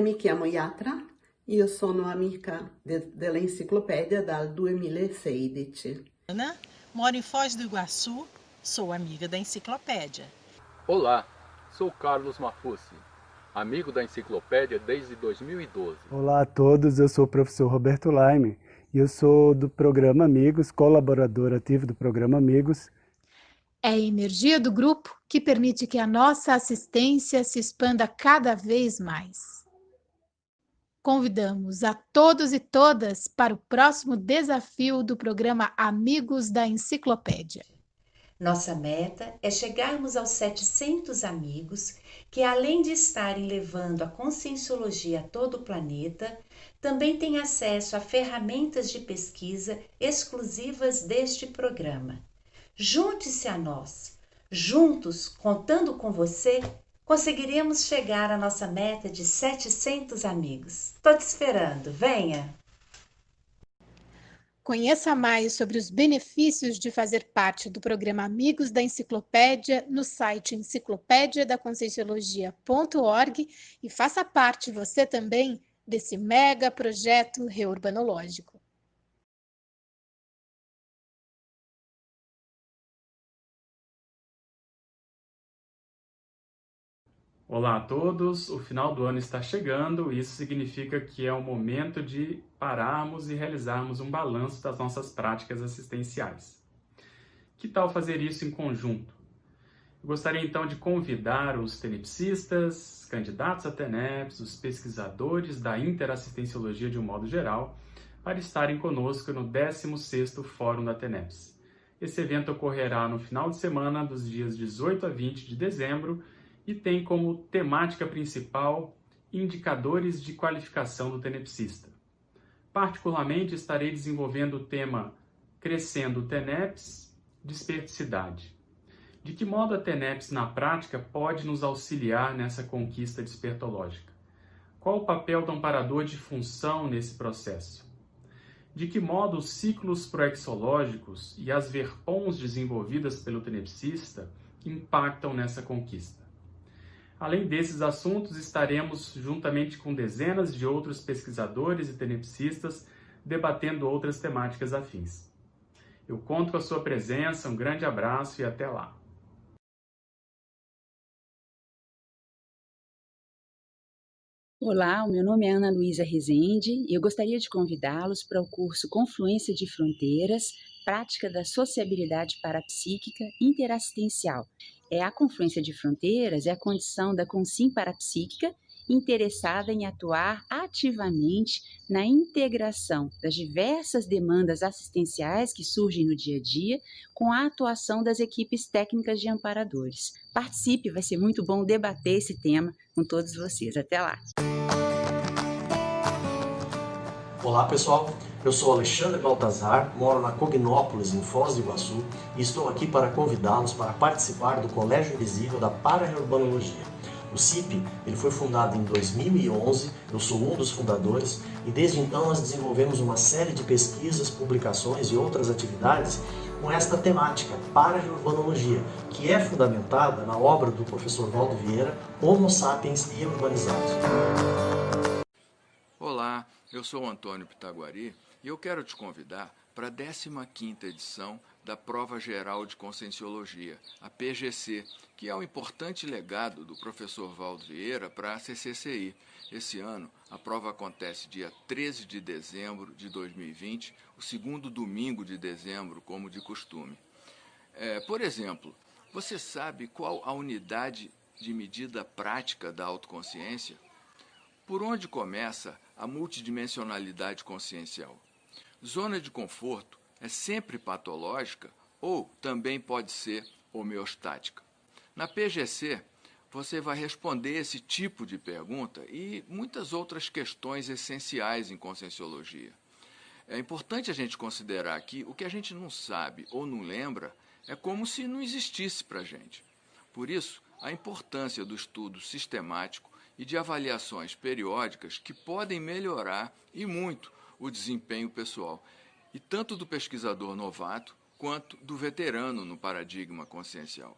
mi chiamo Yatra, io sono amica de, dell'enciclopedia dal 2016. Ana, moro em Foz do Iguaçu, sou amiga da enciclopédia. Olá, sou Carlos Mafucci, amigo da enciclopédia desde 2012. Olá a todos, eu sou o professor Roberto Laime e eu sou do programa Amigos, colaborador ativo do programa Amigos. É a energia do grupo que permite que a nossa assistência se expanda cada vez mais. Convidamos a todos e todas para o próximo desafio do programa Amigos da Enciclopédia. Nossa meta é chegarmos aos 700 amigos que, além de estarem levando a conscienciologia a todo o planeta, também têm acesso a ferramentas de pesquisa exclusivas deste programa. Junte-se a nós. Juntos, contando com você, conseguiremos chegar à nossa meta de 700 amigos. Estou te esperando, venha! Conheça mais sobre os benefícios de fazer parte do programa Amigos da Enciclopédia no site enciclopédiadaconscienciologia.org e faça parte você também desse mega projeto reurbanológico. Olá a todos, o final do ano está chegando e isso significa que é o momento de pararmos e realizarmos um balanço das nossas práticas assistenciais. Que tal fazer isso em conjunto? Eu gostaria então de convidar os tenepsistas, candidatos a TENEPS, os pesquisadores da interassistenciologia de um modo geral, para estarem conosco no 16º Fórum da TENEPS. Esse evento ocorrerá no final de semana dos dias 18 a 20 de dezembro e tem como temática principal indicadores de qualificação do tenepsista. Particularmente, estarei desenvolvendo o tema Crescendo TENEPS, Desperticidade. De que modo a TENEPS na prática pode nos auxiliar nessa conquista despertológica? Qual o papel do amparador de função nesse processo? De que modo os ciclos proexológicos e as verpons desenvolvidas pelo tenepsista impactam nessa conquista? Além desses assuntos, estaremos, juntamente com dezenas de outros pesquisadores e tenepsistas, debatendo outras temáticas afins. Eu conto com a sua presença, um grande abraço e até lá! Olá, o meu nome é Ana Luísa Rezende e eu gostaria de convidá-los para o curso Confluência de Fronteiras, Prática da Sociabilidade Parapsíquica Interassistencial, é a confluência de fronteiras, é a condição da consim parapsíquica interessada em atuar ativamente na integração das diversas demandas assistenciais que surgem no dia a dia com a atuação das equipes técnicas de amparadores. Participe, vai ser muito bom debater esse tema com todos vocês. Até lá! Olá pessoal, eu sou Alexandre Baltazar, moro na Cognópolis, em Foz do Iguaçu, e estou aqui para convidá-los para participar do Colégio Invisível da Paraurbanologia. O CIP ele foi fundado em 2011, eu sou um dos fundadores, e desde então nós desenvolvemos uma série de pesquisas, publicações e outras atividades com esta temática, Paraurbanologia, que é fundamentada na obra do professor Valdo Vieira, Homo Sapiens e Urbanizados. Eu sou o Antônio Pitaguari e eu quero te convidar para a 15ª edição da Prova Geral de Conscienciologia, a PGC, que é um importante legado do professor Valdo Vieira para a CCCI. Esse ano, a prova acontece dia 13 de dezembro de 2020, o segundo domingo de dezembro, como de costume. É, por exemplo, você sabe qual a unidade de medida prática da autoconsciência? Por onde começa a multidimensionalidade consciencial? Zona de conforto é sempre patológica ou também pode ser homeostática? Na PGC, você vai responder esse tipo de pergunta e muitas outras questões essenciais em conscienciologia. É importante a gente considerar que o que a gente não sabe ou não lembra é como se não existisse para a gente. Por isso, a importância do estudo sistemático e de avaliações periódicas que podem melhorar e muito o desempenho pessoal, e tanto do pesquisador novato quanto do veterano no paradigma consciencial.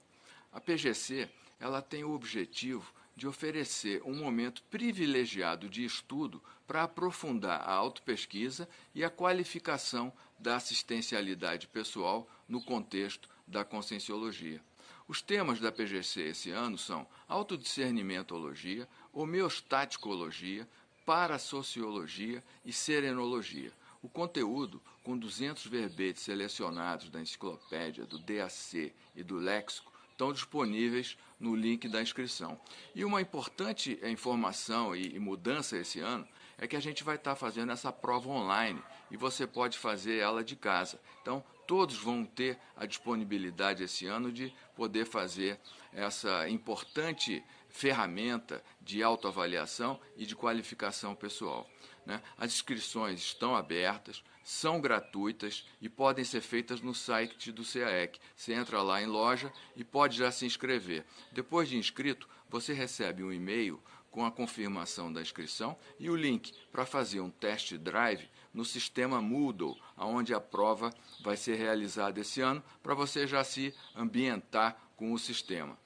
A PGC ela tem o objetivo de oferecer um momento privilegiado de estudo para aprofundar a autopesquisa e a qualificação da assistencialidade pessoal no contexto da conscienciologia. Os temas da PGC esse ano são autodiscernimentologia, homeostaticologia, parasociologia e serenologia. O conteúdo, com 200 verbetes selecionados da enciclopédia, do DAC e do léxico, estão disponíveis no link da inscrição. E uma importante informação e mudança esse ano é que a gente vai estar fazendo essa prova online e você pode fazer ela de casa. Então, todos vão ter a disponibilidade esse ano de poder fazer essa importante ferramenta de autoavaliação e de qualificação pessoal. Né? As inscrições estão abertas, são gratuitas e podem ser feitas no site do CAEC. Você entra lá em loja e pode já se inscrever. Depois de inscrito, você recebe um e-mail com a confirmação da inscrição e o link para fazer um test drive no sistema Moodle, onde a prova vai ser realizada esse ano, para você já se ambientar com o sistema.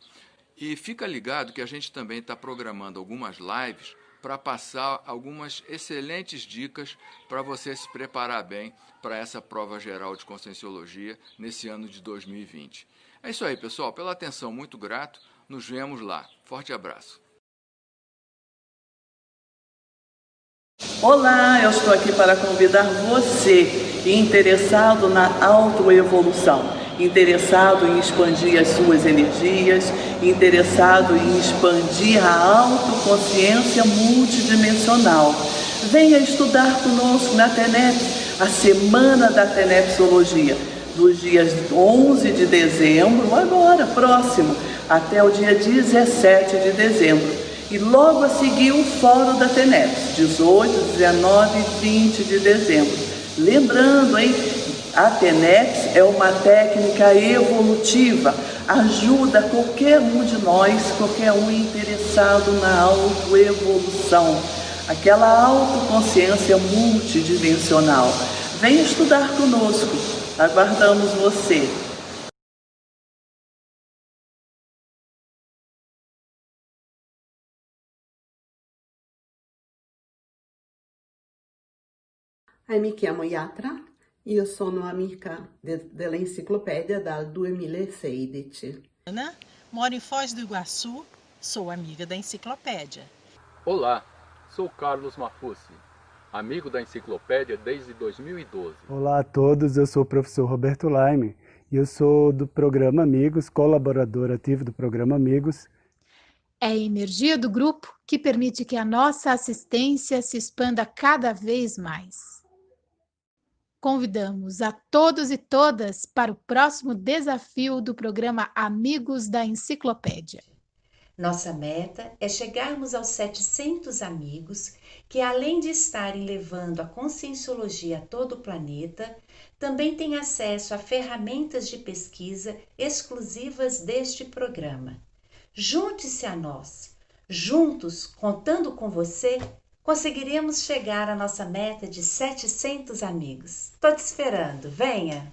E fica ligado que a gente também está programando algumas lives para passar algumas excelentes dicas para você se preparar bem para essa prova geral de Conscienciologia nesse ano de 2020. É isso aí, pessoal. Pela atenção, muito grato. Nos vemos lá. Forte abraço. Olá, eu estou aqui para convidar você interessado na autoevolução, interessado em expandir as suas energias, interessado em expandir a autoconsciência multidimensional. Venha estudar conosco na TENEP, a Semana da Tenepsologia, dos dias 11 de dezembro, agora próximo, até o dia 17 de dezembro e logo a seguir o Fórum da TENEPS, 18, 19 e 20 de dezembro. Lembrando, hein, a TENEPS é uma técnica evolutiva, ajuda qualquer um de nós, qualquer um interessado na autoevolução, aquela autoconsciência multidimensional. Venha estudar conosco, aguardamos você. Mi chiamo Yatra, io sono amica de, dell'enciclopedia dal 2016. Ana, moro em Foz do Iguaçu, sou amiga da enciclopédia. Olá, sou Carlos Mafucci, amigo da enciclopédia desde 2012. Olá a todos, eu sou o professor Roberto Laime e eu sou do programa Amigos, colaborador ativo do programa Amigos. É a energia do grupo que permite que a nossa assistência se expanda cada vez mais. Convidamos a todos e todas para o próximo desafio do programa Amigos da Enciclopédia. Nossa meta é chegarmos aos 700 amigos que, além de estarem levando a conscienciologia a todo o planeta, também têm acesso a ferramentas de pesquisa exclusivas deste programa. Junte-se a nós. Juntos, contando com você, conseguiremos chegar à nossa meta de 700 amigos. Estou te esperando, venha!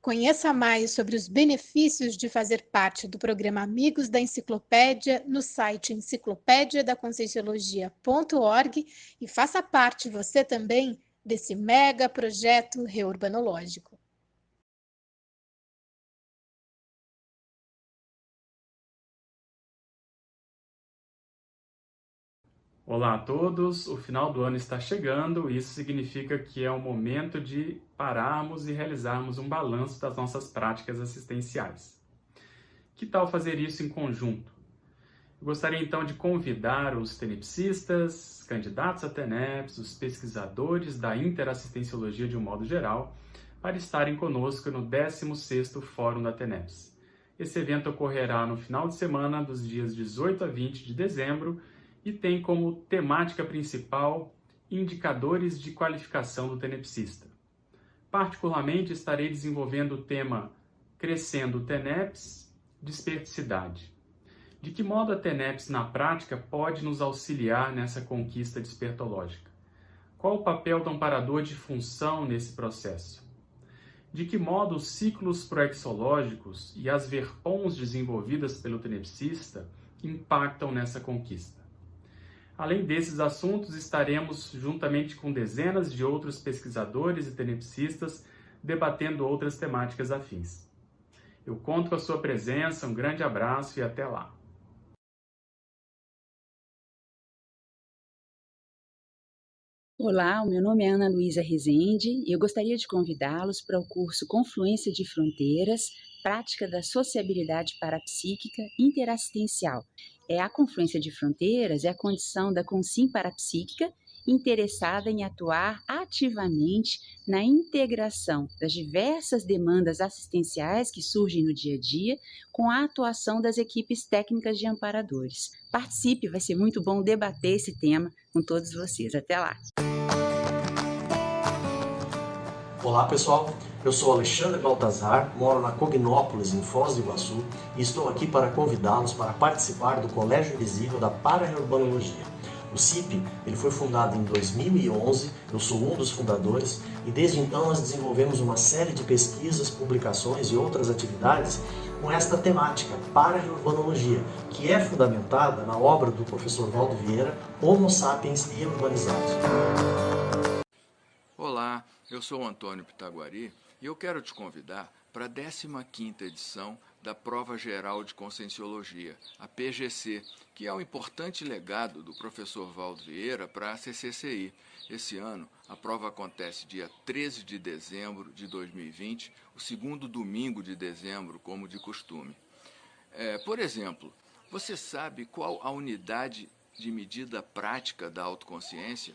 Conheça mais sobre os benefícios de fazer parte do programa Amigos da Enciclopédia no site enciclopédiadaconscienciologia.org e faça parte você também desse mega projeto reurbanológico. Olá a todos, o final do ano está chegando e isso significa que é o momento de pararmos e realizarmos um balanço das nossas práticas assistenciais. Que tal fazer isso em conjunto? Eu gostaria então de convidar os tenepsistas, candidatos a TENEPS, os pesquisadores da interassistenciologia de um modo geral, para estarem conosco no 16º Fórum da TENEPS. Esse evento ocorrerá no final de semana dos dias 18 a 20 de dezembro e tem como temática principal indicadores de qualificação do tenepsista. Particularmente, estarei desenvolvendo o tema Crescendo TENEPS, Desperticidade. De que modo a TENEPS na prática pode nos auxiliar nessa conquista despertológica? Qual o papel do amparador de função nesse processo? De que modo os ciclos proexológicos e as verpons desenvolvidas pelo tenepsista impactam nessa conquista. Além desses assuntos, estaremos, juntamente com dezenas de outros pesquisadores e tenepsistas, debatendo outras temáticas afins. Eu conto com a sua presença, um grande abraço e até lá! Olá, o meu nome é Ana Luísa Rezende e eu gostaria de convidá-los para o curso Confluência de Fronteiras, Prática da Sociabilidade Parapsíquica Interassistencial. É a confluência de fronteiras, é a condição da consim parapsíquica interessada em atuar ativamente na integração das diversas demandas assistenciais que surgem no dia a dia com a atuação das equipes técnicas de amparadores. Participe, vai ser muito bom debater esse tema com todos vocês. Até lá! Olá pessoal, eu sou Alexandre Baltazar, moro na Cognópolis, em Foz do Iguaçu, e estou aqui para convidá-los para participar do Colégio Invisível da Para-Urbanologia. O CIP ele foi fundado em 2011, eu sou um dos fundadores, e desde então nós desenvolvemos uma série de pesquisas, publicações e outras atividades com esta temática, para-urbanologia, que é fundamentada na obra do professor Valdo Vieira, Homo Sapiens e Urbanizados. Olá, eu sou Antônio Pitaguari e eu quero te convidar para a 15ª edição da Prova Geral de Conscienciologia, a PGC, que é um importante legado do professor Valdo Vieira para a CCCI. Esse ano, a prova acontece dia 13 de dezembro de 2020, o segundo domingo de dezembro, como de costume. É, por exemplo, você sabe qual a unidade de medida prática da autoconsciência?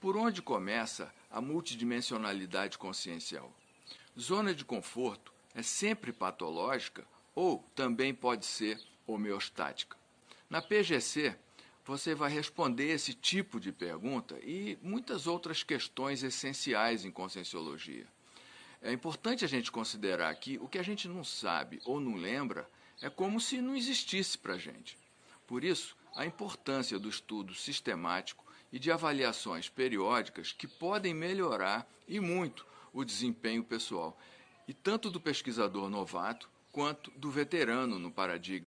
Por onde começa a multidimensionalidade consciencial? Zona de conforto é sempre patológica ou também pode ser homeostática? Na PGC, você vai responder esse tipo de pergunta e muitas outras questões essenciais em conscienciologia. É importante a gente considerar que o que a gente não sabe ou não lembra é como se não existisse para a gente. Por isso, a importância do estudo sistemático e de avaliações periódicas que podem melhorar e muito o desempenho pessoal, e tanto do pesquisador novato quanto do veterano no paradigma.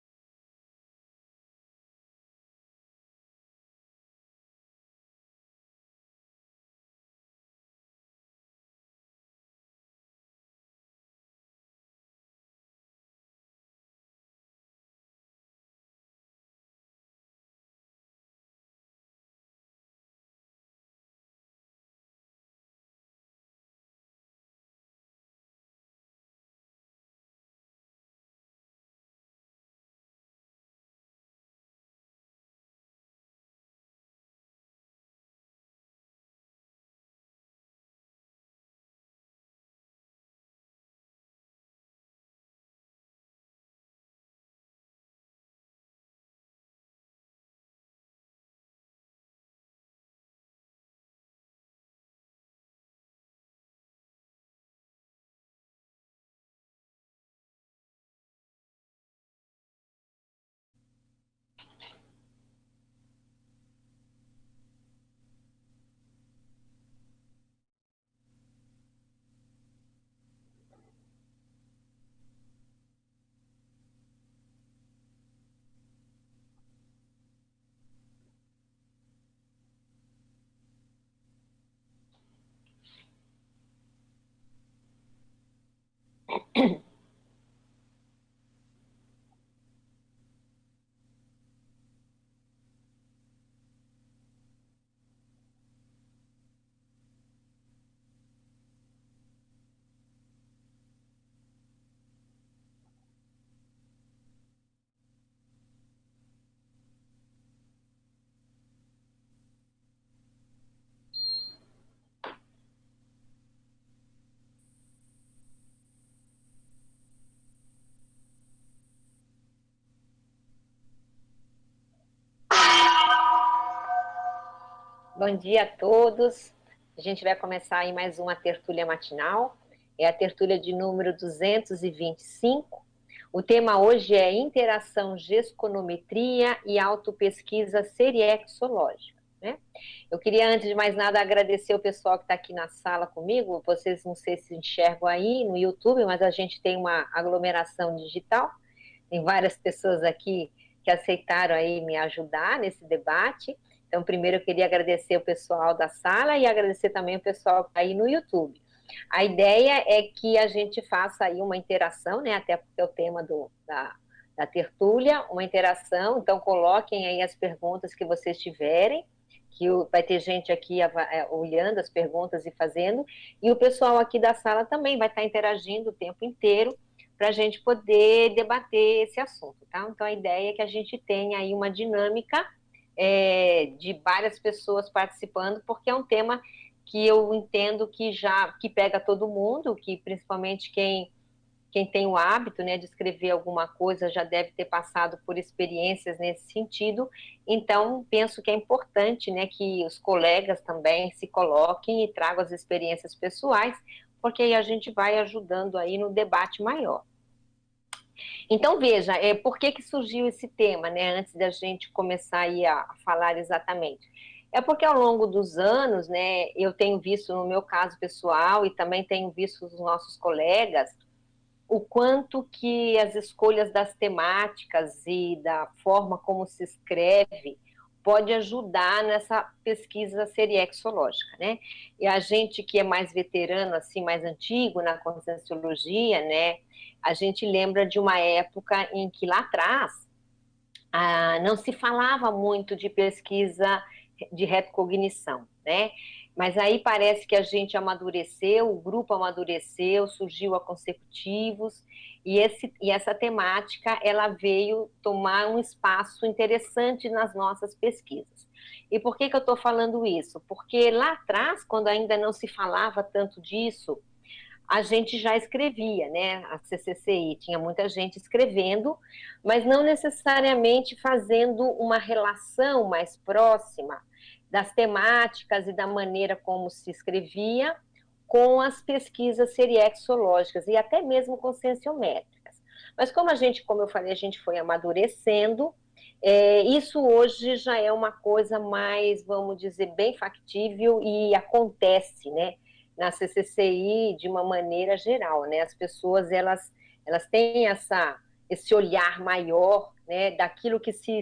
ہوں Bom dia a todos. A gente vai começar aí mais uma tertúlia matinal. É a tertúlia de número 225. O tema hoje é interação gesconometria e autopesquisa seriexológica. Né? Eu queria, antes de mais nada, agradecer o pessoal que está aqui na sala comigo. Vocês não sei se enxergam aí no YouTube, mas a gente tem uma aglomeração digital. Tem várias pessoas aqui que aceitaram aí me ajudar nesse debate. Então, primeiro eu queria agradecer o pessoal da sala e agradecer também o pessoal está aí no YouTube. A ideia é que a gente faça aí uma interação, né? Até porque é o tema do, da, da tertúlia, uma interação. Então, coloquem aí as perguntas que vocês tiverem, que vai ter gente aqui é, olhando as perguntas e fazendo, e o pessoal aqui da sala também vai estar interagindo o tempo inteiro para a gente poder debater esse assunto, tá? Então, a ideia é que a gente tenha aí uma dinâmica é, de várias pessoas participando, porque é um tema que eu entendo que já que pega todo mundo, que principalmente quem quem tem o hábito né, de escrever alguma coisa já deve ter passado por experiências nesse sentido. Então, penso que é importante né, que os colegas também se coloquem e tragam as experiências pessoais, porque aí a gente vai ajudando aí no debate maior. Então, veja, é, por que, que surgiu esse tema, né, antes da gente começar a falar exatamente? É porque ao longo dos anos, né, eu tenho visto no meu caso pessoal e também tenho visto os nossos colegas, o quanto que as escolhas das temáticas e da forma como se escreve pode ajudar nessa pesquisa seriexológica, né? E a gente que é mais veterano, assim, mais antigo na conscienciologia, né? A gente lembra de uma época em que lá atrás ah, não se falava muito de pesquisa de retrocognição, né? Mas aí parece que a gente amadureceu, o grupo amadureceu, surgiu a consecutivos, e, esse, e essa temática ela veio tomar um espaço interessante nas nossas pesquisas. E por que, que eu estou falando isso? Porque lá atrás, quando ainda não se falava tanto disso, a gente já escrevia, né? A CCCI tinha muita gente escrevendo, mas não necessariamente fazendo uma relação mais próxima das temáticas e da maneira como se escrevia com as pesquisas seriexológicas e até mesmo conscienciométricas. Mas como a gente, como eu falei, a gente foi amadurecendo, é, isso hoje já é uma coisa mais, vamos dizer, bem factível e acontece, né, na CCCI de uma maneira geral, né, as pessoas, elas, elas têm essa, esse olhar maior, né, daquilo que se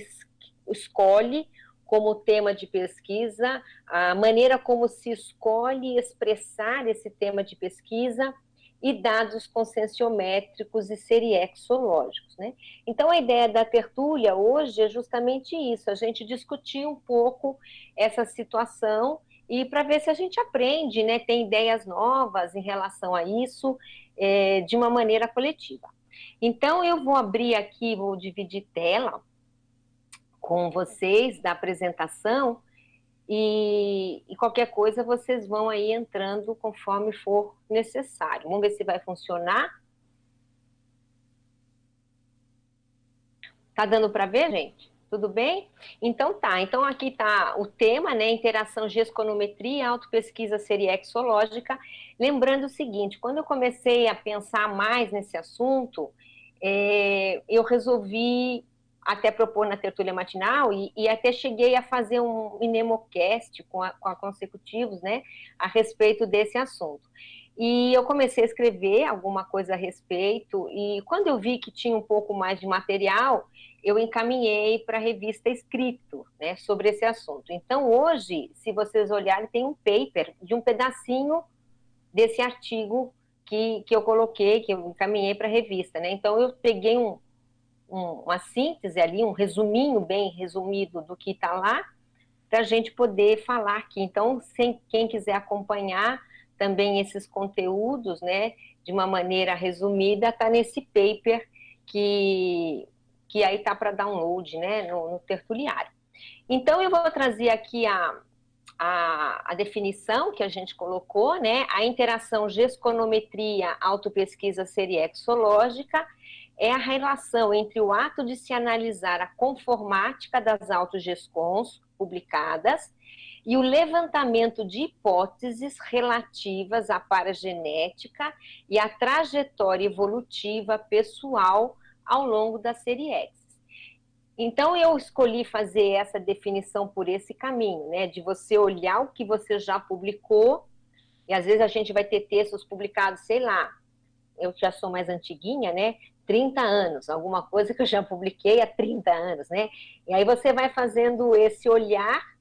escolhe como tema de pesquisa, a maneira como se escolhe expressar esse tema de pesquisa e dados conscienciométricos e seriexológicos. Né? Então, a ideia da tertúlia hoje é justamente isso, a gente discutir um pouco essa situação e para ver se a gente aprende, né, tem ideias novas em relação a isso é, de uma maneira coletiva. Então, eu vou abrir aqui, vou dividir tela com vocês da apresentação e, e, qualquer coisa vocês vão aí entrando conforme for necessário. Vamos ver se vai funcionar. Tá dando para ver, gente? Tudo bem? Então tá. Então aqui tá o tema, né? Interação gesconometria, autopesquisa seriexológica. Lembrando o seguinte, quando eu comecei a pensar mais nesse assunto, é, eu resolvi até propor na tertúlia matinal e, e, até cheguei a fazer um Inemocast com a, com a Consecutivos, né, a respeito desse assunto. E eu comecei a escrever alguma coisa a respeito, e quando eu vi que tinha um pouco mais de material, eu encaminhei para a revista Escrito, né, sobre esse assunto. Então, hoje, se vocês olharem, tem um paper de um pedacinho desse artigo que, que eu coloquei, que eu encaminhei para a revista, né? Então, eu peguei um, um, uma síntese ali, um resuminho bem resumido do que está lá, para a gente poder falar aqui. Então, sem, quem quiser acompanhar também esses conteúdos, né, de uma maneira resumida, está nesse paper que, que aí está para download, né, no, no tertuliário. Então, eu vou trazer aqui a, a, a, definição que a gente colocou, né? A interação gesconometria autopesquisa seriexológica é a relação entre o ato de se analisar a conformática das autogescons publicadas e o levantamento de hipóteses relativas à paragenética e à trajetória evolutiva pessoal ao longo da série X. Então, eu escolhi fazer essa definição por esse caminho, né? De você olhar o que você já publicou, e às vezes a gente vai ter textos publicados, sei lá, eu já sou mais antiguinha, né? 30 anos, alguma coisa que eu já publiquei há 30 anos, né? E aí você vai fazendo esse olhar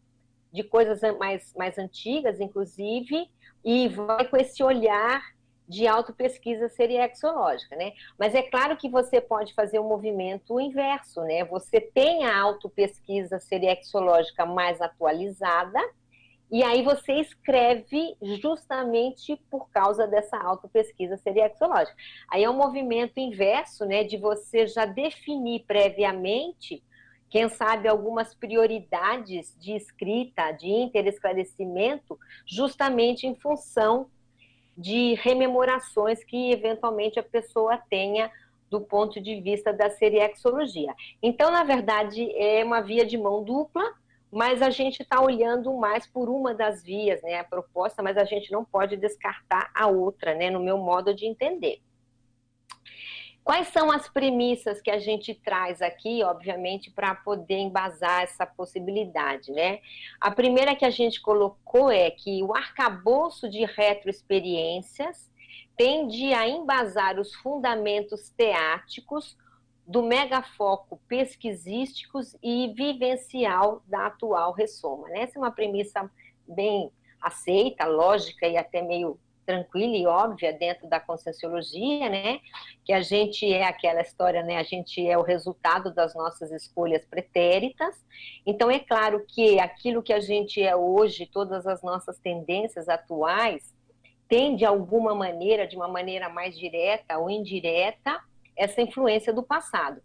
de coisas mais, mais antigas, inclusive, e vai com esse olhar de autopesquisa seriexológica, né? Mas é claro que você pode fazer o um movimento inverso, né? Você tem a autopesquisa seriexológica mais atualizada, e aí você escreve justamente por causa dessa autopesquisa seriexológica. Aí é um movimento inverso, né, de você já definir previamente, quem sabe algumas prioridades de escrita, de interesclarecimento, justamente em função de rememorações que eventualmente a pessoa tenha do ponto de vista da seriexologia. Então, na verdade, é uma via de mão dupla, mas a gente está olhando mais por uma das vias, né, a proposta, mas a gente não pode descartar a outra, né, no meu modo de entender. Quais são as premissas que a gente traz aqui, obviamente, para poder embasar essa possibilidade, né? A primeira que a gente colocou é que o arcabouço de retroexperiências tende a embasar os fundamentos teáticos do megafoco pesquisísticos e vivencial da atual ressoma. Né? Essa é uma premissa bem aceita, lógica e até meio tranquila e óbvia dentro da conscienciologia, né? Que a gente é aquela história, né? A gente é o resultado das nossas escolhas pretéritas. Então é claro que aquilo que a gente é hoje, todas as nossas tendências atuais, tem de alguma maneira, de uma maneira mais direta ou indireta, essa influência do passado.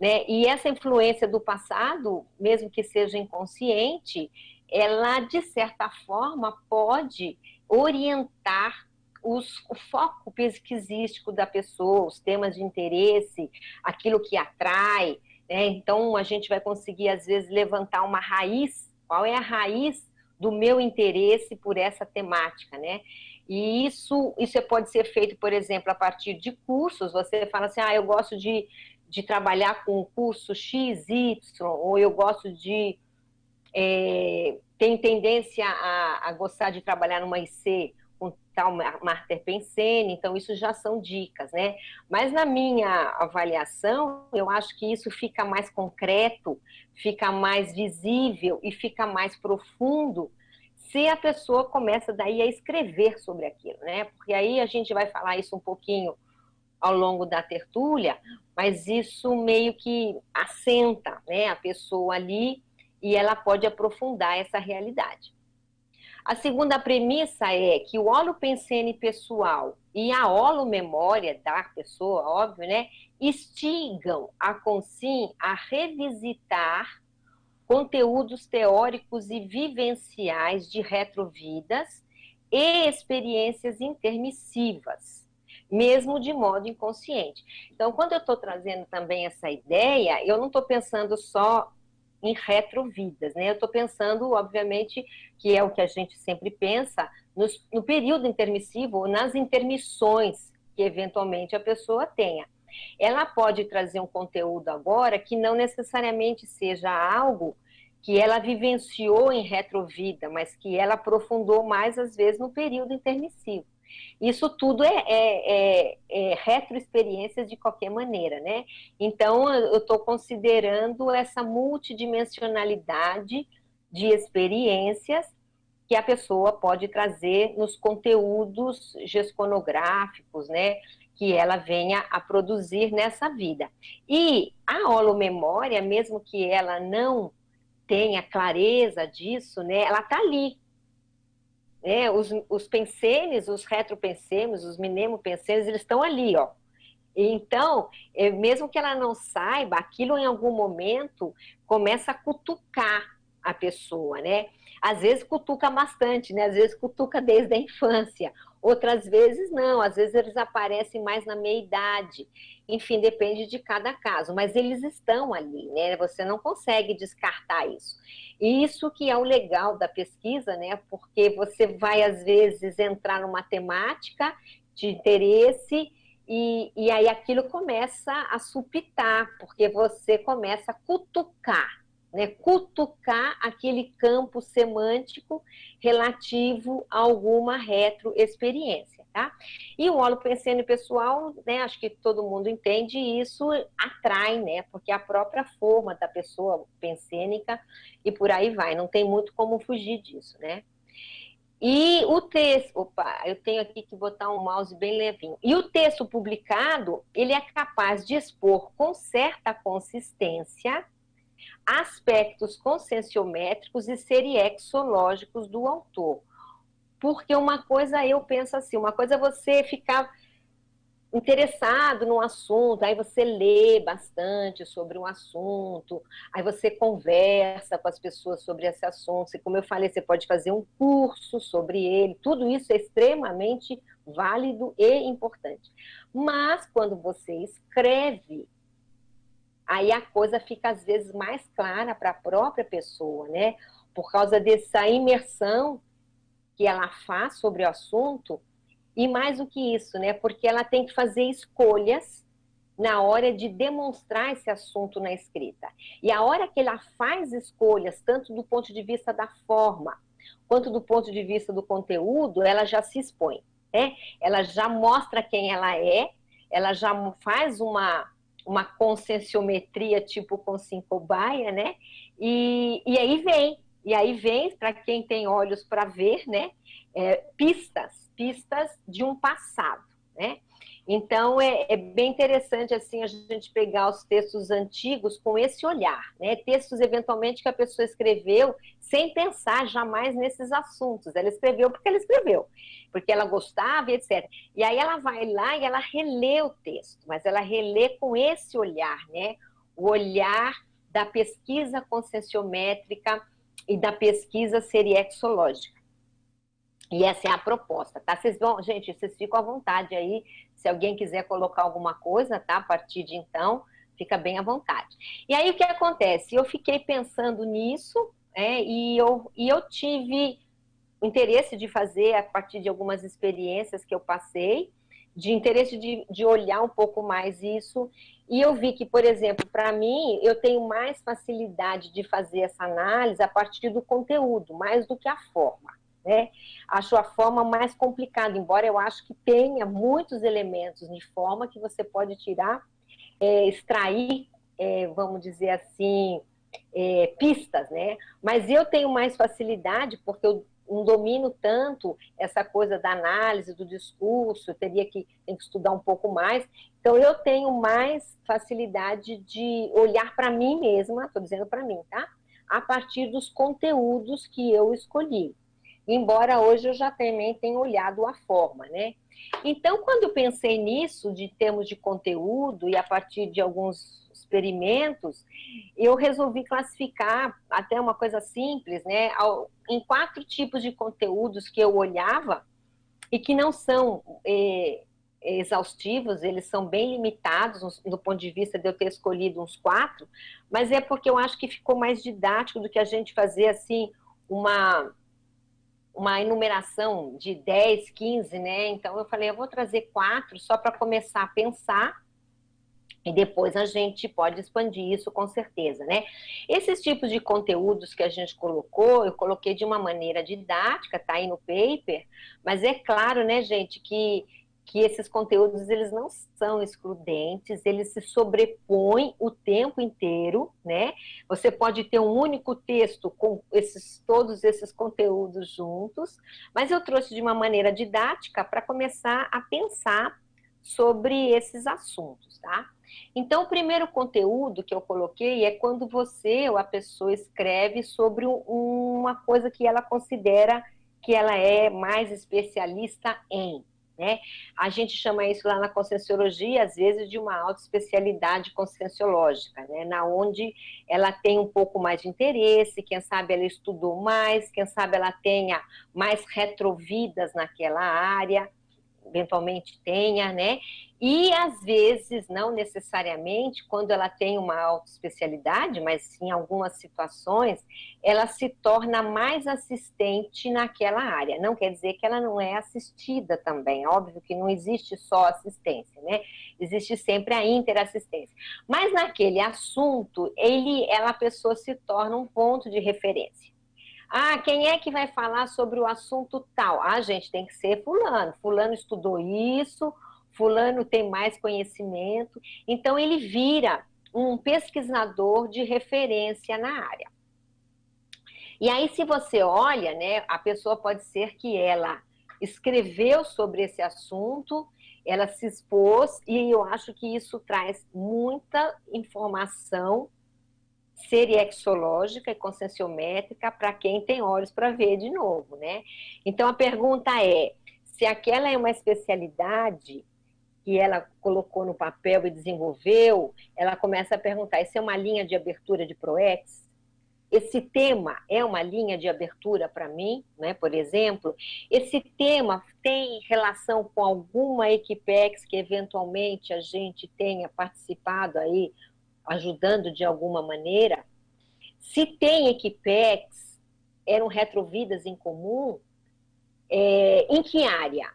Né? E essa influência do passado, mesmo que seja inconsciente, ela, de certa forma, pode orientar os, o foco pesquisístico da pessoa, os temas de interesse, aquilo que atrai. Né? Então, a gente vai conseguir, às vezes, levantar uma raiz. Qual é a raiz do meu interesse por essa temática, né? E isso, isso pode ser feito, por exemplo, a partir de cursos. Você fala assim, ah, eu gosto de, de trabalhar com o curso X, Y, ou eu gosto de... É, tenho tendência a, a gostar de trabalhar numa IC com tal Marter Pensene, então isso já são dicas, né? Mas na minha avaliação, eu acho que isso fica mais concreto, fica mais visível e fica mais profundo se a pessoa começa daí a escrever sobre aquilo, né? Porque aí a gente vai falar isso um pouquinho ao longo da tertúlia, mas isso meio que assenta, né, a pessoa ali e ela pode aprofundar essa realidade. A segunda premissa é que o holopensene pessoal e a holomemória da pessoa, óbvio, né, instigam a consim a revisitar conteúdos teóricos e vivenciais de retrovidas e experiências intermissivas, mesmo de modo inconsciente. Então, quando eu estou trazendo também essa ideia, eu não estou pensando só em retrovidas, né? Eu estou pensando, obviamente, que é o que a gente sempre pensa, no, no período intermissivo nas intermissões que eventualmente a pessoa tenha ela pode trazer um conteúdo agora que não necessariamente seja algo que ela vivenciou em retrovida, mas que ela aprofundou mais, às vezes, no período intermissivo. Isso tudo é, é, é, é retroexperiências de qualquer maneira, né? Então, eu estou considerando essa multidimensionalidade de experiências que a pessoa pode trazer nos conteúdos gesconográficos, né? que ela venha a produzir nessa vida. E a holomemória, mesmo que ela não tenha clareza disso, né, ela está ali. Né? Os, os pensenes, os retropensemes, os eles estão ali, ó. Então, é, mesmo que ela não saiba, aquilo em algum momento começa a cutucar a pessoa, né? Às vezes cutuca bastante, né? Às vezes cutuca desde a infância, outras vezes não, às vezes eles aparecem mais na meia idade. Enfim, depende de cada caso, mas eles estão ali, né? Você não consegue descartar isso. E isso que é o legal da pesquisa, né? Porque você vai às vezes entrar numa temática de interesse e, e aí aquilo começa a supitar, porque você começa a cutucar né, cutucar aquele campo semântico relativo a alguma retroexperiência. Tá? E o óleo pensênio pessoal, né, acho que todo mundo entende, isso atrai, né, porque é a própria forma da pessoa pensênica e por aí vai, não tem muito como fugir disso, né. E o texto, opa, eu tenho aqui que botar um mouse bem levinho. E o texto publicado, ele é capaz de expor com certa consistência aspectos conscienciométricos e seriexológicos do autor porque uma coisa eu penso assim, uma coisa é você ficar interessado no assunto, aí você lê bastante sobre um assunto, aí você conversa com as pessoas sobre esse assunto, e como eu falei, você pode fazer um curso sobre ele, tudo isso é extremamente válido e importante. Mas quando você escreve, aí a coisa fica às vezes mais clara para a própria pessoa, né? Por causa dessa imersão que ela faz sobre o assunto, e mais do que isso, né? Porque ela tem que fazer escolhas na hora de demonstrar esse assunto na escrita. E a hora que ela faz escolhas, tanto do ponto de vista da forma, quanto do ponto de vista do conteúdo, ela já se expõe, né? Ela já mostra quem ela é, ela já faz uma uma conscienciometria tipo com cinco baia, né? E, e aí vem e aí vem, para quem tem olhos para ver, né, é, pistas, pistas de um passado, né? Então é, é, bem interessante assim a gente pegar os textos antigos com esse olhar, né? Textos eventualmente que a pessoa escreveu sem pensar jamais nesses assuntos. Ela escreveu porque ela escreveu, porque ela gostava, etc. E aí ela vai lá e ela relê o texto, mas ela relê com esse olhar, né? O olhar da pesquisa conscienciométrica e da pesquisa seriexológica. E essa é a proposta, tá? Vocês vão, gente, vocês ficam à vontade aí, se alguém quiser colocar alguma coisa, tá? A partir de então, fica bem à vontade. E aí o que acontece? Eu fiquei pensando nisso, é, e, eu, e eu tive interesse de fazer a partir de algumas experiências que eu passei, de interesse de, de olhar um pouco mais isso. E eu vi que, por exemplo, para mim, eu tenho mais facilidade de fazer essa análise a partir do conteúdo, mais do que a forma. Né? Acho a forma mais complicada, embora eu acho que tenha muitos elementos de forma que você pode tirar, é, extrair, é, vamos dizer assim, é, pistas, né? Mas eu tenho mais facilidade porque eu não domino tanto essa coisa da análise, do discurso, teria que, que estudar um pouco mais. Então, eu tenho mais facilidade de olhar para mim mesma, estou dizendo para mim, tá? A partir dos conteúdos que eu escolhi. Embora hoje eu já também tenha olhado a forma, né? Então, quando eu pensei nisso, de termos de conteúdo, e a partir de alguns experimentos, eu resolvi classificar até uma coisa simples, né, em quatro tipos de conteúdos que eu olhava e que não são é, exaustivos, eles são bem limitados do ponto de vista de eu ter escolhido uns quatro, mas é porque eu acho que ficou mais didático do que a gente fazer assim uma uma enumeração de 10, 15, né? Então eu falei, eu vou trazer quatro só para começar a pensar e depois a gente pode expandir isso com certeza, né? Esses tipos de conteúdos que a gente colocou, eu coloquei de uma maneira didática, tá aí no paper, mas é claro, né, gente, que, que esses conteúdos, eles não são excludentes, eles se sobrepõem o tempo inteiro, né? Você pode ter um único texto com esses, todos esses conteúdos juntos, mas eu trouxe de uma maneira didática para começar a pensar sobre esses assuntos, tá? Então, o primeiro conteúdo que eu coloquei é quando você ou a pessoa escreve sobre uma coisa que ela considera que ela é mais especialista em. Né? A gente chama isso lá na conscienciologia, às vezes, de uma autoespecialidade conscienciológica, né? na onde ela tem um pouco mais de interesse, quem sabe ela estudou mais, quem sabe ela tenha mais retrovidas naquela área, eventualmente tenha, né? E às vezes, não necessariamente, quando ela tem uma autoespecialidade, mas em algumas situações, ela se torna mais assistente naquela área. Não quer dizer que ela não é assistida também. Óbvio que não existe só assistência, né? Existe sempre a interassistência. Mas naquele assunto, ele, ela a pessoa se torna um ponto de referência. Ah, quem é que vai falar sobre o assunto tal? Ah, gente, tem que ser fulano. Fulano estudou isso, fulano tem mais conhecimento. Então ele vira um pesquisador de referência na área. E aí, se você olha, né, a pessoa pode ser que ela escreveu sobre esse assunto, ela se expôs, e eu acho que isso traz muita informação seriexológica e conscienciométrica para quem tem olhos para ver de novo, né? Então a pergunta é: se aquela é uma especialidade que ela colocou no papel e desenvolveu, ela começa a perguntar: isso é uma linha de abertura de ProEx? Esse tema é uma linha de abertura para mim, né? Por exemplo, esse tema tem relação com alguma Equipex que eventualmente a gente tenha participado aí, ajudando de alguma maneira? Se tem Equipex, eram retrovidas em comum, é, em que área?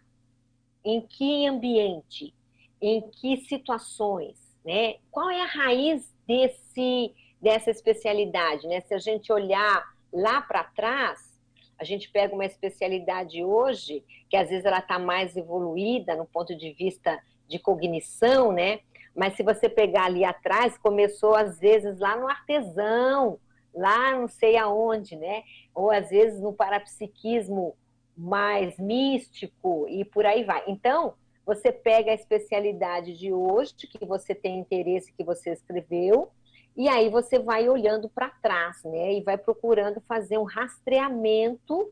Em que ambiente? Em que situações? Né? Qual é a raiz desse dessa especialidade, né? Se a gente olhar lá para trás, a gente pega uma especialidade hoje, que às vezes ela está mais evoluída no ponto de vista de cognição, né? Mas se você pegar ali atrás, começou às vezes lá no artesão, lá não sei aonde, né? Ou às vezes no parapsiquismo mais místico e por aí vai. Então, você pega a especialidade de hoje, que você tem interesse, que você escreveu, e aí você vai olhando para trás, né? E vai procurando fazer um rastreamento,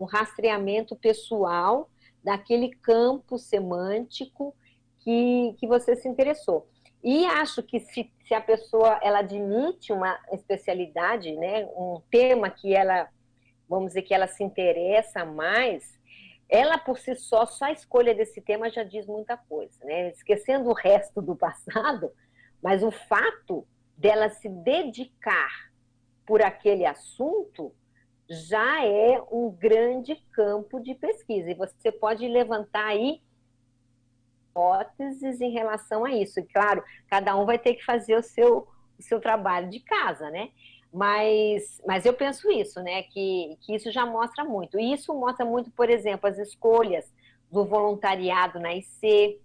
um rastreamento pessoal daquele campo semântico que, que você se interessou. E acho que se, se a pessoa ela admite uma especialidade, né, um tema que ela, vamos dizer que ela se interessa mais, ela por si só, só a escolha desse tema já diz muita coisa, né? Esquecendo o resto do passado, mas o fato dela se dedicar por aquele assunto já é um grande campo de pesquisa. E você pode levantar aí hipóteses em relação a isso. E claro, cada um vai ter que fazer o seu, o seu trabalho de casa, né? Mas, mas eu penso isso, né? Que, que isso já mostra muito. E isso mostra muito, por exemplo, as escolhas do voluntariado na IC,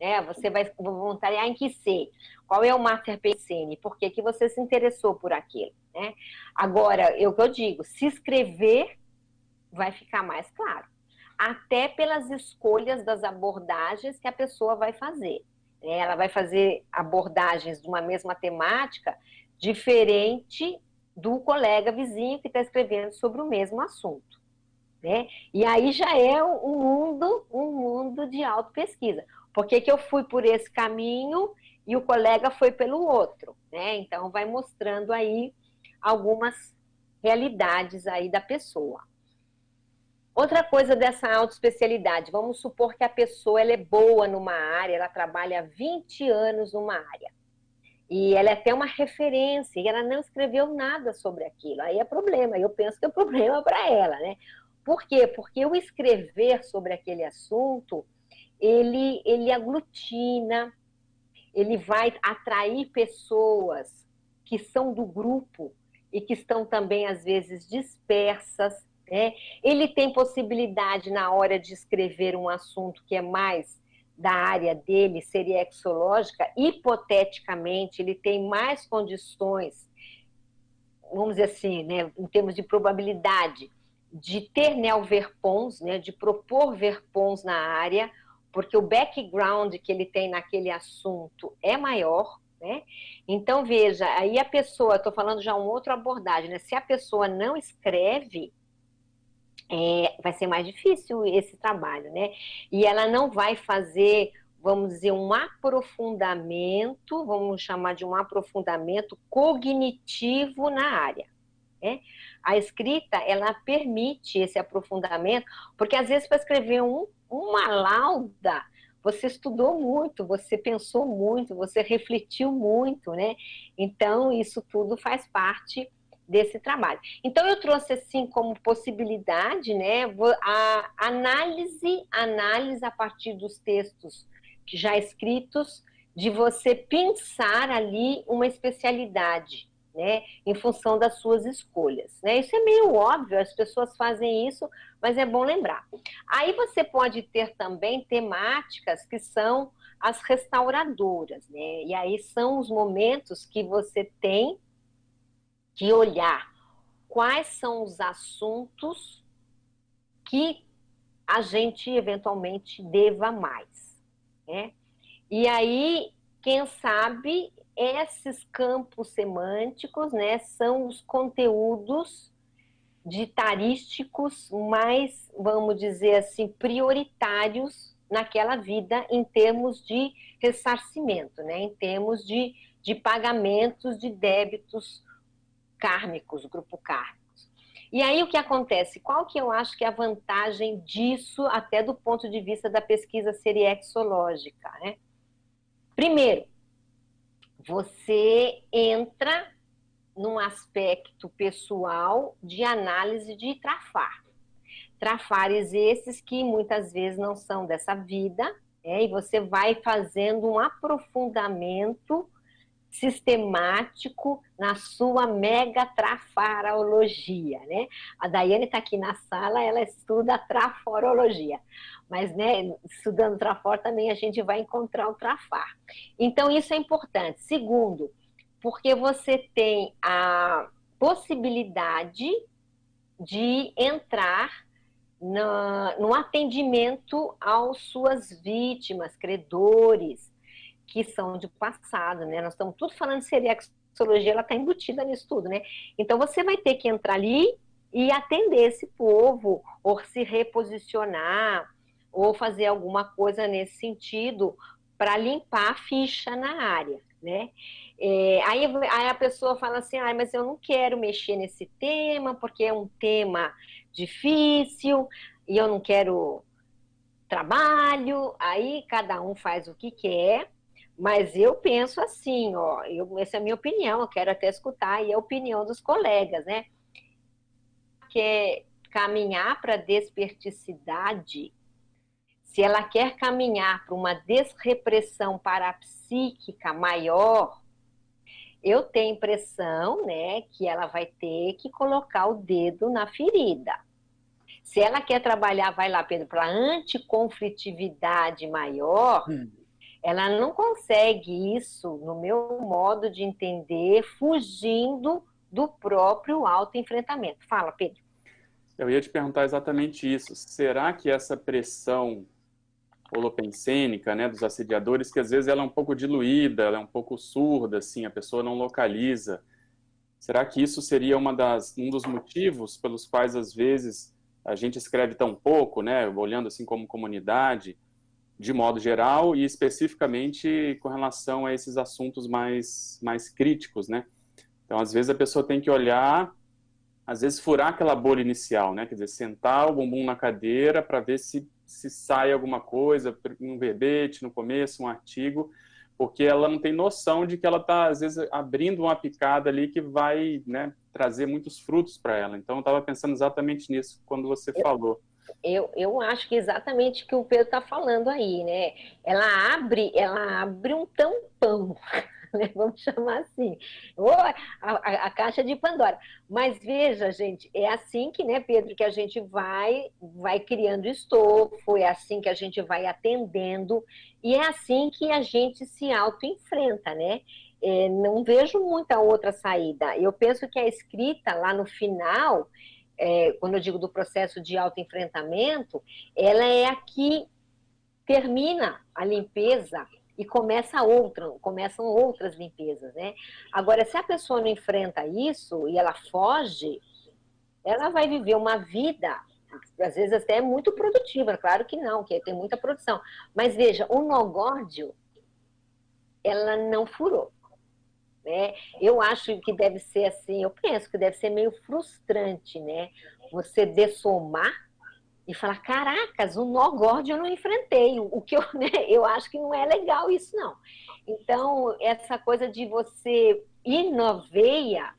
né? Você vai voluntariar em que ser? Qual é o Master PCN? Por que, que você se interessou por aquilo? Né? Agora, eu que eu digo, se escrever vai ficar mais claro. Até pelas escolhas das abordagens que a pessoa vai fazer. Né? Ela vai fazer abordagens de uma mesma temática diferente do colega vizinho que está escrevendo sobre o mesmo assunto. Né? E aí já é um mundo, um mundo de auto-pesquisa. Por que, que eu fui por esse caminho e o colega foi pelo outro, né? Então vai mostrando aí algumas realidades aí da pessoa. Outra coisa dessa autoespecialidade, vamos supor que a pessoa ela é boa numa área, ela trabalha 20 anos numa área. E ela é até uma referência, e ela não escreveu nada sobre aquilo. Aí é problema, eu penso que é problema para ela, né? Por quê? Porque o escrever sobre aquele assunto ele, ele aglutina, ele vai atrair pessoas que são do grupo e que estão também, às vezes, dispersas. Né? Ele tem possibilidade, na hora de escrever um assunto que é mais da área dele, seria exológica, hipoteticamente, ele tem mais condições, vamos dizer assim, né, em termos de probabilidade, de ter neoverpons, né, de propor verpons na área, porque o background que ele tem naquele assunto é maior, né? Então, veja, aí a pessoa, estou falando já um outro abordagem, né? Se a pessoa não escreve, é, vai ser mais difícil esse trabalho, né? E ela não vai fazer, vamos dizer, um aprofundamento, vamos chamar de um aprofundamento cognitivo na área. Né? A escrita, ela permite esse aprofundamento, porque às vezes para escrever um uma lauda, você estudou muito, você pensou muito, você refletiu muito, né? Então, isso tudo faz parte desse trabalho. Então, eu trouxe assim como possibilidade, né, a análise, análise a partir dos textos já escritos, de você pensar ali uma especialidade, né, em função das suas escolhas. Né? Isso é meio óbvio, as pessoas fazem isso, mas é bom lembrar. Aí você pode ter também temáticas que são as restauradoras, né? E aí são os momentos que você tem que olhar quais são os assuntos que a gente eventualmente deva mais, né? E aí, quem sabe esses campos semânticos, né, são os conteúdos ditarísticos mais, vamos dizer assim, prioritários naquela vida em termos de ressarcimento, né, em termos de, de pagamentos de débitos kármicos, grupo kármicos. E aí o que acontece? Qual que eu acho que é a vantagem disso, até do ponto de vista da pesquisa seriexológica, né? Primeiro, você entra num aspecto pessoal de análise de trafar. Trafares esses que muitas vezes não são dessa vida, é, e você vai fazendo um aprofundamento sistemático na sua mega trafarologia, né? A Daiane está aqui na sala, ela estuda traforologia, mas, né, estudando trafor também a gente vai encontrar o trafar. Então, isso é importante. Segundo, porque você tem a possibilidade de entrar na, no atendimento às suas vítimas, credores, que são de passado, né? Nós estamos tudo falando de seriexologia, ela está embutida nisso tudo, né? Então você vai ter que entrar ali e atender esse povo, ou se reposicionar, ou fazer alguma coisa nesse sentido para limpar a ficha na área, né? É, aí, aí, a pessoa fala assim, ah, mas eu não quero mexer nesse tema porque é um tema difícil e eu não quero trabalho. Aí cada um faz o que quer mas eu penso assim, ó, eu, essa é a minha opinião, eu quero até escutar e a opinião dos colegas, né? Que caminhar para a desperticidade, se ela quer caminhar para uma desrepressão parapsíquica maior, eu tenho impressão, né, que ela vai ter que colocar o dedo na ferida. Se ela quer trabalhar, vai lá, Pedro, para anticonflitividade maior, hum ela não consegue isso, no meu modo de entender, fugindo do próprio autoenfrentamento. Fala, Pedro. Eu ia te perguntar exatamente isso. Será que essa pressão holopensênica, né, dos assediadores, que às vezes ela é um pouco diluída, ela é um pouco surda, assim, a pessoa não localiza. Será que isso seria uma das, um dos motivos pelos quais às vezes a gente escreve tão pouco, né, olhando assim como comunidade, de modo geral e especificamente com relação a esses assuntos mais, mais críticos, né? Então, às vezes a pessoa tem que olhar, às vezes furar aquela bolha inicial, né? Quer dizer, sentar o bumbum na cadeira para ver se, se sai alguma coisa, um verbete no começo, um artigo, porque ela não tem noção de que ela está, às vezes, abrindo uma picada ali que vai né, trazer muitos frutos para ela. Então, eu estava pensando exatamente nisso quando você falou eu, eu acho que exatamente o que o Pedro está falando aí, né? Ela abre, ela abre um tampão, né? vamos chamar assim, ou a, a, a, caixa de Pandora. Mas veja, gente, é assim que, né, Pedro, que a gente vai, vai criando estofo, é assim que a gente vai atendendo, e é assim que a gente se auto-enfrenta, né? É, não vejo muita outra saída. Eu penso que a escrita lá no final é, quando eu digo do processo de autoenfrentamento, ela é a que termina a limpeza e começa outra, começam outras limpezas, né? Agora, se a pessoa não enfrenta isso e ela foge, ela vai viver uma vida, às vezes até muito produtiva, claro que não, que tem muita produção. Mas veja, o nogórdio, ela não furou. Né? Eu acho que deve ser assim, eu penso que deve ser meio frustrante, né? Você dessomar e falar, caracas, o nó gordo eu não enfrentei. O que eu, né? eu acho que não é legal isso, não. Então, essa coisa de você ir na veia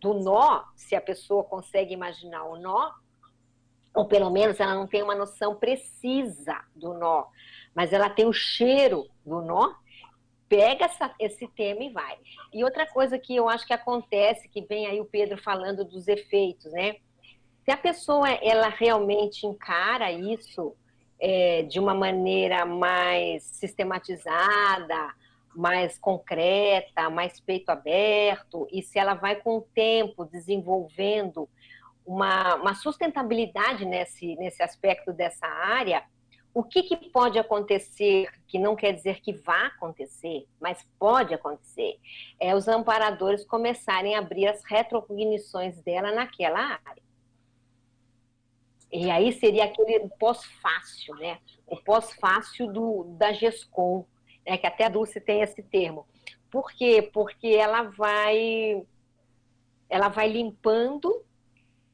do nó, se a pessoa consegue imaginar o nó, ou pelo menos ela não tem uma noção precisa do nó, mas ela tem o cheiro do nó, pega essa, esse tema e vai. E outra coisa que eu acho que acontece, que vem aí o Pedro falando dos efeitos, né? Se a pessoa ela realmente encara isso é, de uma maneira mais sistematizada, mais concreta, mais peito aberto, e se ela vai com o tempo desenvolvendo uma, uma sustentabilidade nesse, nesse aspecto dessa área, o que, que, pode acontecer, que não quer dizer que vá acontecer, mas pode acontecer, é os amparadores começarem a abrir as retrocognições dela naquela área. E aí seria aquele pós-fácil, né? O pós-fácil da GESCOM, né? que até a Dulce tem esse termo. Por quê? Porque ela vai, ela vai limpando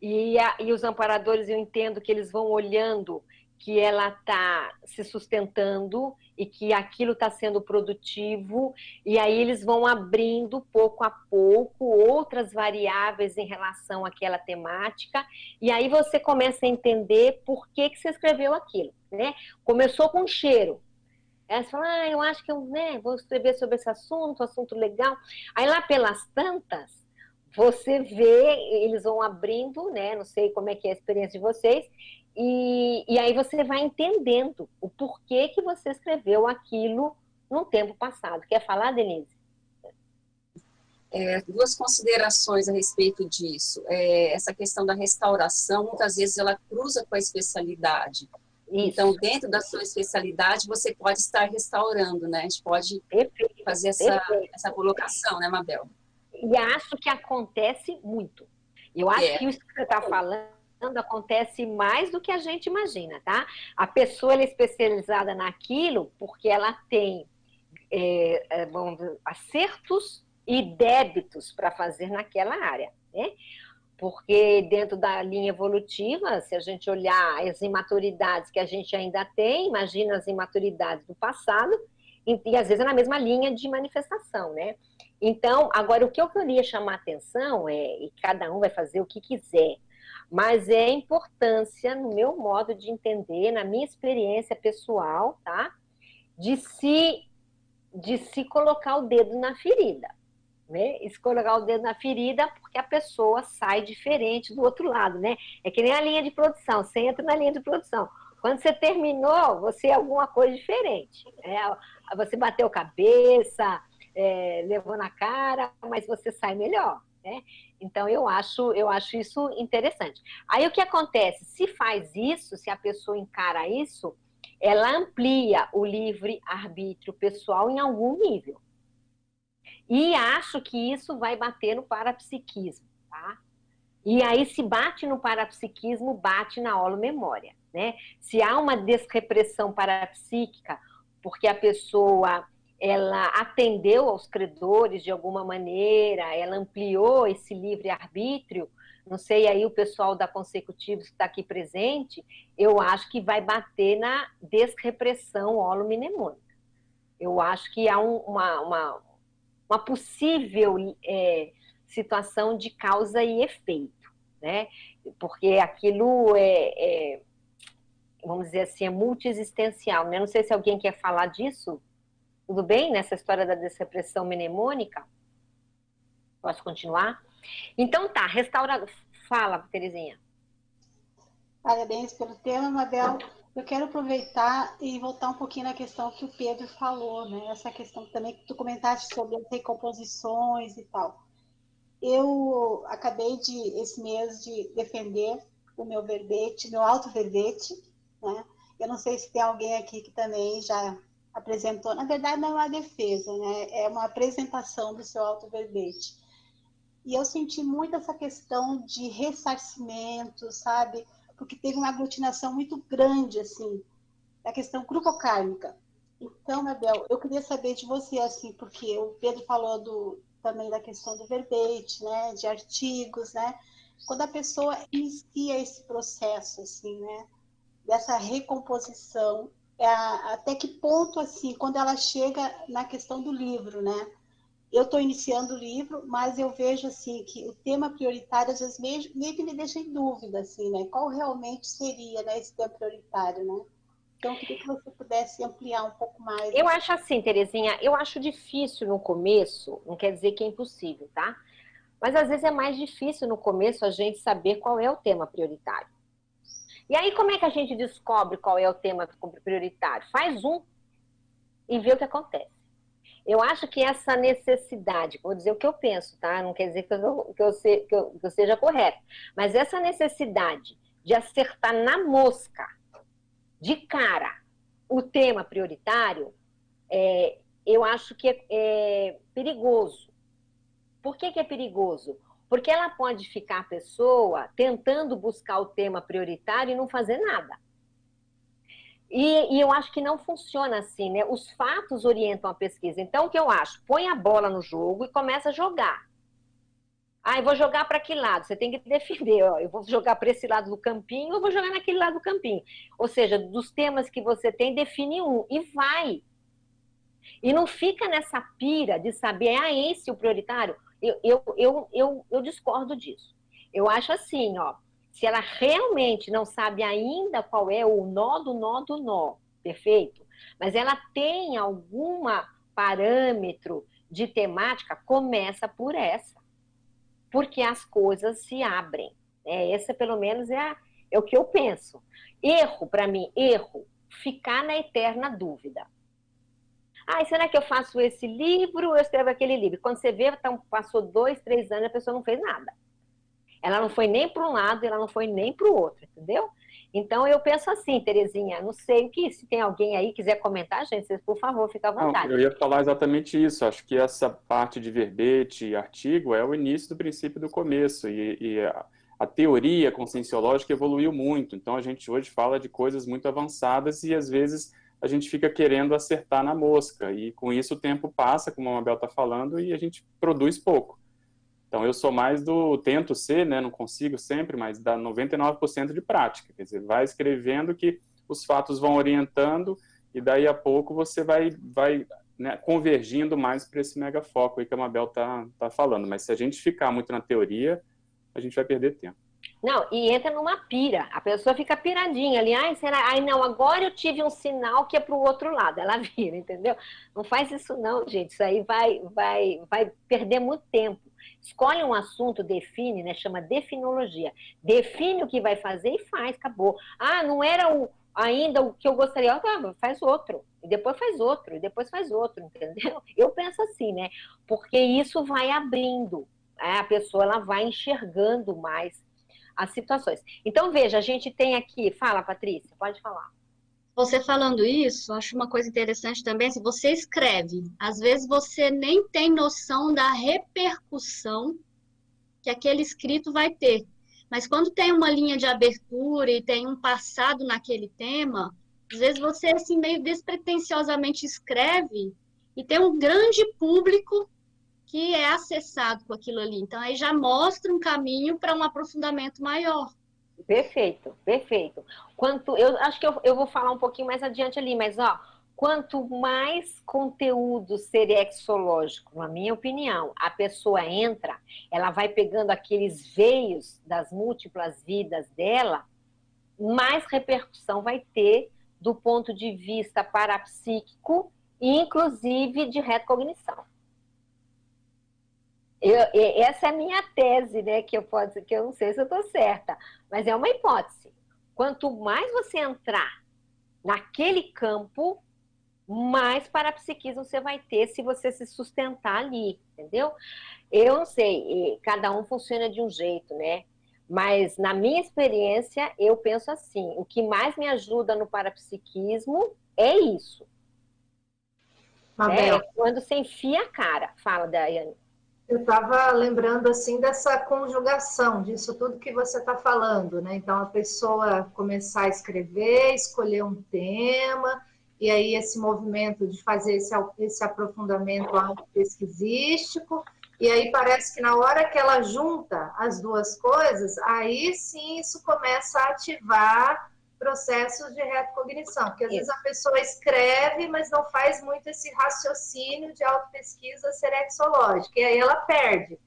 e, a, e os amparadores, eu entendo que eles vão olhando que ela está se sustentando e que aquilo está sendo produtivo, e aí eles vão abrindo pouco a pouco outras variáveis em relação àquela temática, e aí você começa a entender por que, que você escreveu aquilo. Né? Começou com cheiro. Aí você fala, ah, eu acho que eu né, vou escrever sobre esse assunto, assunto legal. Aí lá pelas tantas, você vê, eles vão abrindo, né? Não sei como é que é a experiência de vocês, e, e aí você vai entendendo o porquê que você escreveu aquilo no tempo passado. Quer falar, Denise? É, duas considerações a respeito disso. É, essa questão da restauração, muitas vezes ela cruza com a especialidade. Isso. Então, dentro da sua especialidade, você pode estar restaurando, né? A gente pode Perfeito. fazer essa, essa colocação, né, Mabel? E acho que acontece muito. Eu acho é. que isso que você está falando acontece mais do que a gente imagina, tá? A pessoa é especializada naquilo porque ela tem é, é acertos e débitos para fazer naquela área, né? Porque dentro da linha evolutiva, se a gente olhar as imaturidades que a gente ainda tem, imagina as imaturidades do passado, e, e às vezes é na mesma linha de manifestação, né? Então, agora o que eu queria chamar atenção é, e cada um vai fazer o que quiser, mas é a importância, no meu modo de entender, na minha experiência pessoal, tá? De se, de se colocar o dedo na ferida. Né? E se colocar o dedo na ferida porque a pessoa sai diferente do outro lado, né? É que nem a linha de produção, você entra na linha de produção. Quando você terminou, você é alguma coisa diferente. Né? Você bateu cabeça, é, levou na cara, mas você sai melhor. Né? Então eu acho, eu acho isso interessante. Aí o que acontece? Se faz isso, se a pessoa encara isso, ela amplia o livre arbítrio pessoal em algum nível. E acho que isso vai bater no parapsiquismo, tá? E aí se bate no parapsiquismo, bate na holomemória, né? Se há uma desrepressão parapsíquica, porque a pessoa ela atendeu aos credores de alguma maneira, ela ampliou esse livre-arbítrio, não sei aí o pessoal da Consecutivos que está aqui presente, eu acho que vai bater na desrepressão holominemônica. Eu acho que há um, uma, uma, uma, possível é, situação de causa e efeito, né? Porque aquilo é, é vamos dizer assim, é multiexistencial, né? Não sei se alguém quer falar disso, tudo bem nessa história da desrepressão mnemônica? Posso continuar? Então tá, restaura. Fala, Terezinha. Parabéns pelo tema, Mabel. Eu quero aproveitar e voltar um pouquinho na questão que o Pedro falou, né? Essa questão também que tu comentaste sobre as recomposições e tal. Eu acabei de esse mês de defender o meu verbete, meu alto verbete, né? Eu não sei se tem alguém aqui que também já apresentou, na verdade não é uma defesa, né? é uma apresentação do seu auto-verbete. E eu senti muito essa questão de ressarcimento, sabe? Porque teve uma aglutinação muito grande, assim, da questão grupocármica. Então, Mabel, eu queria saber de você, assim, porque o Pedro falou do, também da questão do verbete, né, de artigos, né? Quando a pessoa inicia esse processo, assim, né, dessa recomposição até que ponto, assim, quando ela chega na questão do livro, né? Eu estou iniciando o livro, mas eu vejo, assim, que o tema prioritário, às vezes, meio, meio que me deixa em dúvida, assim, né? Qual realmente seria, né, esse tema prioritário, né? Então, eu queria que você pudesse ampliar um pouco mais. Eu acho assim, Terezinha, eu acho difícil no começo, não quer dizer que é impossível, tá? Mas às vezes é mais difícil no começo a gente saber qual é o tema prioritário. E aí, como é que a gente descobre qual é o tema prioritário? Faz um e vê o que acontece. Eu acho que essa necessidade, vou dizer o que eu penso, tá? Não quer dizer que eu, que eu, se, que eu, que eu seja correto, mas essa necessidade de acertar na mosca de cara o tema prioritário, é, eu acho que é, é perigoso. Por que, que é perigoso? Porque ela pode ficar a pessoa tentando buscar o tema prioritário e não fazer nada. E, e, eu acho que não funciona assim, né? Os fatos orientam a pesquisa. Então, o que eu acho? Põe a bola no jogo e começa a jogar. Ah, eu vou jogar para que lado? Você tem que defender. Ó, eu vou jogar para esse lado do campinho ou vou jogar naquele lado do campinho. Ou seja, dos temas que você tem, define um e vai. E não fica nessa pira de saber, ah, esse é o prioritário. Eu, eu, eu, eu, eu discordo disso. Eu acho assim, ó, se ela realmente não sabe ainda qual é o nó do nó do nó, perfeito? Mas ela tem alguma parâmetro de temática, começa por essa porque as coisas se abrem. É, esse, pelo menos, é, a, é o que eu penso. Erro, para mim, erro, ficar na eterna dúvida. Ah, será que eu faço esse livro ou eu escrevo aquele livro? Quando você vê, então, passou dois, três anos, a pessoa não fez nada. Ela não foi nem para um lado, ela não foi nem para o outro, entendeu? Então eu penso assim, Terezinha, não sei o que, se tem alguém aí que quiser comentar, gente, vocês, por favor, fica à vontade. Não, eu ia falar exatamente isso. Acho que essa parte de verbete e artigo é o início do princípio do começo. E, e a, a, teoria conscienciológica evoluiu muito. Então a gente hoje fala de coisas muito avançadas e às vezes a gente fica querendo acertar na mosca. E com isso o tempo passa, como a Mabel está falando, e a gente produz pouco. Então eu sou mais do tento ser, né, não consigo sempre, mas dá 99% de prática. Quer dizer, vai escrevendo que os fatos vão orientando e daí a pouco você vai vai né, convergindo mais para esse mega foco aí que a Mabel tá tá falando. Mas se a gente ficar muito na teoria, a gente vai perder tempo. Não, e entra numa pira. A pessoa fica piradinha ali. Ai, será? Ai, não, agora eu tive um sinal que é para o outro lado. Ela vira, entendeu? Não faz isso não, gente. Isso aí vai, vai, vai perder muito tempo. Escolhe um assunto, define, né? Chama definologia. Define o que vai fazer e faz, acabou. Ah, não era o, ainda o que eu gostaria. Ah, faz outro. E depois faz outro, e depois faz outro, entendeu? Eu penso assim, né? Porque isso vai abrindo. Né? A pessoa ela vai enxergando mais as situações. Então, veja, a gente tem aqui. Fala, Patrícia, pode falar. Você falando isso, acho uma coisa interessante também, se você escreve, às vezes você nem tem noção da repercussão que aquele escrito vai ter. Mas quando tem uma linha de abertura e tem um passado naquele tema, às vezes você assim meio despretensiosamente escreve e tem um grande público que é acessado com aquilo ali. Então aí já mostra um caminho para um aprofundamento maior. Perfeito, perfeito. Quanto eu acho que eu, eu vou falar um pouquinho mais adiante ali, mas ó, quanto mais conteúdo serexológico, na minha opinião, a pessoa entra, ela vai pegando aqueles veios das múltiplas vidas dela, mais repercussão vai ter do ponto de vista parapsíquico inclusive de retrocognição. Eu, essa é a minha tese, né? Que eu posso, que eu não sei se eu estou certa, mas é uma hipótese. Quanto mais você entrar naquele campo, mais parapsiquismo você vai ter se você se sustentar ali, entendeu? Eu não sei, cada um funciona de um jeito, né? Mas na minha experiência, eu penso assim: o que mais me ajuda no parapsiquismo é isso. Mabel. É quando você enfia a cara. Fala, Daiane. Eu estava lembrando assim dessa conjugação, disso tudo que você está falando, né? Então a pessoa começar a escrever, escolher um tema, e aí esse movimento de fazer esse, esse aprofundamento pesquisístico, e aí parece que na hora que ela junta as duas coisas, aí sim isso começa a ativar processos de retrocognição, porque às Isso. vezes a pessoa escreve, mas não faz muito esse raciocínio de autopesquisa serexológica, e aí ela perde.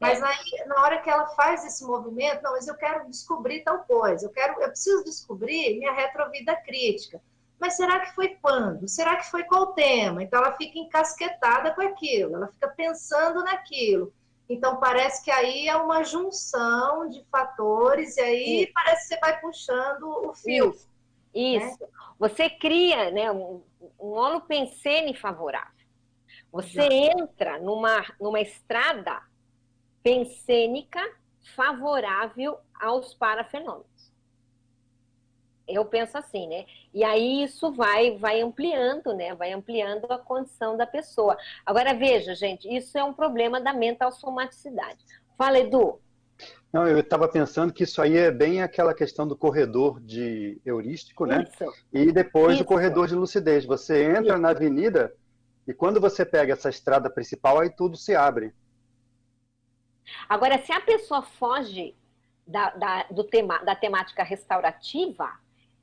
Mas é. aí, na hora que ela faz esse movimento, não, mas eu quero descobrir tal coisa, eu quero, eu preciso descobrir minha retrovida crítica. mas será que foi quando? Será que foi qual tema? Então ela fica encasquetada com aquilo, ela fica pensando naquilo. Então parece que aí é uma junção de fatores e aí Isso. parece que você vai puxando o fio. Isso. Isso. Né? Você cria né, um, um holopensene favorável. Você entra numa, numa estrada pensênica favorável aos parafenômenos. Eu penso assim, né? E aí isso vai, vai ampliando, né? Vai ampliando a condição da pessoa. Agora veja, gente, isso é um problema da mental somaticidade. Fala, Edu. Não, eu estava pensando que isso aí é bem aquela questão do corredor de heurístico, né? Isso. E depois isso. o corredor de lucidez. Você entra isso. na avenida e quando você pega essa estrada principal, aí tudo se abre. Agora, se a pessoa foge da, da, do tema, da temática restaurativa,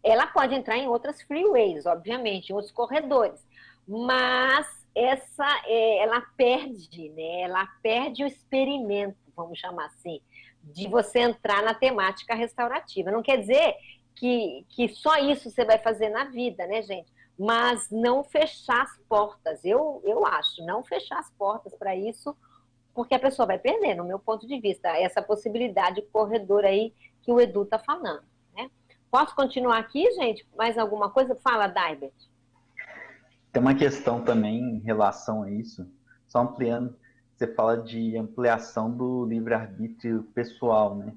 ela pode entrar em outras freeways, obviamente, em outros corredores. Mas essa, é, ela perde, né? Ela perde o experimento, vamos chamar assim, de você entrar na temática restaurativa. Não quer dizer que, que só isso você vai fazer na vida, né, gente? Mas não fechar as portas, eu, eu acho, não fechar as portas para isso, porque a pessoa vai perder, no meu ponto de vista, essa possibilidade de corredor aí que o Edu está falando. Posso continuar aqui, gente? Mais alguma coisa? Fala, Daibert. Tem uma questão também em relação a isso, só ampliando, você fala de ampliação do livre-arbítrio pessoal, né?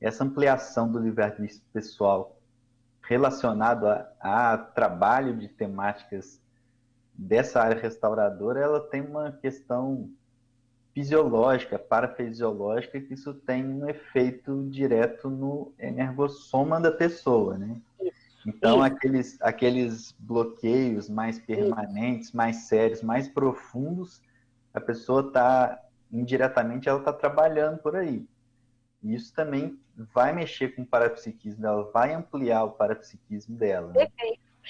Essa ampliação do livre-arbítrio pessoal relacionado a, a, trabalho de temáticas dessa área restauradora, ela tem uma questão fisiológica, parafisiológica, que isso tem um efeito direto no energossoma da pessoa, né? Então, aqueles, aqueles bloqueios mais permanentes, mais sérios, mais profundos, a pessoa está, indiretamente, ela está trabalhando por aí. Isso também vai mexer com o parapsiquismo dela, vai ampliar o parapsiquismo dela. Né?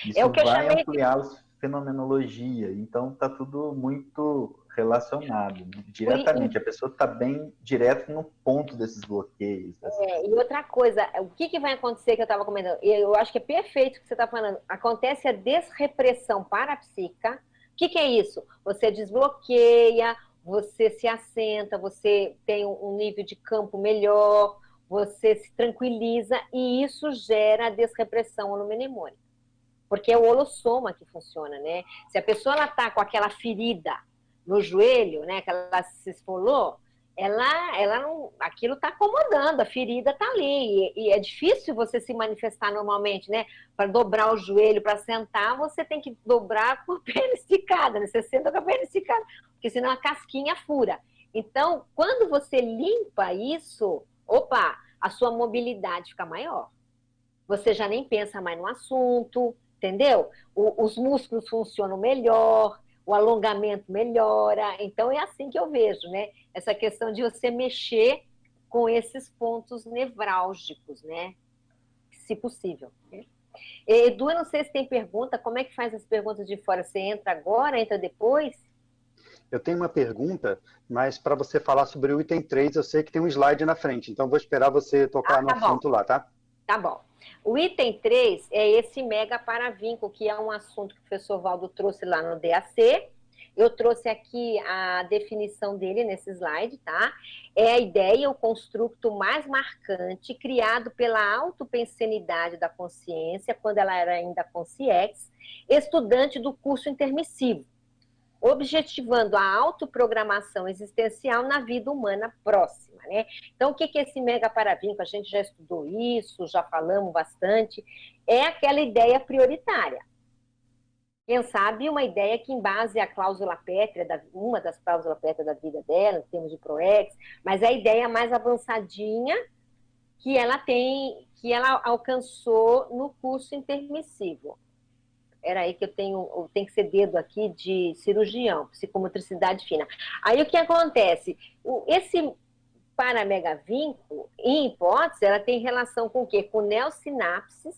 Isso é vai ampliar de... a fenomenologia. Então, está tudo muito relacionado né? diretamente. A pessoa está bem direto no ponto desses bloqueios. Dessas... É, e outra coisa, o que, que vai acontecer que eu estava comentando? Eu acho que é perfeito o que você está falando. Acontece a desrepressão parapsíquica. O que, que é isso? Você desbloqueia, você se assenta, você tem um nível de campo melhor, você se tranquiliza e isso gera a desrepressão mnemônica. Porque é o holossoma que funciona, né? Se a pessoa está com aquela ferida no joelho, né, que ela se esfolou, ela, ela não, aquilo está acomodando, a ferida está ali. E, e, é difícil você se manifestar normalmente, né? Para dobrar o joelho, para sentar, você tem que dobrar com a perna esticada, né? Você senta com a perna esticada, porque senão a casquinha fura. Então, quando você limpa isso, opa, a sua mobilidade fica maior. Você já nem pensa mais no assunto, entendeu? O, os músculos funcionam melhor, o alongamento melhora. Então é assim que eu vejo, né? Essa questão de você mexer com esses pontos nevrálgicos, né? Se possível. Né? Edu, eu não sei se tem pergunta, como é que faz as perguntas de fora? Você entra agora, entra depois? Eu tenho uma pergunta, mas para você falar sobre o item 3, eu sei que tem um slide na frente, então vou esperar você tocar ah, tá no bom. assunto lá, tá? Tá bom. O item 3 é esse mega paravínculo, que é um assunto que o professor Valdo trouxe lá no DAC. Eu trouxe aqui a definição dele nesse slide, tá? É a ideia, o construto mais marcante, criado pela autopensenidade da consciência, quando ela era ainda consciex, estudante do curso intermissivo, objetivando a autoprogramação existencial na vida humana próxima né? Então, o que é esse mega paravínculo? A gente já estudou isso, já falamos bastante. É aquela ideia prioritária. Quem sabe uma ideia que em base à cláusula pétrea, da, uma das cláusulas pétreas da vida dela, em termos de ProEx, mas é a ideia mais avançadinha que ela tem, que ela alcançou no curso intermissivo. Era aí que eu tenho, tem que ser dedo aqui de cirurgião, psicomotricidade fina. Aí o que acontece? Esse para megavínculo, em hipótese, ela tem relação com o quê? Com neosinapses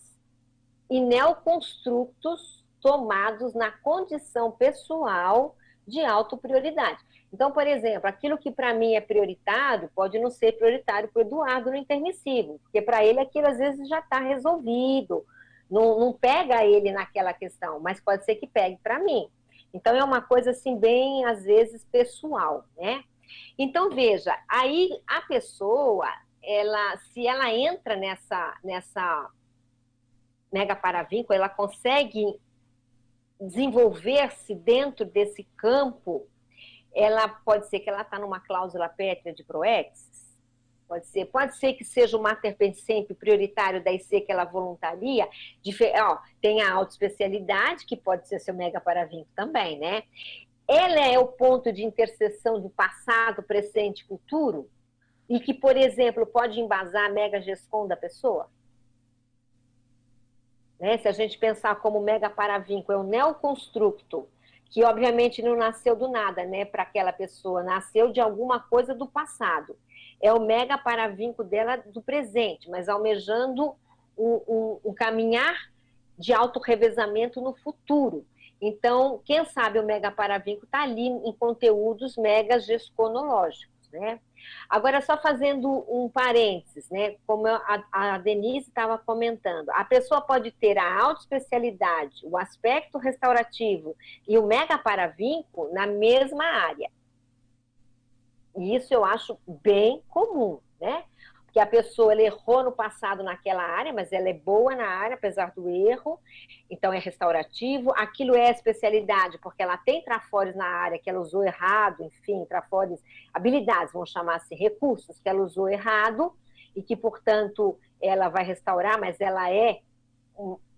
e neoconstructos tomados na condição pessoal de autoprioridade. Então, por exemplo, aquilo que para mim é prioritário pode não ser prioritário para o Eduardo no intermissivo, porque para ele aquilo às vezes já está resolvido, não, não pega ele naquela questão, mas pode ser que pegue para mim. Então é uma coisa assim bem às vezes pessoal, né? Então veja, aí a pessoa, ela, se ela entra nessa nessa mega paravínculo, ela consegue desenvolver-se dentro desse campo, ela pode ser que ela está numa cláusula pétrea de Proex, Pode ser, pode ser que seja o mater pensante prioritário da IC que ela voluntaria. De, ó, tem a autoespecialidade, que pode ser seu mega paravinco também, né? Ela é o ponto de interseção do passado, presente e futuro, e que, por exemplo, pode embasar a mega gescom da pessoa. Né? Se a gente pensar como mega paravinco é o neoconstructo, que obviamente não nasceu do nada, né, para aquela pessoa, nasceu de alguma coisa do passado é o mega paravinco dela do presente, mas almejando um, um, um caminhar de autorrevezamento no futuro. Então, quem sabe o mega paravinco está ali em conteúdos mega gesconológicos, né? Agora, só fazendo um parênteses, né? Como a, a Denise estava comentando, a pessoa pode ter a autoespecialidade, o aspecto restaurativo e o mega paravinco na mesma área. E isso eu acho bem comum, né? Porque a pessoa ela errou no passado naquela área, mas ela é boa na área, apesar do erro, então é restaurativo. Aquilo é especialidade, porque ela tem trafores na área que ela usou errado, enfim, trafores, habilidades, vamos chamar assim, recursos que ela usou errado, e que, portanto, ela vai restaurar, mas ela é,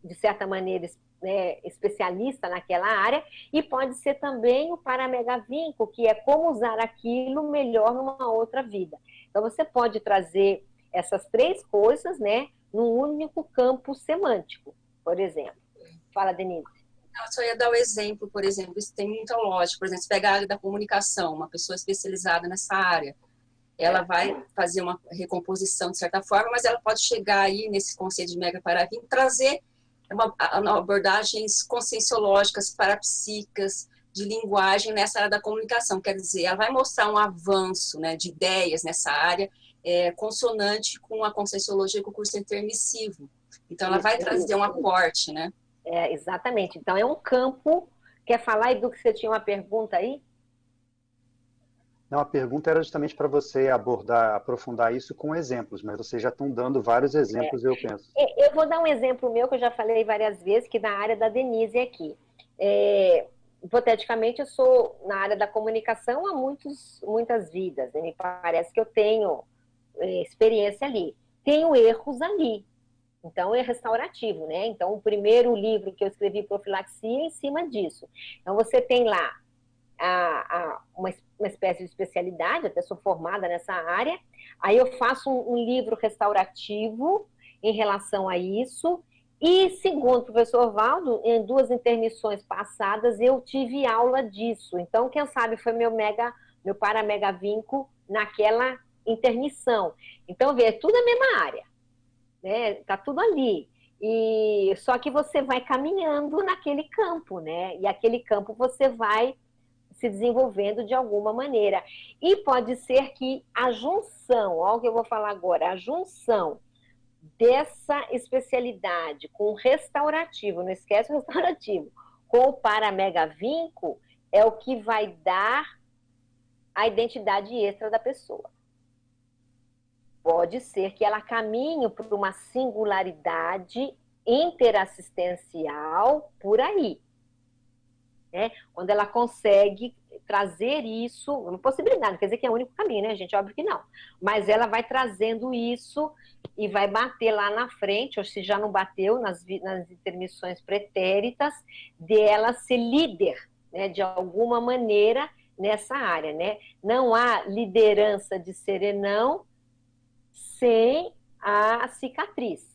de certa maneira, né, especialista naquela área, e pode ser também o paramegavinco, que é como usar aquilo melhor numa outra vida. Então, você pode trazer essas três coisas, né, num único campo semântico, por exemplo. Fala, Denise. Eu só ia dar o exemplo, por exemplo, isso tem muita lógica. Por exemplo, se pegar a área da comunicação, uma pessoa especializada nessa área, ela vai fazer uma recomposição de certa forma, mas ela pode chegar aí nesse conceito de mega paravinho, trazer uma, abordagens conscienciológicas, parapsíquicas, de linguagem nessa área da comunicação. Quer dizer, ela vai mostrar um avanço né, de ideias nessa área, é, consonante com a conscienciologia com o curso intermissivo. Então, ela vai trazer um aporte, né? É, exatamente. Então, é um campo. Quer falar, Edu, que você tinha uma pergunta aí? Não, a pergunta era justamente para você abordar, aprofundar isso com exemplos, mas vocês já estão dando vários exemplos, é. eu penso. Eu vou dar um exemplo meu que eu já falei várias vezes, que na área da Denise aqui. É, hipoteticamente, eu sou na área da comunicação há muitos, muitas vidas, né? me parece que eu tenho é, experiência ali. Tenho erros ali, então é restaurativo, né? Então, o primeiro livro que eu escrevi, Profilaxia, é em cima disso. Então, você tem lá a, a, uma, uma, espécie de especialidade, até sou formada nessa área. Aí eu faço um, um, livro restaurativo em relação a isso. E, segundo o professor Valdo, em duas intermissões passadas eu tive aula disso. Então, quem sabe foi meu mega, meu paramega vinco naquela intermissão. Então, vê, é tudo a mesma área. Né? Tá tudo ali. E só que você vai caminhando naquele campo, né? E aquele campo você vai se desenvolvendo de alguma maneira. E pode ser que a junção, olha o que eu vou falar agora, a junção dessa especialidade com o restaurativo, não esquece o restaurativo, com o paramegavinco, é o que vai dar a identidade extra da pessoa. Pode ser que ela caminhe para uma singularidade interassistencial por aí né? Quando ela consegue trazer isso, uma possibilidade, não quer dizer que é o único caminho, né, gente? Óbvio que não. Mas ela vai trazendo isso e vai bater lá na frente, ou se já não bateu nas, nas intermissões pretéritas, dela ser líder, né, de alguma maneira nessa área, né? Não há liderança de serenão sem a cicatriz.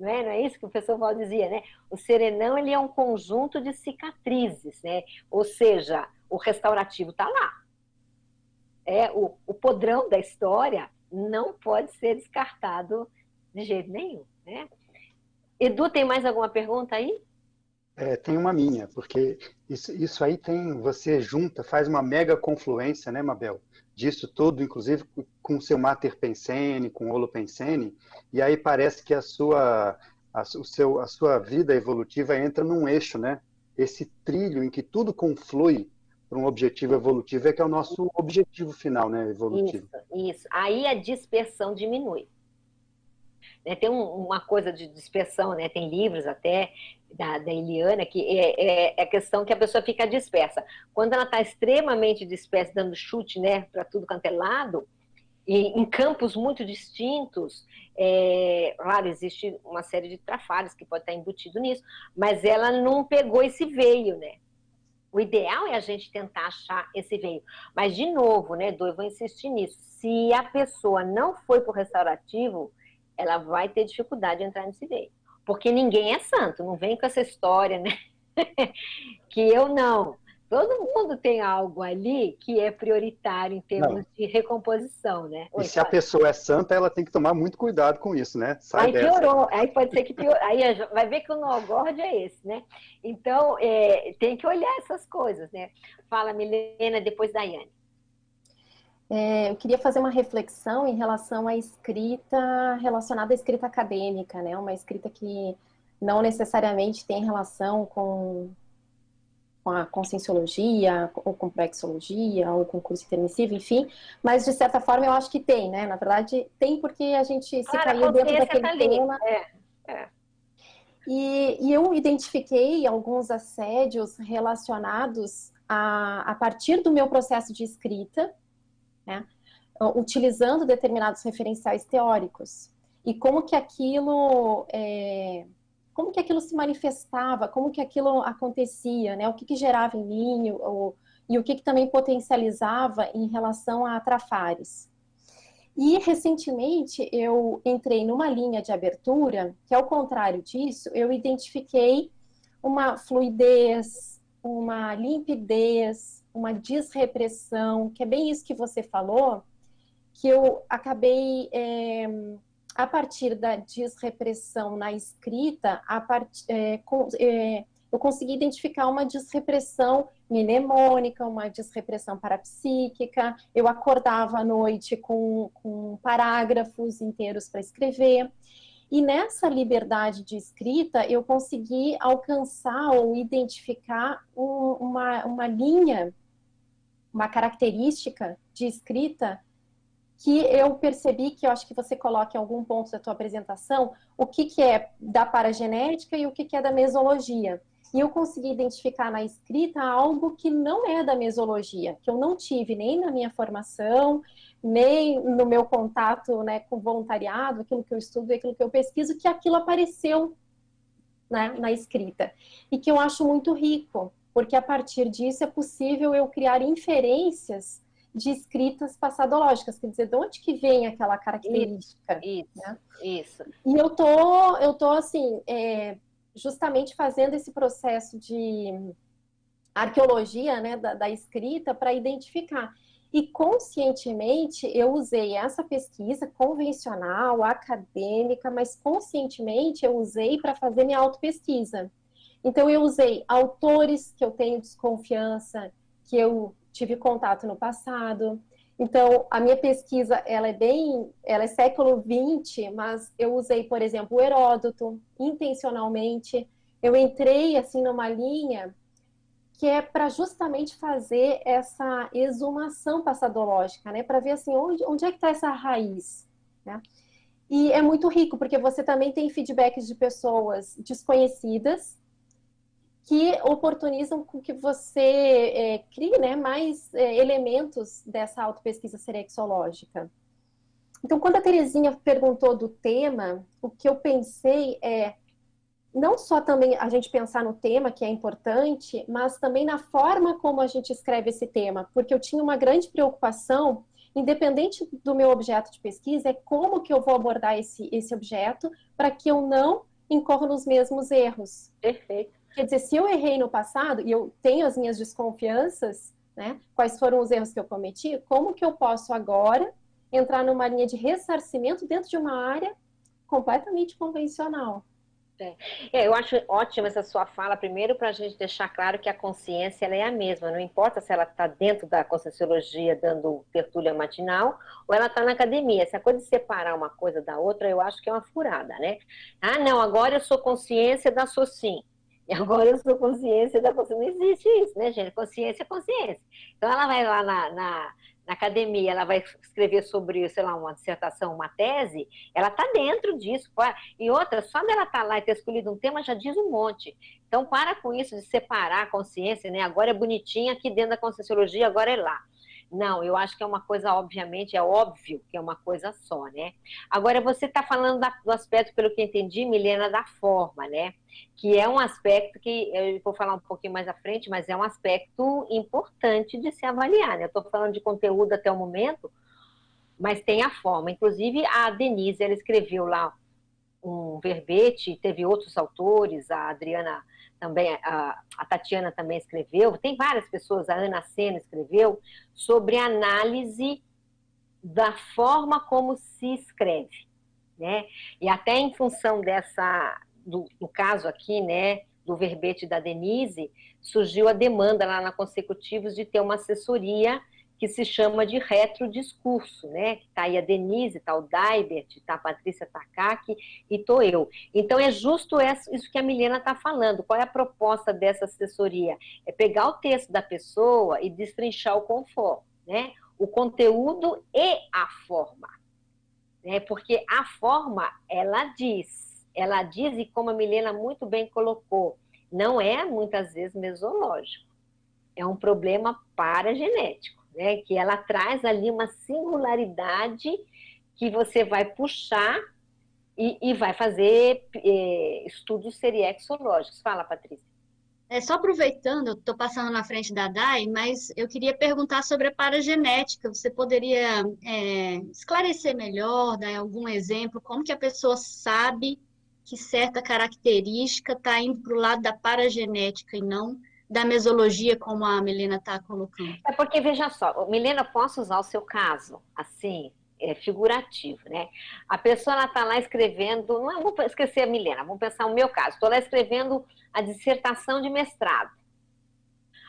Não é, não é isso que o professor Val dizia, né? O serenão ele é um conjunto de cicatrizes, né? Ou seja, o restaurativo está lá. É, o, o podrão da história não pode ser descartado de jeito nenhum, né? Edu, tem mais alguma pergunta aí? É, tem uma minha, porque isso, isso aí tem, você junta, faz uma mega confluência, né, Mabel? Disso tudo, inclusive com seu Mater Pensene, com Olo Pensene, e aí parece que a sua a, o seu, a sua vida evolutiva entra num eixo, né? Esse trilho em que tudo conflui para um objetivo evolutivo é que é o nosso objetivo final, né? Evolutivo. Isso, isso. Aí a dispersão diminui. Né, tem um, uma coisa de dispersão, né? Tem livros até da, da Eliana que é, é, é, a questão que a pessoa fica dispersa. Quando ela está extremamente dispersa, dando chute, né, para tudo quanto é lado, e em campos muito distintos, é, claro, existe uma série de trafalhos que pode estar embutido nisso, mas ela não pegou esse veio, né? O ideal é a gente tentar achar esse veio. Mas, de novo, né, Dô, eu vou insistir nisso. Se a pessoa não foi para o restaurativo, ela vai ter dificuldade de entrar nesse veio. Porque ninguém é santo, não vem com essa história, né? que eu não. Todo mundo tem algo ali que é prioritário em termos não. de recomposição, né? Oi, e se a pessoa é santa, ela tem que tomar muito cuidado com isso, né? Sai aí dessa. piorou, aí pode ser que piorou. Aí vai ver que o no-gord é esse, né? Então, é, tem que olhar essas coisas, né? Fala, Milena, depois Daiane. É, eu queria fazer uma reflexão em relação à escrita relacionada à escrita acadêmica, né? Uma escrita que não necessariamente tem relação com com a conscienciologia, ou com praxeologia, ou com curso intermissivo, enfim, mas de certa forma eu acho que tem, né? Na verdade, tem porque a gente se claro, caiu dentro daquele tá tema. É, é. E, e, eu identifiquei alguns assédios relacionados a, a partir do meu processo de escrita, né? utilizando determinados referenciais teóricos. E como que aquilo é, como que aquilo se manifestava, como que aquilo acontecia, né? O que, que gerava em mim, o, e o que, que também potencializava em relação a trafares. E recentemente eu entrei numa linha de abertura que, ao contrário disso, eu identifiquei uma fluidez, uma limpidez, uma desrepressão, que é bem isso que você falou, que eu acabei é, a partir da desrepressão na escrita, part, é, com, é, eu consegui identificar uma desrepressão mnemônica, uma desrepressão parapsíquica. Eu acordava à noite com, com parágrafos inteiros para escrever. E nessa liberdade de escrita, eu consegui alcançar ou identificar um, uma, uma linha, uma característica de escrita que eu percebi que eu acho que você coloca em algum ponto da tua apresentação o que, que é da paragenética e o que, que é da mesologia. E eu consegui identificar na escrita algo que não é da mesologia, que eu não tive nem na minha formação, nem no meu contato né, com voluntariado, aquilo que eu estudo e aquilo que eu pesquiso, que aquilo apareceu né, na escrita. E que eu acho muito rico, porque a partir disso é possível eu criar inferências de escritas passadológicas, quer dizer, de onde que vem aquela característica. Isso, né? isso. E eu tô, eu tô assim, é, justamente fazendo esse processo de arqueologia, né, da, da escrita para identificar. E conscientemente eu usei essa pesquisa convencional, acadêmica, mas conscientemente eu usei para fazer minha autopesquisa. Então eu usei autores que eu tenho desconfiança, que eu tive contato no passado. Então, a minha pesquisa, ela é bem, ela é século XX, mas eu usei, por exemplo, Heródoto, intencionalmente. Eu entrei, assim, numa linha que é para justamente fazer essa exumação passadológica, né? Para ver, assim, onde, onde é que está essa raiz, né? E é muito rico, porque você também tem feedbacks de pessoas desconhecidas, que oportunizam com que você é, crie né, mais é, elementos dessa autopesquisa serexológica. Então, quando a Terezinha perguntou do tema, o que eu pensei é não só também a gente pensar no tema, que é importante, mas também na forma como a gente escreve esse tema, porque eu tinha uma grande preocupação, independente do meu objeto de pesquisa, é como que eu vou abordar esse, esse objeto para que eu não incorra nos mesmos erros. Perfeito. Quer dizer, se eu errei no passado e eu tenho as minhas desconfianças, né? Quais foram os erros que eu cometi? Como que eu posso agora entrar numa linha de ressarcimento dentro de uma área completamente convencional? É. é, eu acho ótima essa sua fala, primeiro para a gente deixar claro que a consciência ela é a mesma, não importa se ela está dentro da conscienciologia dando tertúlia matinal ou ela está na academia. Essa coisa de separar uma coisa da outra, eu acho que é uma furada, né? Ah, não, agora eu sou consciência da Socim. E agora eu sou consciência da consciência. Não existe isso, né, gente? Consciência é consciência. Então ela vai lá na, na na academia, ela vai escrever sobre, sei lá, uma dissertação, uma tese, ela está dentro disso. E outra, só dela estar tá lá e ter escolhido um tema já diz um monte. Então, para com isso de separar a consciência, né? Agora é bonitinha aqui dentro da conscienciologia, agora é lá. Não, eu acho que é uma coisa, obviamente, é óbvio que é uma coisa só, né? Agora, você está falando da, do aspecto, pelo que entendi, Milena, da forma, né? Que é um aspecto que eu vou falar um pouquinho mais à frente, mas é um aspecto importante de se avaliar, né? Eu estou falando de conteúdo até o momento, mas tem a forma. Inclusive, a Denise, ela escreveu lá um verbete, teve outros autores, a Adriana também, a, a, Tatiana também escreveu, tem várias pessoas, a Ana Sena escreveu, sobre análise da forma como se escreve, né? E até em função dessa, do, do caso aqui, né, do verbete da Denise, surgiu a demanda lá na Consecutivos de ter uma assessoria que se chama de retrodiscurso, né? Que tá aí a Denise, tá o Daibert, tá a Patrícia Takaki e tô eu. Então é justo isso que a Milena está falando. Qual é a proposta dessa assessoria? É pegar o texto da pessoa e destrinchar o conforto, né? O conteúdo e a forma. Né? Porque a forma, ela diz, ela diz, e como a Milena muito bem colocou, não é muitas vezes mesológico. É um problema paragenético né? Que ela traz ali uma singularidade que você vai puxar e, e vai fazer é, estudos seriexológicos. Fala, Patrícia. É, só aproveitando, estou passando na frente da DAI, mas eu queria perguntar sobre a paragenética. Você poderia é, esclarecer melhor, dar algum exemplo, como que a pessoa sabe que certa característica está indo para o lado da paragenética e não da mesologia, como a Milena está colocando? É porque, veja só, Milena, posso usar o seu caso, assim, é, figurativo, né? A pessoa está lá escrevendo, não vou esquecer a Milena, vamos pensar no meu caso, estou lá escrevendo a dissertação de mestrado.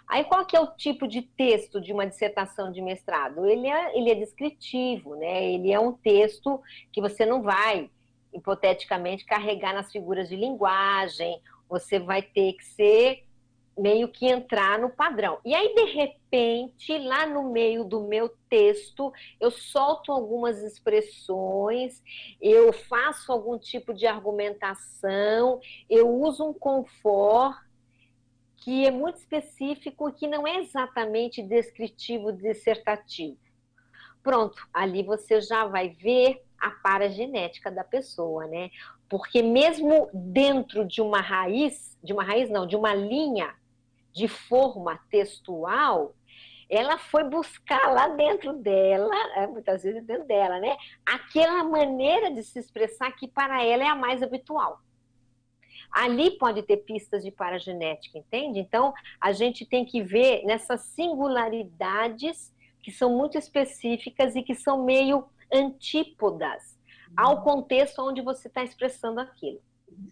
Aí qual que é o tipo de texto de uma dissertação de mestrado? Ele é, ele é descritivo, né? Ele é um texto que você não vai, hipoteticamente, carregar nas figuras de linguagem, você vai ter que ser meio que entrar no padrão. E aí, de repente, lá no meio do meu texto, eu solto algumas expressões, eu faço algum tipo de argumentação, eu uso um confort que é muito específico e que não é exatamente descritivo, dissertativo. Pronto, ali você já vai ver a paragenética da pessoa, né? Porque mesmo dentro de uma raiz, de uma raiz não, de uma linha de forma textual, ela foi buscar lá dentro dela, é, muitas vezes dentro dela, né? Aquela maneira de se expressar que para ela é a mais habitual. Ali pode ter pistas de paragenética, entende? Então, a gente tem que ver nessas singularidades que são muito específicas e que são meio antípodas ao uhum. contexto onde você está expressando aquilo.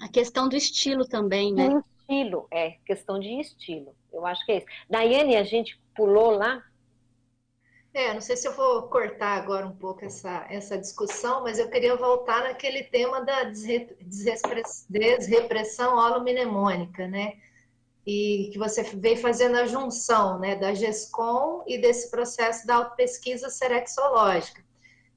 A questão do estilo também, né? Estilo, é questão de estilo. Eu acho que é isso. Daiane, a gente pulou lá. É, não sei se eu vou cortar agora um pouco essa, essa discussão, mas eu queria voltar naquele tema da desrepressão holominemônica, né? E que você veio fazendo a junção né, da GESCOM e desse processo da autopesquisa serexológica.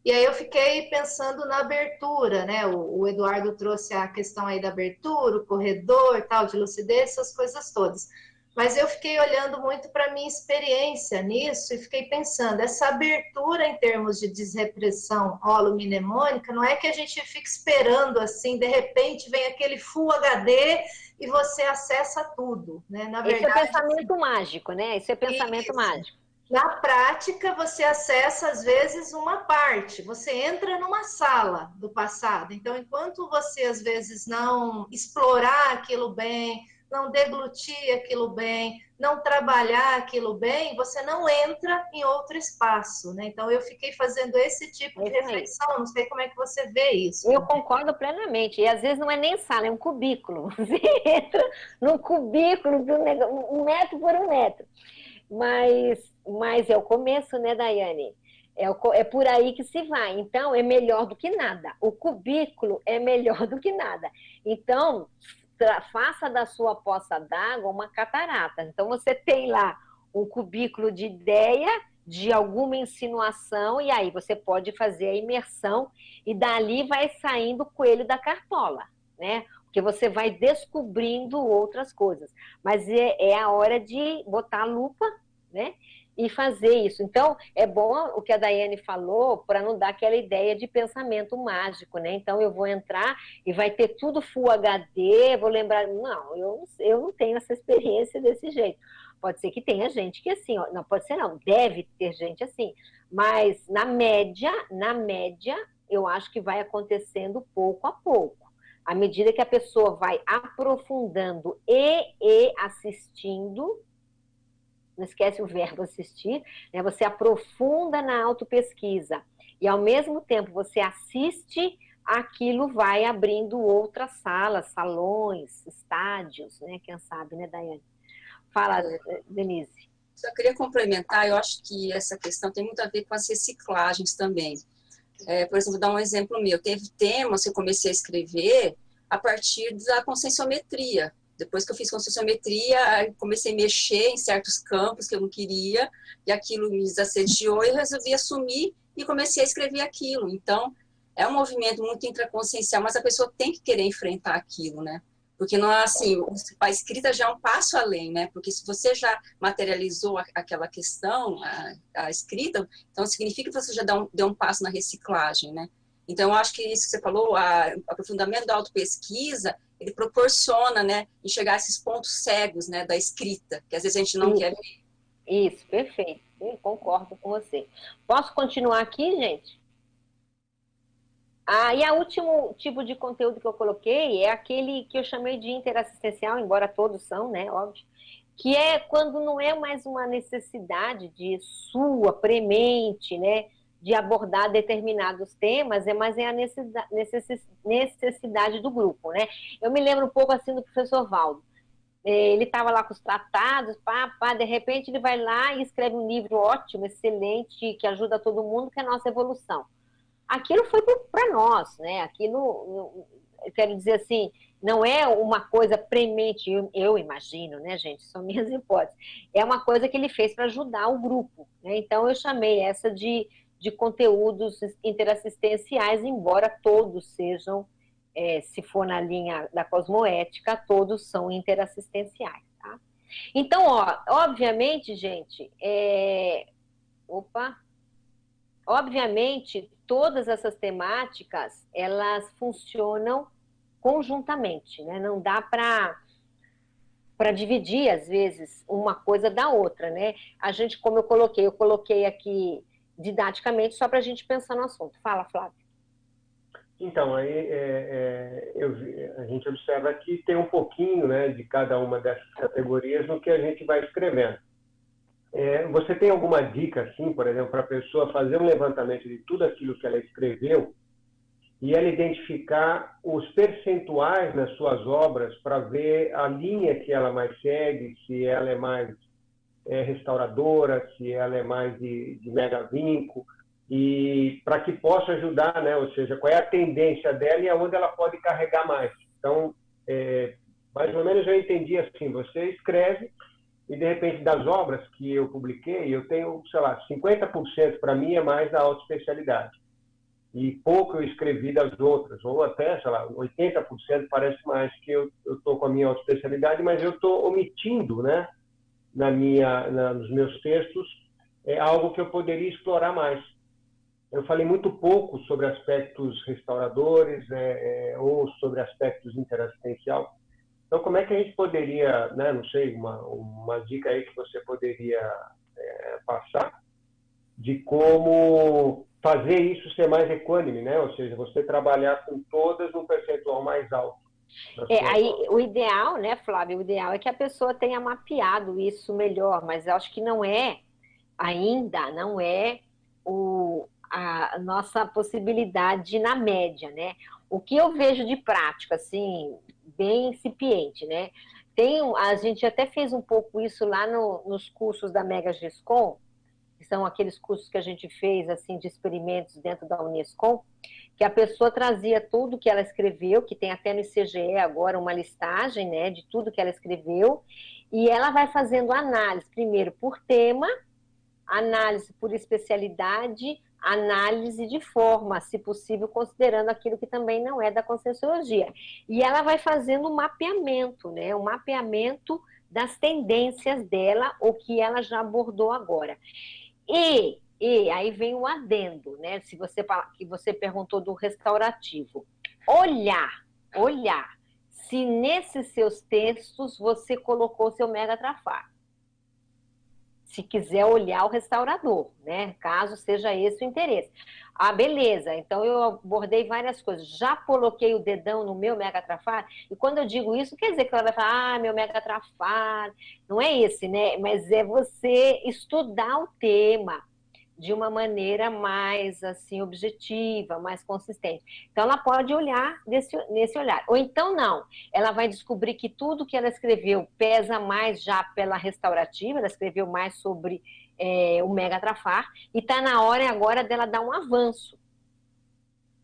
E aí eu fiquei pensando na abertura, né? O, o, Eduardo trouxe a questão aí da abertura, o corredor, tal, de lucidez, essas coisas todas. Mas eu fiquei olhando muito para minha experiência nisso e fiquei pensando, essa abertura em termos de desrepressão holominemônica, não é que a gente fica esperando assim, de repente vem aquele Full HD e você acessa tudo, né? Na verdade, Esse é pensamento mágico, né? Esse é pensamento isso. mágico. Na prática, você acessa, às vezes, uma parte, você entra numa sala do passado. Então, enquanto você, às vezes, não explorar aquilo bem, não deglutir aquilo bem, não trabalhar aquilo bem, você não entra em outro espaço, né? Então eu fiquei fazendo esse tipo de reflexão, não sei como é que você vê isso. Eu concordo plenamente, e às vezes não é nem sala, é um cubículo. Você entra num cubículo de um, negócio, um metro por um metro. Mas, mas é o começo, né, Daiane? É, é por aí que se vai. Então, é melhor do que nada. O cubículo é melhor do que nada. Então, faça da sua poça d'água uma catarata. Então, você tem lá um cubículo de ideia, de alguma insinuação, e aí você pode fazer a imersão, e dali vai saindo o coelho da cartola, né? Porque você vai descobrindo outras coisas. Mas é, é a hora de botar a lupa, né? E fazer isso. Então, é bom o que a Daiane falou para não dar aquela ideia de pensamento mágico, né? Então, eu vou entrar e vai ter tudo Full HD, vou lembrar. Não, eu, eu não tenho essa experiência desse jeito. Pode ser que tenha gente que assim, ó, não pode ser não, deve ter gente assim, mas na média, na média, eu acho que vai acontecendo pouco a pouco. À medida que a pessoa vai aprofundando e, e assistindo, não esquece o verbo assistir, né? você aprofunda na autopesquisa e ao mesmo tempo você assiste, aquilo vai abrindo outras salas, salões, estádios, né? Quem sabe, né, Daiane? Fala, Denise. Só queria complementar, eu acho que essa questão tem muito a ver com as reciclagens também. É, por exemplo, vou dar um exemplo meu. Teve temas que eu comecei a escrever a partir da conscienciometria. Depois que eu fiz conscienciometria, comecei a mexer em certos campos que eu não queria, e aquilo me desassediou, e eu resolvi assumir e comecei a escrever aquilo. Então, é um movimento muito intraconsciencial, mas a pessoa tem que querer enfrentar aquilo, né? Porque não é assim, a escrita já é um passo além, né? Porque se você já materializou aquela questão, a, a escrita, então significa que você já deu um, deu um passo na reciclagem, né? Então, eu acho que isso que você falou, o aprofundamento da autopesquisa, ele proporciona, né, enxergar esses pontos cegos, né, da escrita, que às vezes a gente não Isso. quer ver. Isso, perfeito. Eu concordo com você. Posso continuar aqui, gente? Ah, e o último tipo de conteúdo que eu coloquei é aquele que eu chamei de interassistencial, embora todos são, né, óbvio, que é quando não é mais uma necessidade de sua, premente, né, de abordar determinados temas, é mais é a necessidade do grupo, né? Eu me lembro um pouco assim do professor Valdo. Ele estava lá com os tratados, pá, pá, de repente ele vai lá e escreve um livro ótimo, excelente, que ajuda todo mundo, que é a nossa evolução. Aquilo foi para nós, né? Aquilo, quero dizer assim, não é uma coisa premente, eu, eu, imagino, né, gente? São minhas hipóteses. É uma coisa que ele fez para ajudar o grupo. Né? Então, eu chamei essa de de conteúdos interassistenciais, embora todos sejam, é, se for na linha da cosmoética, todos são interassistenciais. Tá? Então, ó, obviamente, gente, é... opa, obviamente, todas essas temáticas elas funcionam conjuntamente, né? Não dá para para dividir às vezes uma coisa da outra, né? A gente, como eu coloquei, eu coloquei aqui didaticamente, só para a gente pensar no assunto. Fala, Flávio. Então, aí é, é, eu, a gente observa que tem um pouquinho né, de cada uma dessas categorias no que a gente vai escrevendo. É, você tem alguma dica, assim, por exemplo, para a pessoa fazer um levantamento de tudo aquilo que ela escreveu e ela identificar os percentuais nas suas obras para ver a linha que ela mais segue, se ela é mais é restauradora, se ela é mais de, de mega vinco, e para que possa ajudar, né? ou seja, qual é a tendência dela e aonde ela pode carregar mais. Então, é, mais ou menos eu entendi assim, você escreve e de repente das obras que eu publiquei, eu tenho, sei lá, 50% para mim é mais da autoespecialidade. E pouco eu escrevi das outras, ou até, sei lá, 80% parece mais que eu estou com a minha autoespecialidade, mas eu estou omitindo, né? Na minha, na, nos meus textos é algo que eu poderia explorar mais. Eu falei muito pouco sobre aspectos restauradores é, é, ou sobre aspectos interassistencial. Então, como é que a gente poderia, né, não sei, uma, uma dica aí que você poderia é, passar de como fazer isso ser mais equânime, né? Ou seja, você trabalhar com todas num percentual mais alto. É, aí, o ideal, né, Flávio, o ideal é que a pessoa tenha mapeado isso melhor, mas eu acho que não é, ainda não é o, a nossa possibilidade na média, né? O que eu vejo de prática, assim, bem incipiente, né? Tem, a gente até fez um pouco isso lá no, nos cursos da Mega Gescom, que são aqueles cursos que a gente fez, assim, de experimentos dentro da Unescom, que a pessoa trazia tudo que ela escreveu, que tem até no ICGE agora uma listagem, né, de tudo que ela escreveu, e ela vai fazendo análise, primeiro por tema, análise por especialidade, análise de forma, se possível, considerando aquilo que também não é da conscienciologia. E ela vai fazendo um mapeamento, né, um mapeamento das tendências dela, o que ela já abordou agora. E e aí vem o adendo, né? Se você que você perguntou do restaurativo. Olhar, olhar se nesses seus textos você colocou seu mega trafar. Se quiser olhar o restaurador, né? Caso seja esse o interesse. Ah, beleza. Então eu abordei várias coisas. Já coloquei o dedão no meu mega trafar. E quando eu digo isso, quer dizer que ela vai falar, ah, meu mega trafar. Não é esse, né? Mas é você estudar o tema de uma maneira mais assim objetiva, mais consistente. Então ela pode olhar nesse, olhar. Ou então não, ela vai descobrir que tudo que ela escreveu pesa mais já pela restaurativa, ela escreveu mais sobre é, o mega trafar, e está na hora agora dela dar um avanço.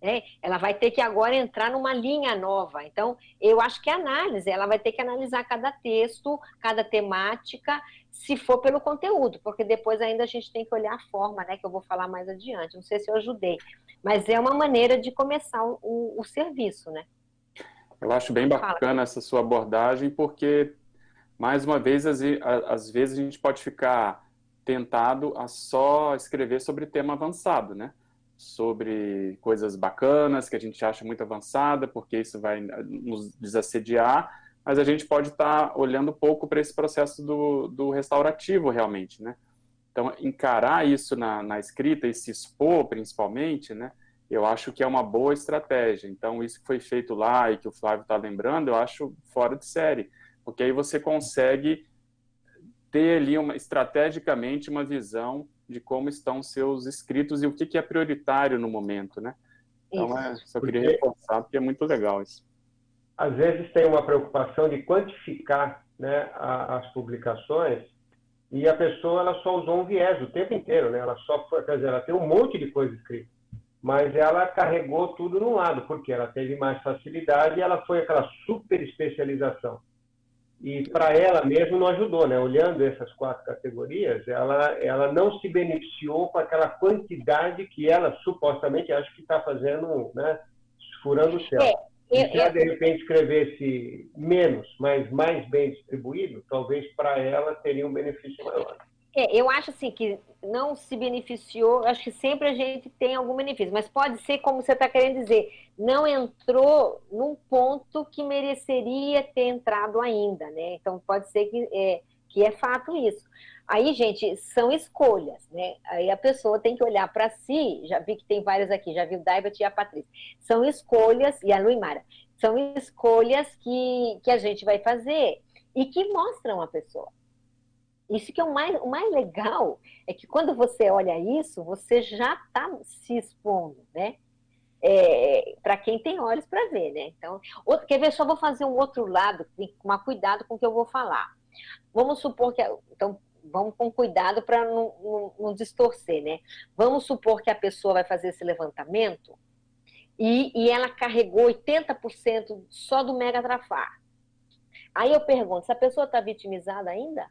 Né? Ela vai ter que agora entrar numa linha nova. Então, eu acho que a análise, ela vai ter que analisar cada texto, cada temática, se for pelo conteúdo, porque depois ainda a gente tem que olhar a forma, né? Que eu vou falar mais adiante. Não sei se eu ajudei, mas é uma maneira de começar o, o serviço, né? Eu acho bem bacana essa sua abordagem, porque, mais uma vez, às vezes a gente pode ficar tentado a só escrever sobre tema avançado, né? Sobre coisas bacanas que a gente acha muito avançada, porque isso vai nos desassediar, mas a gente pode estar tá olhando pouco para esse processo do, do restaurativo realmente, né? Então, encarar isso na, na escrita e se expor, principalmente, né? Eu acho que é uma boa estratégia. Então, isso que foi feito lá e que o Flávio está lembrando, eu acho fora de série, porque aí você consegue ter ali uma, estrategicamente uma visão de como estão seus escritos e o que, que é prioritário no momento, né? Então, é, só queria porque, reforçar, porque é muito legal isso. Às vezes tem uma preocupação de quantificar né, as publicações e a pessoa ela só usou um viés o tempo inteiro, né? Ela só foi, quer dizer, ela tem um monte de coisa escrita, mas ela carregou tudo num lado, porque ela teve mais facilidade e ela foi aquela super especialização e para ela mesmo não ajudou, né? Olhando essas quatro categorias, ela ela não se beneficiou com aquela quantidade que ela supostamente acha que está fazendo, né? Furando o céu. É, e se ela de repente escrevesse menos, mas mais bem distribuído, talvez para ela teria um benefício maior. É, eu acho assim que não se beneficiou, acho que sempre a gente tem algum benefício, mas pode ser como você está querendo dizer, não entrou num ponto que mereceria ter entrado ainda, né? Então pode ser que é, que é fato isso. Aí, gente, são escolhas, né? Aí a pessoa tem que olhar para si, já vi que tem várias aqui, já vi o Daibert e a Patrícia. São escolhas, e a Luimara, são escolhas que, que a gente vai fazer e que mostram a pessoa. Isso que é o mais, o mais legal, é que quando você olha isso, você já está se expondo, né? É, para quem tem olhos para ver, né? Então, outro, quer ver? Só vou fazer um outro lado, tem que tomar cuidado com o que eu vou falar. Vamos supor que. Então, vamos com cuidado para não, não, não, distorcer, né? Vamos supor que a pessoa vai fazer esse levantamento e, e ela carregou 80% só do mega trafar. Aí eu pergunto, se a pessoa está vitimizada ainda?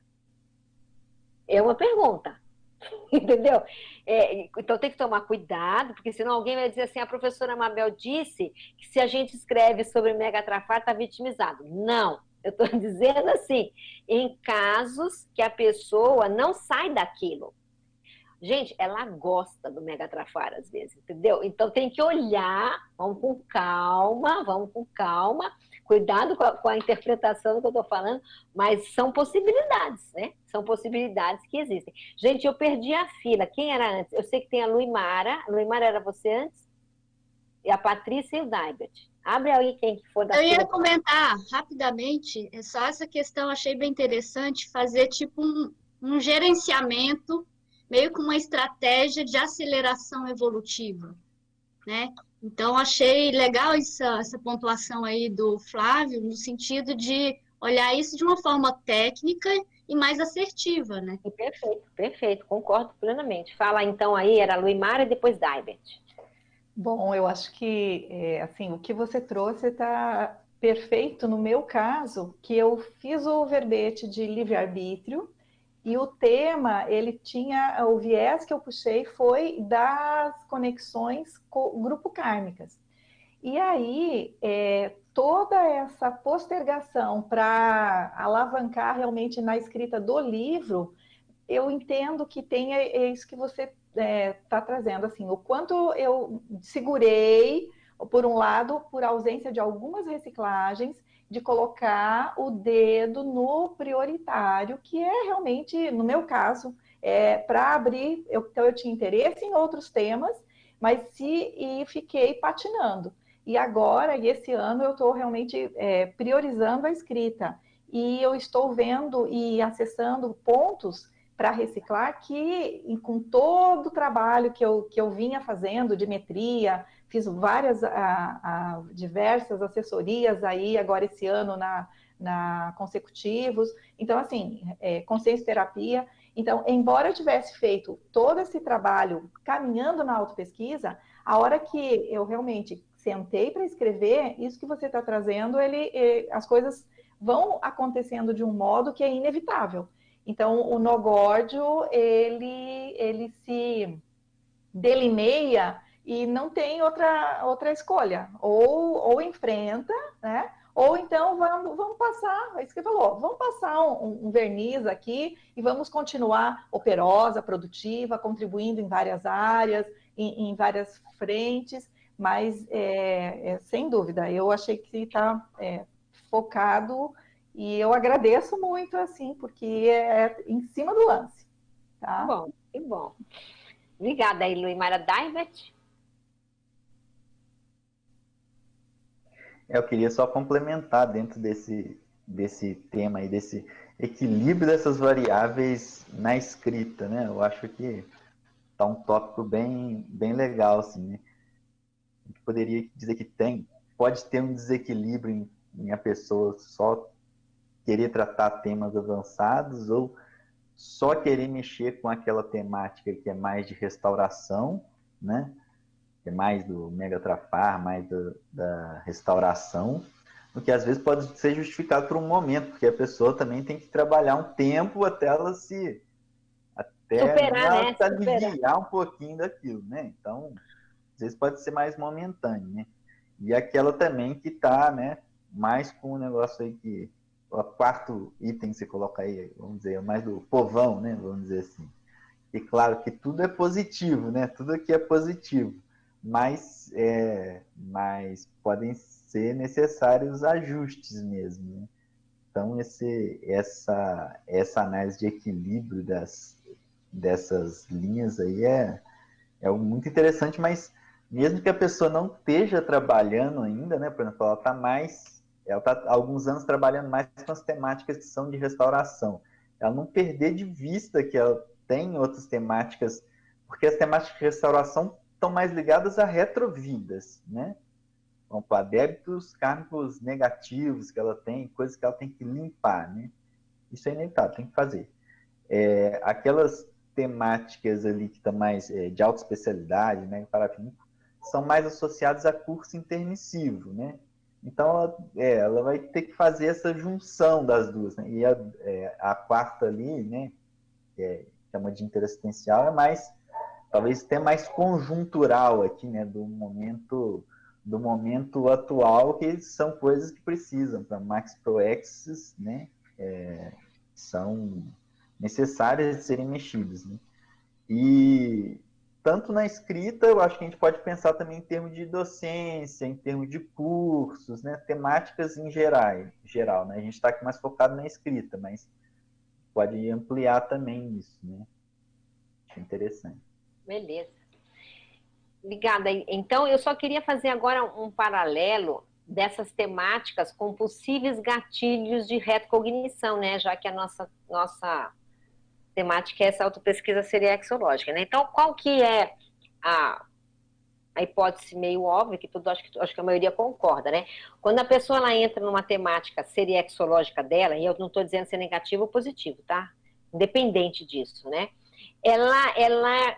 É uma pergunta. Entendeu? É, então tem que tomar cuidado, porque senão alguém vai dizer assim: a professora Mabel disse que se a gente escreve sobre megatrafar, está vitimizado. Não, eu estou dizendo assim: em casos que a pessoa não sai daquilo. Gente, ela gosta do megatrafar às vezes, entendeu? Então tem que olhar, vamos com calma, vamos com calma, cuidado com a, com a interpretação do que eu estou falando, mas são possibilidades, né? São possibilidades que existem. Gente, eu perdi a fila. Quem era antes? Eu sei que tem a Luimara. A Luimara era você antes? a Patrícia e o Daibert. Abre aí quem for da Eu ia comentar rapidamente, é só essa questão, achei bem interessante, fazer tipo um, um gerenciamento, meio com uma estratégia de aceleração evolutiva, né? Então, achei legal essa, essa pontuação aí do Flávio, no sentido de olhar isso de uma forma técnica e mais assertiva, né? Perfeito, perfeito, concordo plenamente. Fala então aí, era Luimara e depois Daibert. Bom, eu acho que é, assim o que você trouxe está perfeito no meu caso, que eu fiz o verbete de livre-arbítrio e o tema, ele tinha, o viés que eu puxei foi das conexões grupo kármicas. E aí, é, toda essa postergação para alavancar realmente na escrita do livro, eu entendo que tem é, é isso que você está é, tá trazendo, assim, o quanto eu segurei, por um lado, por ausência de algumas reciclagens, de colocar o dedo no prioritário, que é realmente, no meu caso, é, para abrir, eu, então eu tinha interesse em outros temas, mas se e fiquei patinando. E agora, e esse ano, eu estou realmente é, priorizando a escrita. E eu estou vendo e acessando pontos para reciclar que, com todo o trabalho que eu, que eu vinha fazendo de metria, fiz várias, a, a, diversas assessorias aí, agora esse ano, na, na consecutivos. Então, assim, é, consciência terapia. Então, embora eu tivesse feito todo esse trabalho caminhando na autopesquisa, a hora que eu realmente sentei para escrever, isso que você está trazendo, ele, as coisas vão acontecendo de um modo que é inevitável. Então, o nogórdio, ele, ele se delineia e não tem outra, outra escolha. Ou, ou enfrenta, né? Ou então vamos, vamos passar, é isso que falou, vamos passar um, um, verniz aqui e vamos continuar operosa, produtiva, contribuindo em várias áreas, em, em várias frentes, mas é, é, sem dúvida, eu achei que está é, focado e eu agradeço muito, assim, porque é em cima do lance. Tá? Bom, que bom. Obrigada aí, Luimara Daivet. Eu queria só complementar dentro desse, desse tema e desse equilíbrio dessas variáveis na escrita, né? Eu acho que tá um tópico bem, bem legal, assim, né? Poderia dizer que tem, pode ter um desequilíbrio em, em a pessoa só querer tratar temas avançados ou só querer mexer com aquela temática que é mais de restauração, né? Mais do megatrafar, mais do, da restauração, o que às vezes pode ser justificado por um momento, porque a pessoa também tem que trabalhar um tempo até ela se até Superar, né? aliviar um pouquinho daquilo, né? Então, às vezes pode ser mais momentâneo, né? E aquela também que está, né, mais com o negócio aí que o quarto item que você coloca aí, vamos dizer, mais do povão, né, vamos dizer assim. E claro que tudo é positivo, né? Tudo aqui é positivo, mas é, mas podem ser necessários ajustes mesmo, né? Então esse essa essa análise de equilíbrio das dessas linhas aí é é muito interessante, mas mesmo que a pessoa não esteja trabalhando ainda, né? Por exemplo, ela está mais, ela está alguns anos trabalhando mais com as temáticas que são de restauração. Ela não perder de vista que ela tem outras temáticas, porque as temáticas de restauração estão mais ligadas a retrovidas, né? Vamos para débitos kármicos negativos que ela tem, coisas que ela tem que limpar, né? Isso é inevitável, tem que fazer. É, aquelas temáticas ali que estão mais é, de alta especialidade, né, parafínico, são mais associados a curso intermissivo, né? Então, ela, é, ela vai ter que fazer essa junção das duas, né? E a, é, a quarta ali, né, que é, chama de interassistencial, é mais, talvez até mais conjuntural aqui, né, do momento do momento atual, que são coisas que precisam para Max Pro né, é, são necessárias de serem mexidas, né? E tanto na escrita, eu acho que a gente pode pensar também em termos de docência, em termos de cursos, né? temáticas em geral, geral né? A gente está aqui mais focado na escrita, mas pode ampliar também isso, né? Acho interessante. Beleza. Obrigada. Então, eu só queria fazer agora um paralelo dessas temáticas com possíveis gatilhos de retrocognição, né? Já que a nossa, nossa temática é essa autopesquisa seriexológica, né? Então, qual que é a, a hipótese meio óbvia, que tudo, acho que, acho que a maioria concorda, né? Quando a pessoa ela entra numa temática seriexológica dela, e eu não estou dizendo se é negativo ou positivo, tá? Independente disso, né? Ela, ela,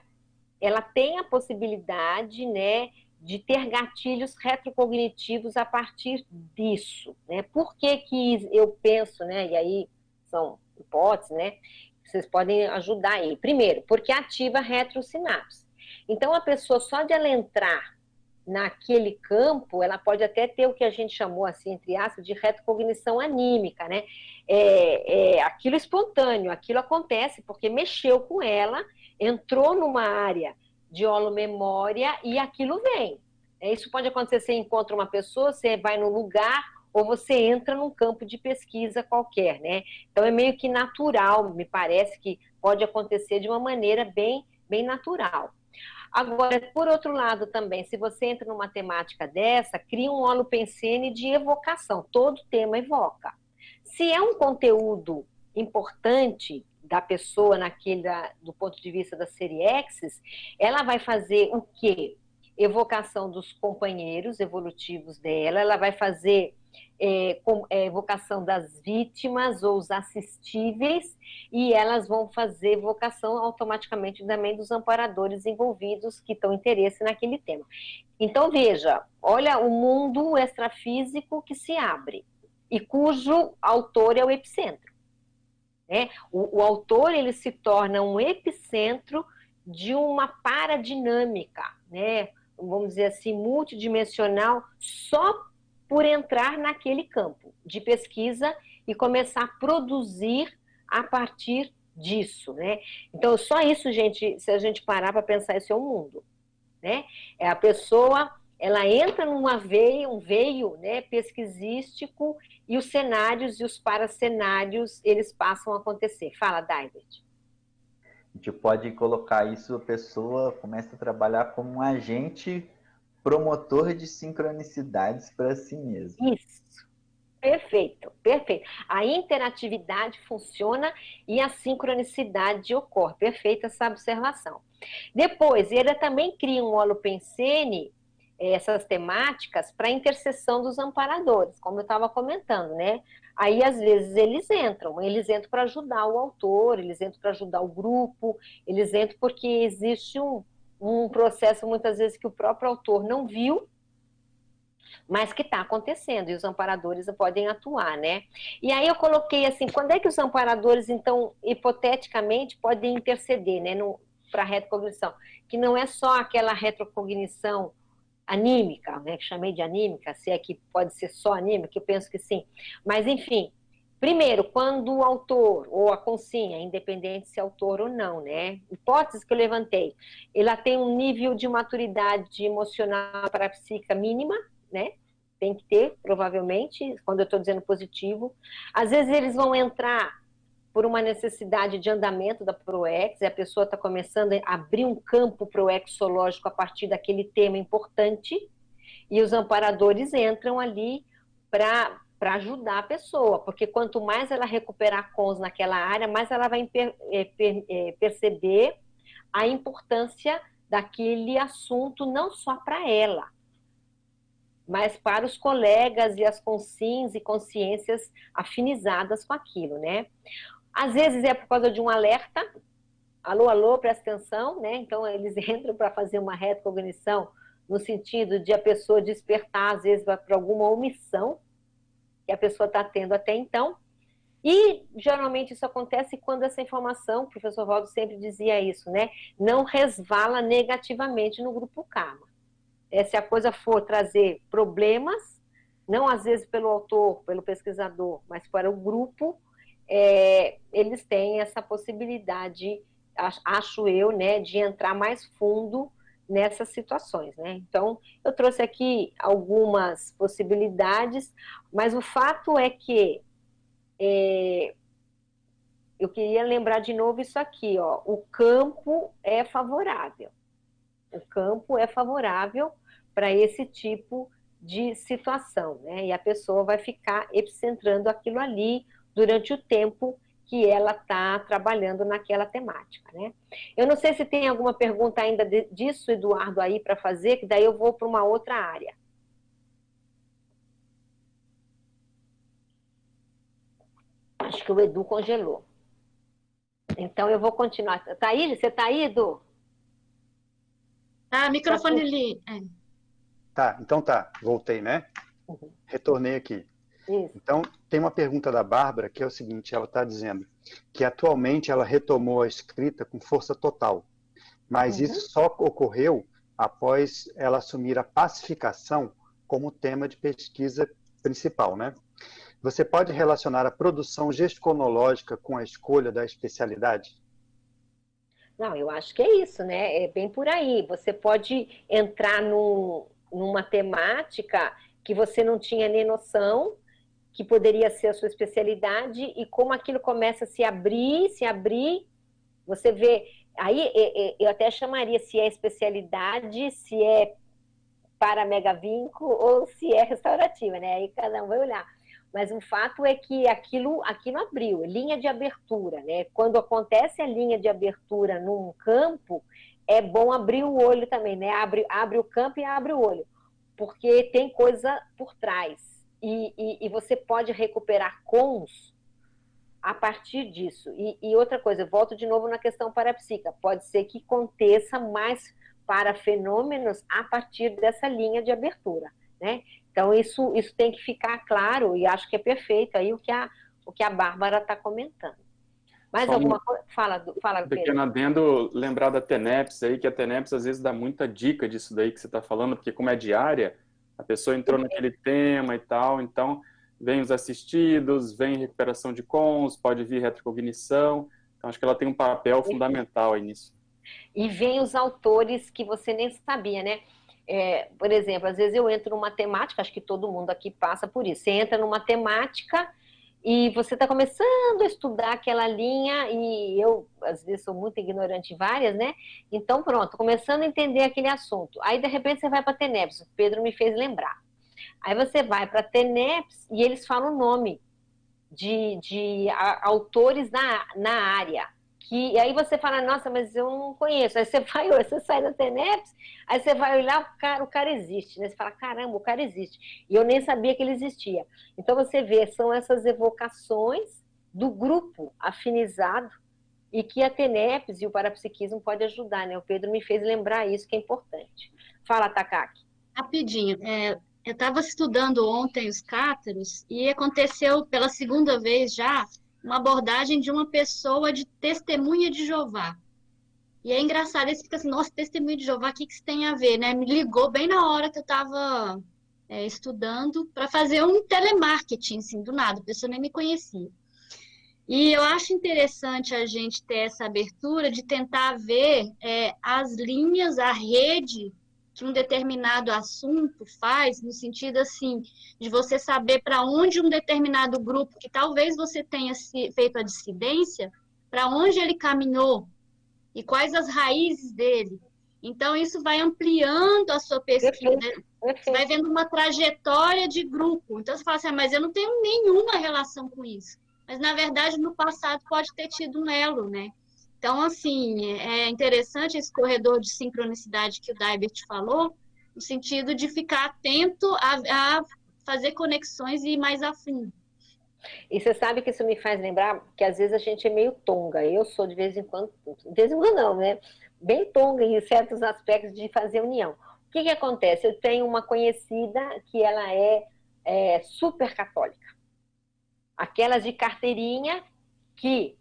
ela tem a possibilidade, né, de ter gatilhos retrocognitivos a partir disso, né? Por que que eu penso, né, e aí são hipóteses, né, vocês podem ajudar aí. Primeiro, porque ativa retrosinapse. Então, a pessoa, só de ela entrar naquele campo, ela pode até ter o que a gente chamou, assim, entre aspas, de retrocognição anímica, né? É, é aquilo espontâneo, aquilo acontece porque mexeu com ela, entrou numa área de holomemória e aquilo vem. É, isso pode acontecer, você encontra uma pessoa, você vai no lugar, ou você entra num campo de pesquisa qualquer, né? Então é meio que natural, me parece que pode acontecer de uma maneira bem, bem natural. Agora, por outro lado também, se você entra numa temática dessa, cria um holopensene de evocação, todo tema evoca. Se é um conteúdo importante da pessoa naquele, do ponto de vista da série X, ela vai fazer o quê? Evocação dos companheiros evolutivos dela, ela vai fazer é, com, é, evocação das vítimas ou os assistíveis, e elas vão fazer evocação automaticamente também dos amparadores envolvidos que estão interesse naquele tema. Então, veja, olha o mundo extrafísico que se abre, e cujo autor é o epicentro. Né? O, o autor ele se torna um epicentro de uma paradinâmica, né? vamos dizer assim, multidimensional, só por entrar naquele campo de pesquisa e começar a produzir a partir disso, né? Então, só isso, gente, se a gente parar para pensar, isso é o mundo, né? É a pessoa, ela entra numa veia, um veio, né, pesquisístico e os cenários e os paracenários, eles passam a acontecer. Fala, David. A gente pode colocar isso, a pessoa começa a trabalhar como um agente promotor de sincronicidades para si mesmo. Isso. Perfeito, perfeito. A interatividade funciona e a sincronicidade ocorre. Perfeita essa observação. Depois, ele também cria um holopensene, essas temáticas, para intercessão dos amparadores, como eu estava comentando, né? Aí, às vezes, eles entram, eles entram para ajudar o autor, eles entram para ajudar o grupo, eles entram porque existe um, um processo muitas vezes que o próprio autor não viu, mas que está acontecendo e os amparadores podem atuar, né? E aí eu coloquei assim, quando é que os amparadores, então, hipoteticamente, podem interceder, né, para a retrocognição? Que não é só aquela retrocognição anímica, né, que chamei de anímica, se é que pode ser só anímica, eu penso que sim. Mas, enfim, Primeiro, quando o autor ou a consinha, independente se é autor ou não, né? Hipótese que eu levantei, ela tem um nível de maturidade emocional para a psíquica mínima, né? Tem que ter, provavelmente, quando eu estou dizendo positivo. Às vezes eles vão entrar por uma necessidade de andamento da ProEx, e a pessoa está começando a abrir um campo proexológico a partir daquele tema importante, e os amparadores entram ali para para ajudar a pessoa, porque quanto mais ela recuperar cons naquela área, mais ela vai per, é, per, é, perceber a importância daquele assunto, não só para ela, mas para os colegas e as consciências e consciências afinizadas com aquilo, né? Às vezes é por causa de um alerta, alô, alô, presta atenção, né? Então eles entram para fazer uma retrocognição no sentido de a pessoa despertar, às vezes, para alguma omissão, que a pessoa está tendo até então. E geralmente isso acontece quando essa informação, o professor Valdo sempre dizia isso, né? Não resvala negativamente no grupo karma. É, se a coisa for trazer problemas, não às vezes pelo autor, pelo pesquisador, mas para o grupo, é, eles têm essa possibilidade, acho eu, né, de entrar mais fundo nessas situações, né? Então, eu trouxe aqui algumas possibilidades, mas o fato é que é, eu queria lembrar de novo isso aqui, ó. O campo é favorável. O campo é favorável para esse tipo de situação, né? E a pessoa vai ficar epicentrando aquilo ali durante o tempo que ela está trabalhando naquela temática, né? Eu não sei se tem alguma pergunta ainda disso, Eduardo, aí para fazer, que daí eu vou para uma outra área. Acho que o Edu congelou. Então eu vou continuar. Tá aí? Você tá aí, Edu? Ah, microfone ali. É. Tá, então tá. Voltei, né? Uhum. Retornei aqui. Isso. Então, tem uma pergunta da Bárbara que é o seguinte: ela está dizendo que atualmente ela retomou a escrita com força total, mas uhum. isso só ocorreu após ela assumir a pacificação como tema de pesquisa principal, né? Você pode relacionar a produção gesticonológica com a escolha da especialidade? Não, eu acho que é isso, né? É bem por aí. Você pode entrar num, numa temática que você não tinha nem noção que poderia ser a sua especialidade e como aquilo começa a se abrir, se abrir, você vê. Aí eu até chamaria se é especialidade, se é para megavinco ou se é restaurativa, né? Aí cada um vai olhar. Mas o fato é que aquilo, aquilo abriu, linha de abertura, né? Quando acontece a linha de abertura num campo, é bom abrir o olho também, né? Abre, abre o campo e abre o olho, porque tem coisa por trás. E, e, e você pode recuperar cons a partir disso. E, e, outra coisa, eu volto de novo na questão parapsíquica. Pode ser que aconteça mais para fenômenos a partir dessa linha de abertura, né? Então, isso, isso tem que ficar claro e acho que é perfeito aí o que a, o que a Bárbara está comentando. Mais alguma um coisa? Fala, fala. Pequeno adendo, lembrar da TENEPS aí, que a TENEPS às vezes dá muita dica disso daí que você está falando, porque como é diária, a pessoa entrou naquele tema e tal, então vem os assistidos, vem recuperação de cons, pode vir retrocognição, então acho que ela tem um papel fundamental aí nisso. E vem os autores que você nem sabia, né? É, por exemplo, às vezes eu entro numa temática, acho que todo mundo aqui passa por isso. Você entra numa temática e você está começando a estudar aquela linha, e eu, às vezes, sou muito ignorante em várias, né? Então, pronto, começando a entender aquele assunto. Aí, de repente, você vai para TENEPS, o Pedro me fez lembrar. Aí você vai para TENEPS e eles falam o nome de, de autores na, na área que aí você fala, nossa, mas eu não conheço. Aí você vai, você sai da TENEPS, aí você vai olhar, o cara, o cara existe, né? Você fala, caramba, o cara existe. E eu nem sabia que ele existia. Então você vê, são essas evocações do grupo afinizado e que a TENEPS e o parapsiquismo pode ajudar, né? O Pedro me fez lembrar isso, que é importante. Fala, Takaki. Rapidinho, é, eu estava estudando ontem os cátaros e aconteceu pela segunda vez já uma abordagem de uma pessoa de testemunha de Jeová. E é engraçado, ele fica assim, nossa, testemunha de Jeová, o que, que isso tem a ver, né? Me ligou bem na hora que eu estava é, estudando para fazer um telemarketing, assim, do nada, a pessoa nem me conhecia. E eu acho interessante a gente ter essa abertura de tentar ver é, as linhas, a rede que um determinado assunto faz, no sentido assim, de você saber para onde um determinado grupo, que talvez você tenha feito a dissidência, para onde ele caminhou e quais as raízes dele. Então, isso vai ampliando a sua pesquisa. Né? Vai vendo uma trajetória de grupo. Então, você fala assim, ah, mas eu não tenho nenhuma relação com isso. Mas, na verdade, no passado pode ter tido um elo, né? Então, assim, é interessante esse corredor de sincronicidade que o Daibert falou, no sentido de ficar atento a, a fazer conexões e ir mais a fundo. E você sabe que isso me faz lembrar que às vezes a gente é meio tonga. Eu sou de vez em quando, de vez em quando não, né? Bem tonga em certos aspectos de fazer união. O que, que acontece? Eu tenho uma conhecida que ela é, é super católica. Aquelas de carteirinha que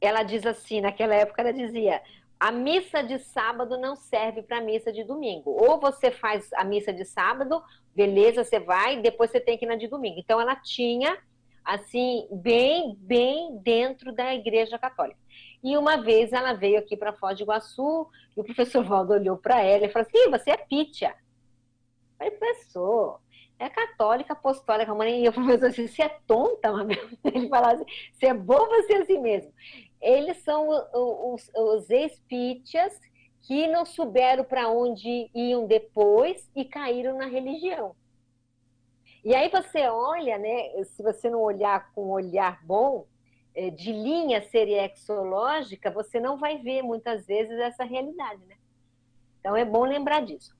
ela diz assim, naquela época ela dizia, a missa de sábado não serve para a missa de domingo. Ou você faz a missa de sábado, beleza, você vai, depois você tem que ir na de domingo. Então ela tinha assim, bem, bem dentro da igreja católica. E uma vez ela veio aqui para Foz do Iguaçu e o professor Valdo olhou para ela e falou assim: você é Pítia. Eu falei, professor, é católica, apostólica, mãe. E o professor assim: você é tonta, mamãe. Ele falava assim: você é boa você assim mesmo. Eles são os, os que não souberam para onde iam depois e caíram na religião. E aí você olha, né, se você não olhar com um olhar bom, é, de linha seriexológica, você não vai ver muitas vezes essa realidade, né? Então é bom lembrar disso.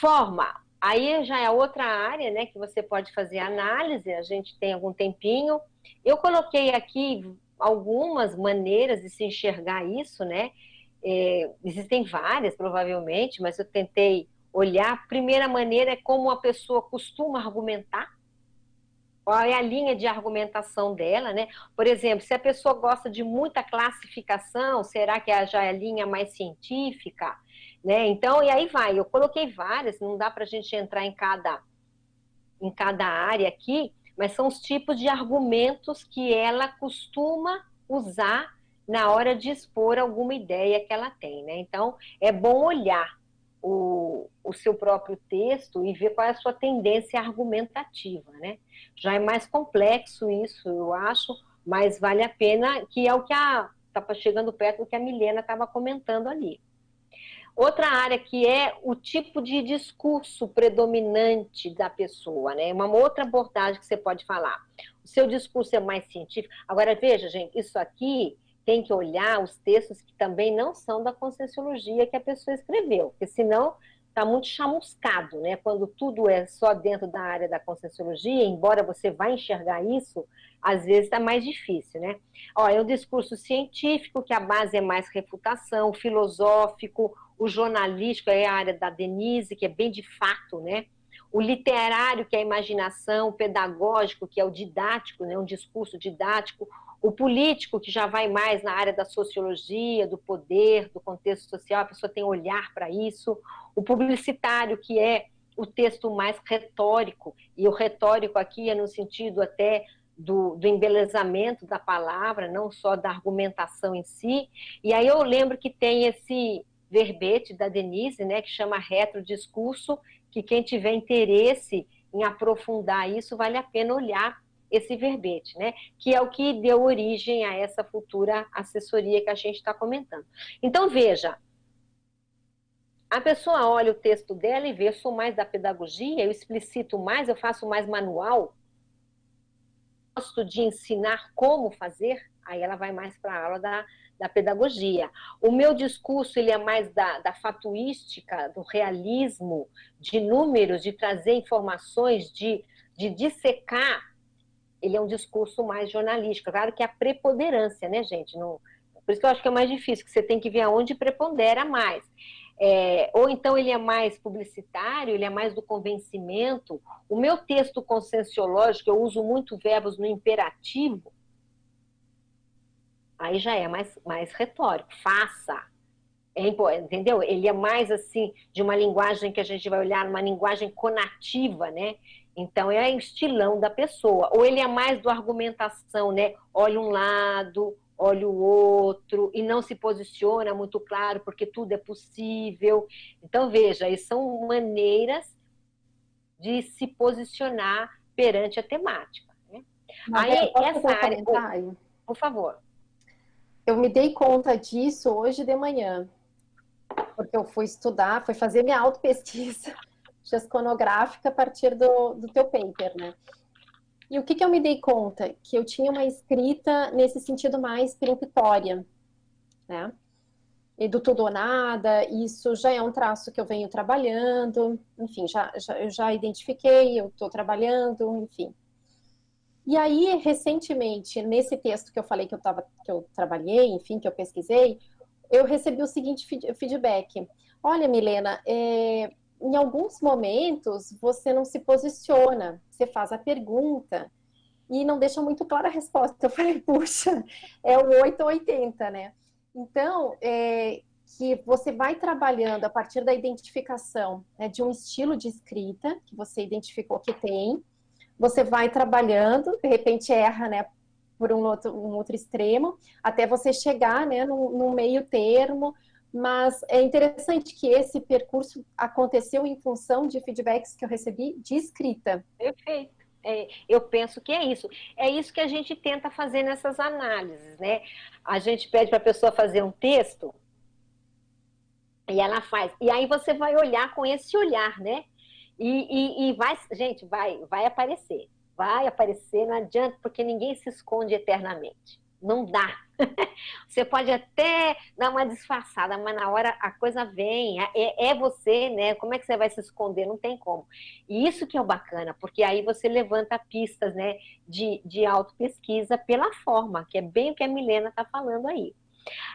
Forma, aí já é outra área, né, que você pode fazer análise, a gente tem algum tempinho. Eu coloquei aqui algumas maneiras de se enxergar isso, né? É, existem várias, provavelmente, mas eu tentei olhar. A primeira maneira é como a pessoa costuma argumentar. Qual é a linha de argumentação dela, né? Por exemplo, se a pessoa gosta de muita classificação, será que já é a linha mais científica? Né? Então, e aí vai. Eu coloquei várias, não dá para a gente entrar em cada, em cada área aqui, mas são os tipos de argumentos que ela costuma usar na hora de expor alguma ideia que ela tem, né? Então, é bom olhar o, o seu próprio texto e ver qual é a sua tendência argumentativa, né? Já é mais complexo isso, eu acho, mas vale a pena, que é o que a está chegando perto do que a Milena estava comentando ali. Outra área que é o tipo de discurso predominante da pessoa, né? Uma outra abordagem que você pode falar. O seu discurso é mais científico. Agora, veja, gente, isso aqui tem que olhar os textos que também não são da conscienciologia que a pessoa escreveu, porque senão está muito chamuscado, né? Quando tudo é só dentro da área da conscienciologia, embora você vá enxergar isso, às vezes está mais difícil, né? Ó, é um discurso científico, que a base é mais refutação, filosófico, o jornalístico é a área da Denise, que é bem de fato, né? O literário, que é a imaginação, o pedagógico, que é o didático, né? um discurso didático, o político, que já vai mais na área da sociologia, do poder, do contexto social, a pessoa tem olhar para isso. O publicitário, que é o texto mais retórico, e o retórico aqui é no sentido até do, do, embelezamento da palavra, não só da argumentação em si. E aí eu lembro que tem esse verbete da Denise, né, que chama retrodiscurso, que quem tiver interesse em aprofundar isso, vale a pena olhar esse verbete, né? Que é o que deu origem a essa futura assessoria que a gente está comentando. Então, veja, a pessoa olha o texto dela e vê, eu sou mais da pedagogia, eu explicito mais, eu faço mais manual, gosto de ensinar como fazer, aí ela vai mais para a aula da, da pedagogia. O meu discurso ele é mais da, da fatuística, do realismo, de números, de trazer informações, de, de dissecar ele é um discurso mais jornalístico. Claro que a preponderância, né, gente? Não... Por isso que eu acho que é mais difícil, que você tem que ver aonde prepondera mais. É, ou então ele é mais publicitário, ele é mais do convencimento. O meu texto conscienciológico, eu uso muito verbos no imperativo, aí já é mais, mais retórico. Faça. É, entendeu? Ele é mais assim, de uma linguagem que a gente vai olhar, uma linguagem conativa, né? Então, é o estilão da pessoa. Ou ele é mais do argumentação, né? Olha um lado, olha o outro, e não se posiciona muito claro, porque tudo é possível. Então, veja, aí são maneiras de se posicionar perante a temática. Né? Aí, essa área. Por, por favor. Eu me dei conta disso hoje de manhã, porque eu fui estudar, fui fazer minha auto-pesquisa gesconográfica a partir do, do teu paper, né? E o que, que eu me dei conta? Que eu tinha uma escrita nesse sentido mais peremptória, né? E do tudo ou nada, isso já é um traço que eu venho trabalhando, enfim, já, já, eu já identifiquei, eu estou trabalhando, enfim. E aí, recentemente, nesse texto que eu falei que eu, tava, que eu trabalhei, enfim, que eu pesquisei, eu recebi o seguinte feedback. Olha, Milena, é, em alguns momentos você não se posiciona, você faz a pergunta e não deixa muito clara a resposta. Eu falei, puxa, é o 8 ou 80, né? Então, é, que você vai trabalhando a partir da identificação né, de um estilo de escrita que você identificou que tem, você vai trabalhando, de repente erra, né, por um outro, um outro extremo, até você chegar, né, num meio termo, mas é interessante que esse percurso aconteceu em função de feedbacks que eu recebi de escrita. Perfeito. É, eu penso que é isso. É isso que a gente tenta fazer nessas análises, né? A gente pede para a pessoa fazer um texto E ela faz. E aí você vai olhar com esse olhar, né? E, e, e vai, gente, vai, vai aparecer. Vai aparecer, não adianta, porque ninguém se esconde eternamente. Não dá. Você pode até dar uma disfarçada, mas na hora a coisa vem, é, é, você, né? Como é que você vai se esconder? Não tem como. E isso que é o bacana, porque aí você levanta pistas, né, de, de auto-pesquisa pela forma, que é bem o que a Milena está falando aí.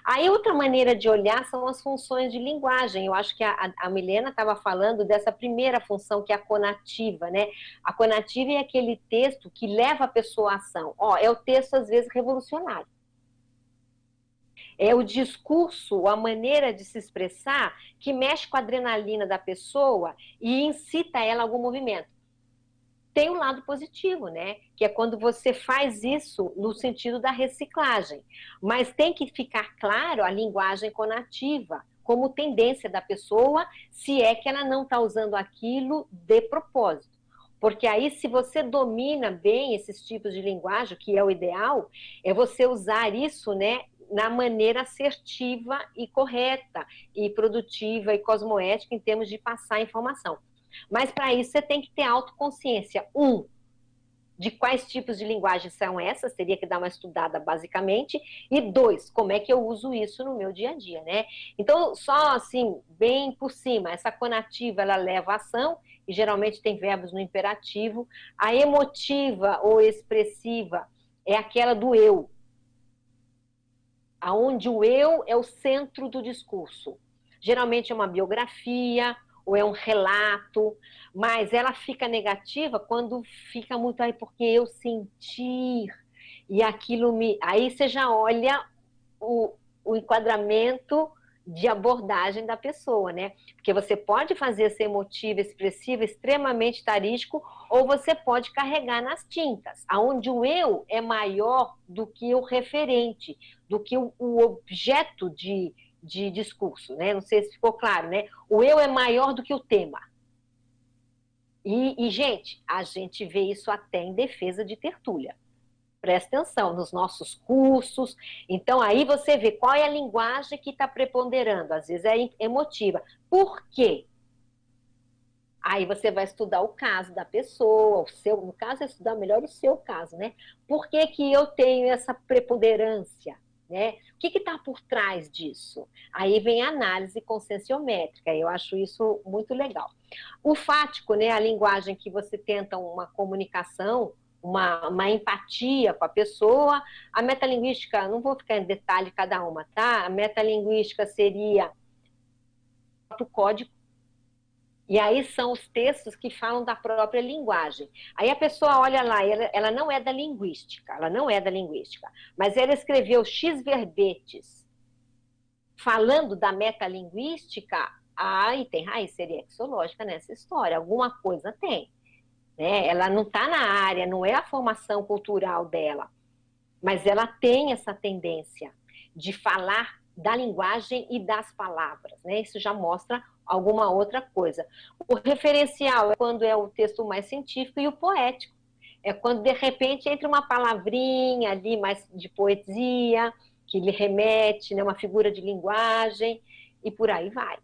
Aí outra maneira de olhar são as funções de linguagem. Eu acho que a, a Milena estava falando dessa primeira função, que é a conativa, né? A conativa é aquele texto que leva a pessoa à ação. Ó, é o texto, às vezes, revolucionário. É o discurso, a maneira de se expressar que mexe com a adrenalina da pessoa e incita ela a algum movimento tem um lado positivo, né? Que é quando você faz isso no sentido da reciclagem. Mas tem que ficar claro a linguagem conativa, como tendência da pessoa, se é que ela não está usando aquilo de propósito. Porque aí, se você domina bem esses tipos de linguagem, que é o ideal, é você usar isso, né, na maneira assertiva e correta, e produtiva e cosmoética em termos de passar informação. Mas para isso você tem que ter autoconsciência. Um, de quais tipos de linguagem são essas, teria que dar uma estudada basicamente, e dois, como é que eu uso isso no meu dia a dia, né? Então, só assim, bem por cima, essa conativa, ela leva a ação, e geralmente tem verbos no imperativo, a emotiva ou expressiva é aquela do eu, aonde o eu é o centro do discurso. Geralmente é uma biografia, ou é um relato, mas ela fica negativa quando fica muito aí porque eu sentir e aquilo me. Aí você já olha o, o enquadramento de abordagem da pessoa, né? Porque você pode fazer ser emotivo, expressivo, extremamente tarístico, ou você pode carregar nas tintas, aonde o eu é maior do que o referente, do que o, o objeto de, de discurso, né? Não sei se ficou claro, né? O eu é maior do que o tema. E, e, gente, a gente vê isso até em defesa de tertúlia. Presta atenção nos nossos cursos. Então, aí você vê qual é a linguagem que está preponderando. Às vezes é emotiva. Por quê? Aí você vai estudar o caso da pessoa, o seu, no caso, é estudar melhor o seu caso, né? Por que, que eu tenho essa preponderância? Né? O que está por trás disso? Aí vem a análise conscienciométrica, eu acho isso muito legal. O fático, né, a linguagem que você tenta uma comunicação, uma, uma empatia com a pessoa. A metalinguística, não vou ficar em detalhe cada uma, tá? A metalinguística seria o código e aí são os textos que falam da própria linguagem. Aí a pessoa olha lá, ela, ela não é da linguística, ela não é da linguística, mas ela escreveu X verbetes falando da metalinguística, aí tem raiz seriexológica nessa história, alguma coisa tem. Né? Ela não está na área, não é a formação cultural dela, mas ela tem essa tendência de falar da linguagem e das palavras. Né? Isso já mostra alguma outra coisa. O referencial é quando é o texto mais científico e o poético. É quando, de repente, entra uma palavrinha ali mais de poesia, que lhe remete, né, uma figura de linguagem, e por aí vai.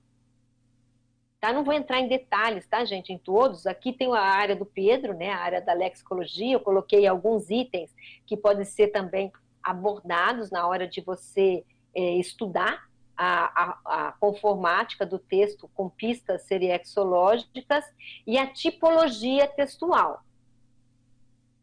Tá? Não vou entrar em detalhes, tá, gente, em todos. Aqui tem a área do Pedro, né, a área da lexicologia. Eu coloquei alguns itens que podem ser também abordados na hora de você é, estudar a, a, a, conformática do texto com pistas seriexológicas e a tipologia textual.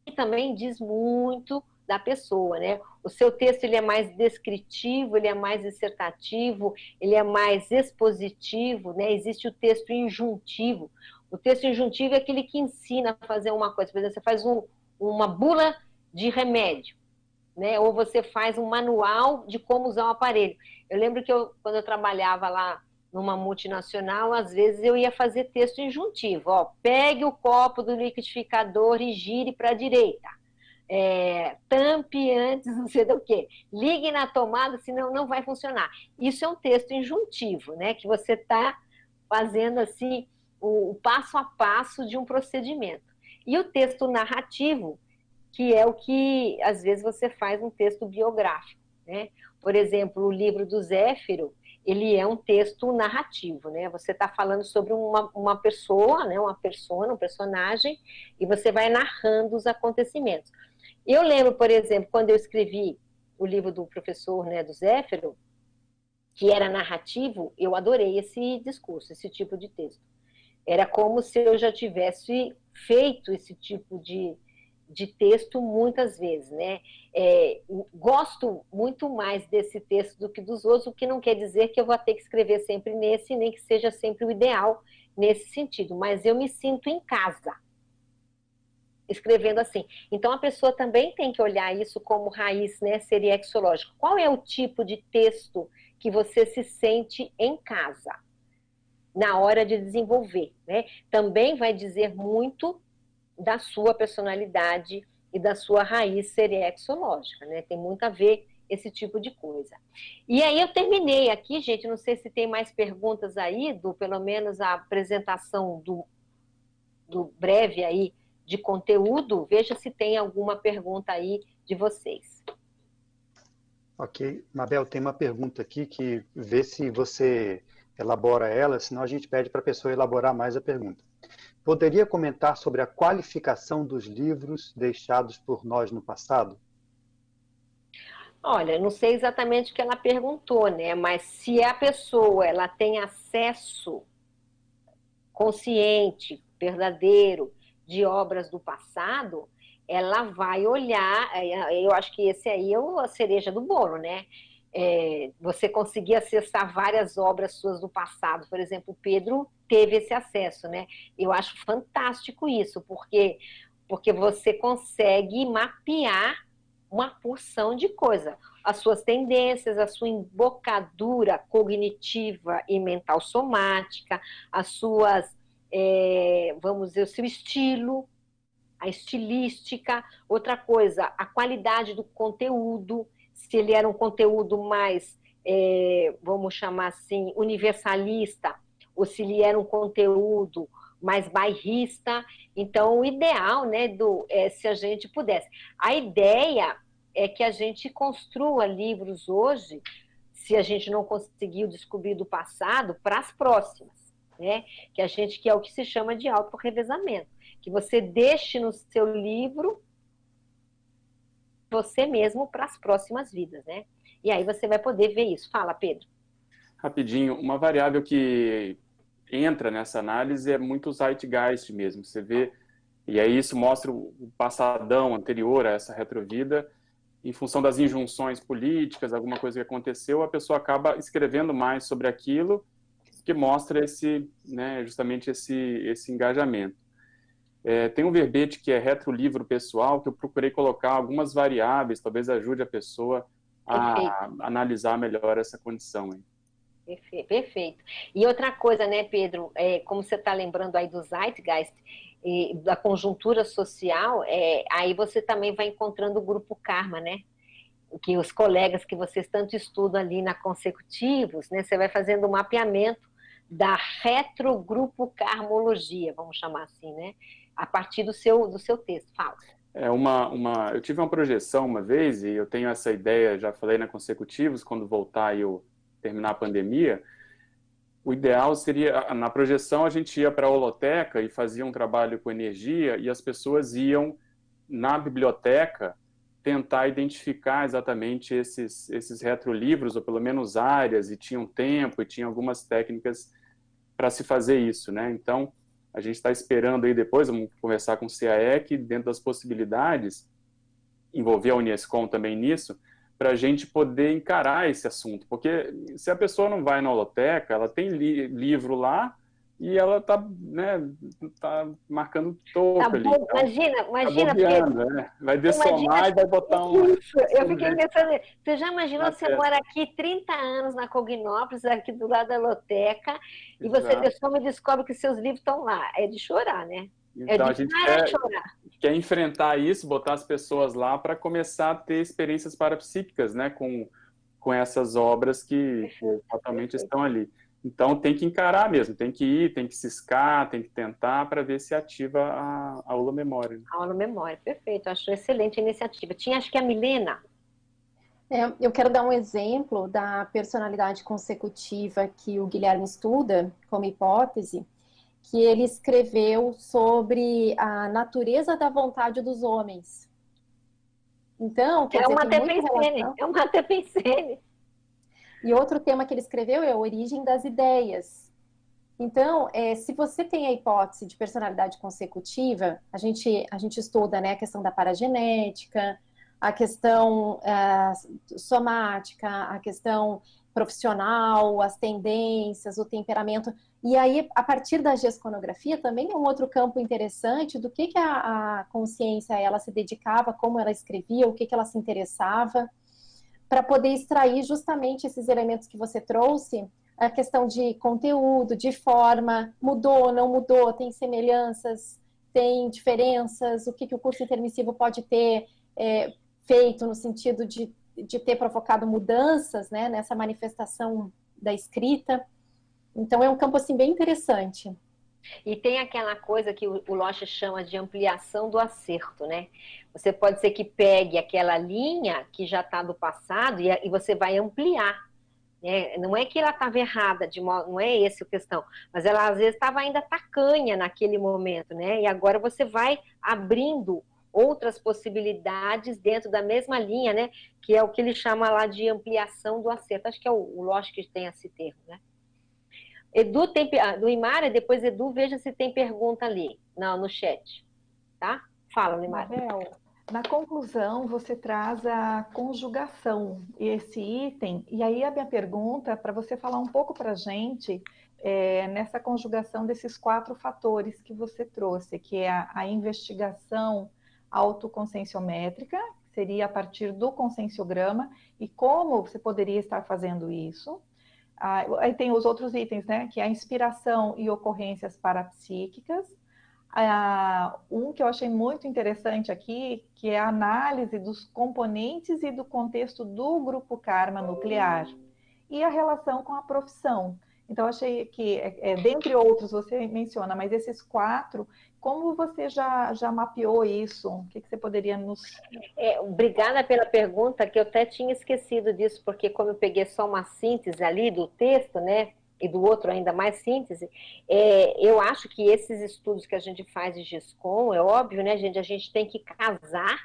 E também diz muito da pessoa, né? O seu texto ele é mais descritivo, ele é mais dissertativo, ele é mais expositivo, né? Existe o texto injuntivo. O texto injuntivo é aquele que ensina a fazer uma coisa. Por exemplo, você faz um, uma bula de remédio né? Ou você faz um manual de como usar o aparelho. Eu lembro que eu, quando eu trabalhava lá numa multinacional, às vezes eu ia fazer texto injuntivo. Ó, pegue o copo do liquidificador e gire para a direita. É, tampe antes, não sei do que. Ligue na tomada, senão não vai funcionar. Isso é um texto injuntivo, né? Que você está fazendo assim o, o passo a passo de um procedimento. E o texto narrativo que é o que às vezes você faz um texto biográfico, né? Por exemplo, o livro do Zéfiro, ele é um texto narrativo, né? Você está falando sobre uma, uma pessoa, né? Uma persona, um personagem, e você vai narrando os acontecimentos. Eu lembro, por exemplo, quando eu escrevi o livro do professor, né, do Zéfiro, que era narrativo, eu adorei esse discurso, esse tipo de texto. Era como se eu já tivesse feito esse tipo de, de texto muitas vezes, né? É, gosto muito mais desse texto do que dos outros, o que não quer dizer que eu vou ter que escrever sempre nesse, nem que seja sempre o ideal nesse sentido, mas eu me sinto em casa escrevendo assim. Então a pessoa também tem que olhar isso como raiz, né, seriexológico. Qual é o tipo de texto que você se sente em casa na hora de desenvolver, né? Também vai dizer muito da sua personalidade e da sua raiz seriexológica, né? Tem muito a ver esse tipo de coisa. E aí eu terminei aqui, gente, não sei se tem mais perguntas aí, do pelo menos a apresentação do, do breve aí de conteúdo, veja se tem alguma pergunta aí de vocês. Ok. Mabel, tem uma pergunta aqui que vê se você elabora ela, senão a gente pede para a pessoa elaborar mais a pergunta. Poderia comentar sobre a qualificação dos livros deixados por nós no passado? Olha, não sei exatamente o que ela perguntou, né? Mas se a pessoa ela tem acesso consciente, verdadeiro, de obras do passado, ela vai olhar. É, eu acho que esse aí é a cereja do bolo, né? É, você conseguir acessar várias obras suas do passado. Por exemplo, Pedro teve esse acesso, né? Eu acho fantástico isso, porque, porque você consegue mapear uma porção de coisa. As suas tendências, a sua embocadura cognitiva e mental somática, as suas, é, vamos dizer, o seu estilo, a estilística. Outra coisa, a qualidade do conteúdo se ele era um conteúdo mais, é, vamos chamar assim, universalista, ou se ele era um conteúdo mais bairrista. Então, o ideal, né, do, é se a gente pudesse. A ideia é que a gente construa livros hoje, se a gente não conseguiu descobrir do passado, para as próximas, né? Que a gente que é o que se chama de auto-revezamento, que você deixe no seu livro você mesmo para as próximas vidas, né? E aí você vai poder ver isso. Fala, Pedro. Rapidinho, uma variável que entra nessa análise é muito o zeitgeist mesmo. Você vê, e aí isso mostra o passadão anterior a essa retrovida, em função das injunções políticas, alguma coisa que aconteceu, a pessoa acaba escrevendo mais sobre aquilo que mostra esse, né, justamente esse, esse engajamento. É, tem um verbete que é retrolivro pessoal, que eu procurei colocar algumas variáveis, talvez ajude a pessoa a analisar melhor essa condição. Hein? Perfeito. E outra coisa, né, Pedro, é, como você está lembrando aí do Zeitgeist, e da conjuntura social, é, aí você também vai encontrando o grupo Karma, né? Que os colegas que vocês tanto estudam ali na consecutivos, né? Você vai fazendo um mapeamento da retrogrupo karmologia, vamos chamar assim, né? A partir do seu, do seu texto. Fala. É uma, uma, eu tive uma projeção uma vez e eu tenho essa ideia, já falei na Consecutivos, quando voltar e eu terminar a pandemia, o ideal seria, na projeção a gente ia para a holoteca e fazia um trabalho com energia e as pessoas iam na biblioteca tentar identificar exatamente esses, esses retrolivros, ou pelo menos áreas, e tinham tempo, e tinha algumas técnicas para se fazer isso, né? Então, a gente está esperando aí depois, vamos conversar com o CAEC, dentro das possibilidades, envolver a Unescom também nisso, para a gente poder encarar esse assunto. Porque se a pessoa não vai na holoteca, ela tem li livro lá, e ela tá, né, tá marcando topo tá ali. Então, imagina, imagina. Tá porque... né? Vai dessomar e vai botar um... Isso, eu fiquei pensando, você já imaginou você mora aqui 30 anos na Cognópolis, aqui do lado da loteca, e você dessoma e descobre que seus livros estão lá. É de chorar, né? É então, é a gente quer, chorar. quer enfrentar isso, botar as pessoas lá para começar a ter experiências parapsíquicas, né, com, com essas obras que, que totalmente estão ali. Então tem que encarar mesmo, tem que ir, tem que ciscar, tem que tentar para ver se ativa a, a aula memória. A aula memória, perfeito. Acho excelente a iniciativa. Tinha, acho que a Milena. É, eu quero dar um exemplo da personalidade consecutiva que o Guilherme estuda como hipótese, que ele escreveu sobre a natureza da vontade dos homens. Então, é, dizer, uma relação... é uma TPCN. E outro tema que ele escreveu é a origem das ideias. Então, é, se você tem a hipótese de personalidade consecutiva, a gente, a gente estuda né, a questão da paragenética, a questão é, somática, a questão profissional, as tendências, o temperamento. E aí, a partir da gesconografia, também é um outro campo interessante do que, que a, a consciência ela se dedicava, como ela escrevia, o que, que ela se interessava, para poder extrair justamente esses elementos que você trouxe, a questão de conteúdo, de forma, mudou, não mudou, tem semelhanças, tem diferenças, o que, que o curso intermissivo pode ter é, feito no sentido de, de ter provocado mudanças né, nessa manifestação da escrita. Então é um campo assim bem interessante. E tem aquela coisa que o Locha chama de ampliação do acerto, né? Você pode ser que pegue aquela linha que já está do passado e, você vai ampliar. Né? Não é que ela estava errada, de modo, não é essa a questão, mas ela às vezes estava ainda tacanha naquele momento, né? E agora você vai abrindo outras possibilidades dentro da mesma linha, né? Que é o que ele chama lá de ampliação do acerto. Acho que é o, o que tem esse termo, né? Edu tem ah, depois Edu, veja se tem pergunta ali não, no chat. Tá? Fala, Imara. na conclusão, você traz a conjugação, esse item, e aí a minha pergunta para você falar um pouco para a gente é, nessa conjugação desses quatro fatores que você trouxe, que é a, a investigação autoconscienciométrica, seria a partir do conscienciograma, e como você poderia estar fazendo isso. Ah, aí tem os outros itens, né? Que é a inspiração e ocorrências parapsíquicas. Ah, um que eu achei muito interessante aqui, que é a análise dos componentes e do contexto do grupo karma nuclear. E a relação com a profissão. Então, achei que, é, é, dentre outros, você menciona, mas esses quatro, como você já, já mapeou isso? O que, que você poderia nos. É, obrigada pela pergunta, que eu até tinha esquecido disso, porque como eu peguei só uma síntese ali do texto, né? E do outro ainda mais síntese, é, eu acho que esses estudos que a gente faz de GISCOM, é óbvio, né, gente? A gente tem que casar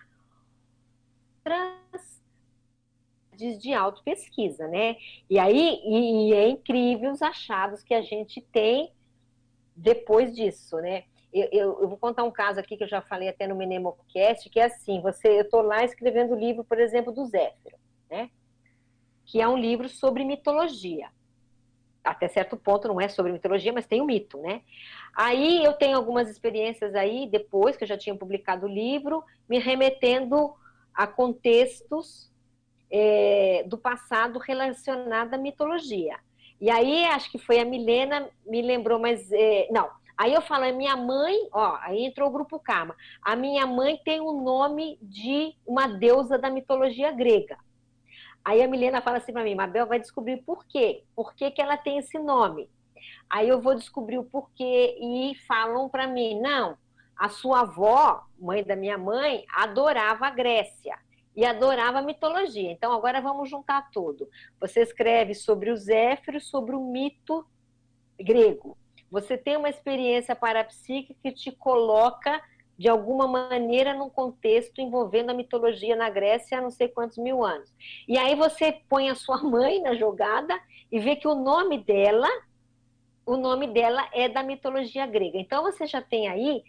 de auto-pesquisa, né? E aí e, e é incrível os achados que a gente tem depois disso, né? Eu, eu, eu, vou contar um caso aqui que eu já falei até no Menemocast, que é assim, você, eu estou lá escrevendo o livro, por exemplo, do Zéfiro, né? Que é um livro sobre mitologia. Até certo ponto não é sobre mitologia, mas tem o um mito, né? Aí eu tenho algumas experiências aí, depois que eu já tinha publicado o livro, me remetendo a contextos é, do passado relacionado à mitologia. E aí, acho que foi a Milena, me lembrou, mas é, não. Aí eu falo, minha mãe, ó, aí entrou o grupo Karma. A minha mãe tem o nome de uma deusa da mitologia grega. Aí a Milena fala assim para mim, Mabel vai descobrir por quê. Por que, que ela tem esse nome? Aí eu vou descobrir o porquê e falam para mim, não, a sua avó, mãe da minha mãe, adorava a Grécia e adorava a mitologia. Então, agora vamos juntar tudo. Você escreve sobre o Zéfiro, sobre o mito grego. Você tem uma experiência parapsíquica que te coloca, de alguma maneira, num contexto envolvendo a mitologia na Grécia há não sei quantos mil anos. E aí você põe a sua mãe na jogada e vê que o nome dela, o nome dela é da mitologia grega. Então, você já tem aí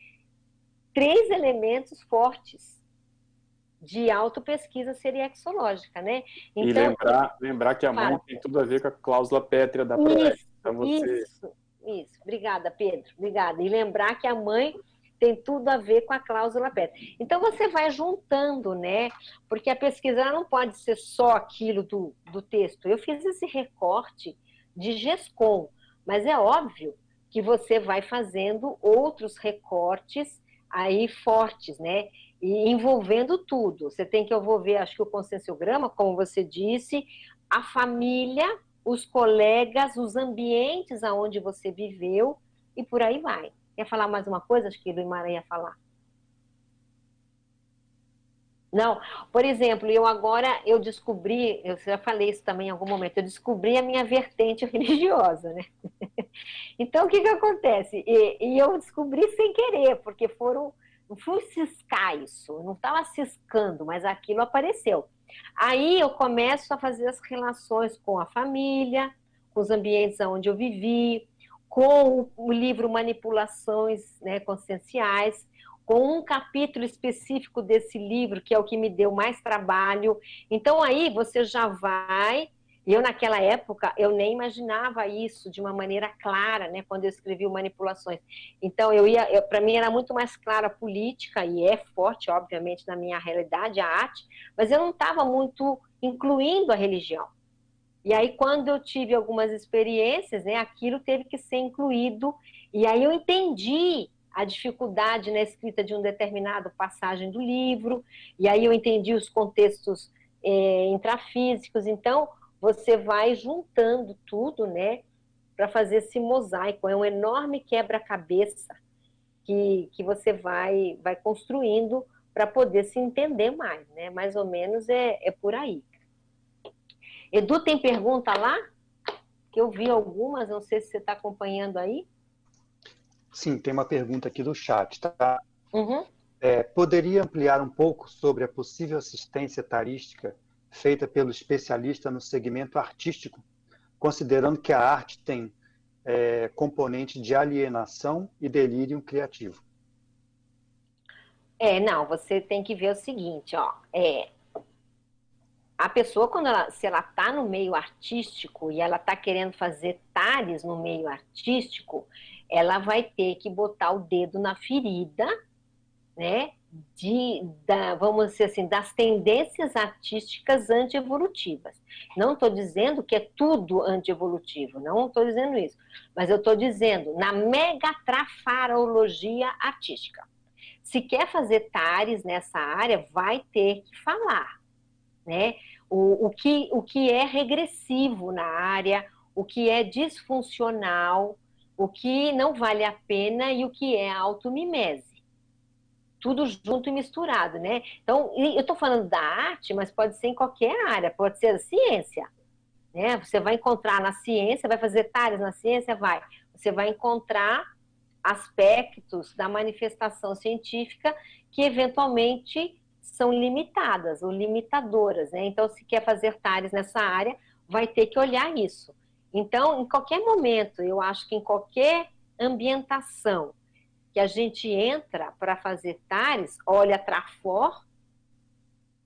três elementos fortes de autopesquisa seriexológica, né? Então, e lembrar, lembrar que a mãe tem tudo a ver com a cláusula pétrea da prece. Então você... Isso, isso. Obrigada, Pedro. Obrigada. E lembrar que a mãe tem tudo a ver com a cláusula pétrea. Então você vai juntando, né? Porque a pesquisa não pode ser só aquilo do, do texto. Eu fiz esse recorte de GESCOM, mas é óbvio que você vai fazendo outros recortes aí fortes, né? e envolvendo tudo. Você tem que envolver, acho que o conscienciograma, como você disse, a família, os colegas, os ambientes aonde você viveu e por aí vai. Quer falar mais uma coisa? Acho que o Imara ia falar. Não, por exemplo, eu agora eu descobri, eu já falei isso também em algum momento, eu descobri a minha vertente religiosa, né? Então o que que acontece? E, e eu descobri sem querer, porque foram, não fui ciscar isso, não estava ciscando, mas aquilo apareceu. Aí eu começo a fazer as relações com a família, com os ambientes onde eu vivi, com o livro Manipulações né, Conscienciais, com um capítulo específico desse livro, que é o que me deu mais trabalho. Então aí você já vai. Eu naquela época eu nem imaginava isso de uma maneira clara, né? Quando eu escrevi Manipulações. Então eu ia, para mim era muito mais clara a política e é forte, obviamente, na minha realidade a arte, mas eu não estava muito incluindo a religião. E aí quando eu tive algumas experiências, né? Aquilo teve que ser incluído e aí eu entendi a dificuldade na escrita de um determinado passagem do livro, e aí eu entendi os contextos é, intrafísicos, então você vai juntando tudo, né, para fazer esse mosaico, é um enorme quebra-cabeça que, que você vai, vai construindo para poder se entender mais, né, mais ou menos é, é por aí. Edu, tem pergunta lá? Que eu vi algumas, não sei se você está acompanhando aí. Sim, tem uma pergunta aqui do chat, tá? Uhum. É, poderia ampliar um pouco sobre a possível assistência tarística feita pelo especialista no segmento artístico, considerando que a arte tem é, componente de alienação e delírio criativo? É, não, você tem que ver o seguinte, ó, é, a pessoa, quando ela, se ela está no meio artístico e ela está querendo fazer tares no meio artístico, ela vai ter que botar o dedo na ferida, né? De, da, vamos dizer assim, das tendências artísticas antievolutivas. Não estou dizendo que é tudo antievolutivo, não estou dizendo isso, mas eu estou dizendo na megatrafarologia artística. Se quer fazer tares nessa área, vai ter que falar, né? O, o, que, o que é regressivo na área, o que é disfuncional, o que não vale a pena e o que é automimese. Tudo junto e misturado, né? Então, eu estou falando da arte, mas pode ser em qualquer área, pode ser a ciência. Né? Você vai encontrar na ciência, vai fazer tares na ciência, vai. Você vai encontrar aspectos da manifestação científica que eventualmente são limitadas ou limitadoras, né? Então, se quer fazer tares nessa área, vai ter que olhar isso. Então, em qualquer momento, eu acho que em qualquer ambientação que a gente entra para fazer tares, olha trafor,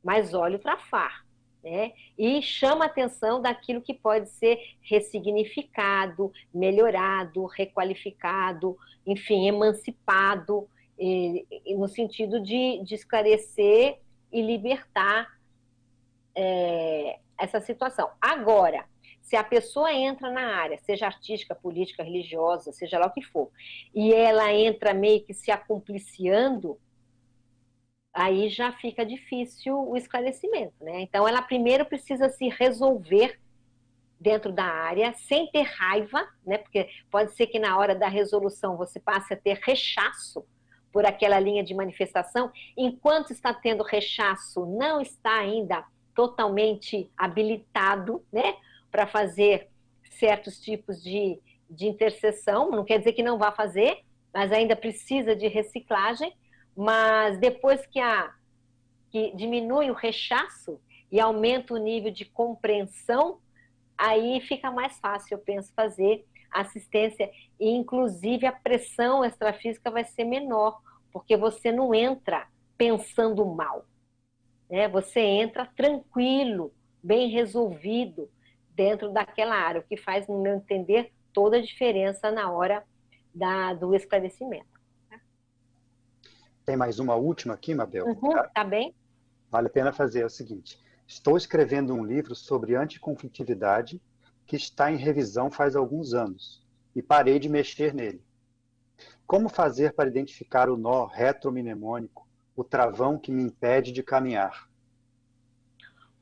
mas olha o trafar. Né? E chama atenção daquilo que pode ser ressignificado, melhorado, requalificado, enfim, emancipado, e, e no sentido de, de, esclarecer e libertar é, essa situação. Agora, se a pessoa entra na área, seja artística, política, religiosa, seja lá o que for, e ela entra meio que se acumpliciando, aí já fica difícil o esclarecimento, né? Então ela primeiro precisa se resolver dentro da área, sem ter raiva, né? Porque pode ser que na hora da resolução você passe a ter rechaço por aquela linha de manifestação, enquanto está tendo rechaço, não está ainda totalmente habilitado, né? Para fazer certos tipos de, de interseção, não quer dizer que não vá fazer, mas ainda precisa de reciclagem, mas depois que, a, que diminui o rechaço e aumenta o nível de compreensão, aí fica mais fácil, eu penso, fazer assistência. E inclusive a pressão extrafísica vai ser menor, porque você não entra pensando mal, né? Você entra tranquilo, bem resolvido, dentro daquela área, o que faz, no meu entender, toda a diferença na hora da, do esclarecimento. Tem mais uma última aqui, Mabel? Uhum, tá? tá bem. Vale a pena fazer o seguinte: estou escrevendo um livro sobre anticonflitividade que está em revisão faz alguns anos e parei de mexer nele. Como fazer para identificar o nó retromnemônico, o travão que me impede de caminhar?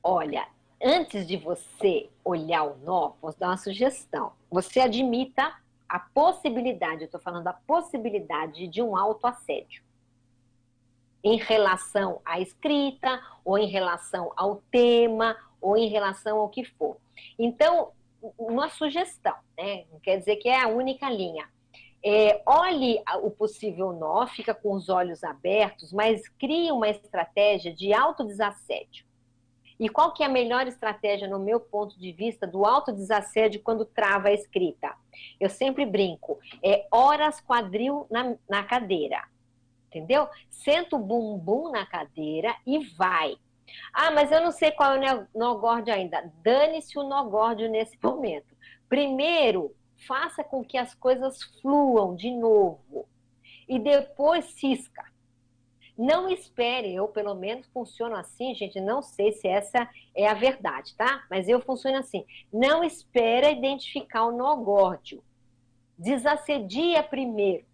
Olha, antes de você olhar o nó, vou dar uma sugestão. Você admita a possibilidade, eu estou falando a possibilidade de um autoassédio. em relação à escrita, ou em relação ao tema, ou em relação ao que for. Então, uma sugestão, né? Não quer dizer que é a única linha. É, olhe o possível nó, fica com os olhos abertos, mas crie uma estratégia de autodesassédio. E qual que é a melhor estratégia, no meu ponto de vista, do autodesassédio quando trava a escrita? Eu sempre brinco, é horas quadril na, na cadeira, entendeu? Senta o bumbum na cadeira e vai. Ah, mas eu não sei qual é o nogórdio ainda. Dane-se o nogórdio nesse momento. Primeiro, faça com que as coisas fluam de novo. E depois cisca. Não espere, eu pelo menos funciono assim, gente, não sei se essa é a verdade, tá? Mas eu funciono assim. Não espera identificar o nogórdio. Desassedia primeiro,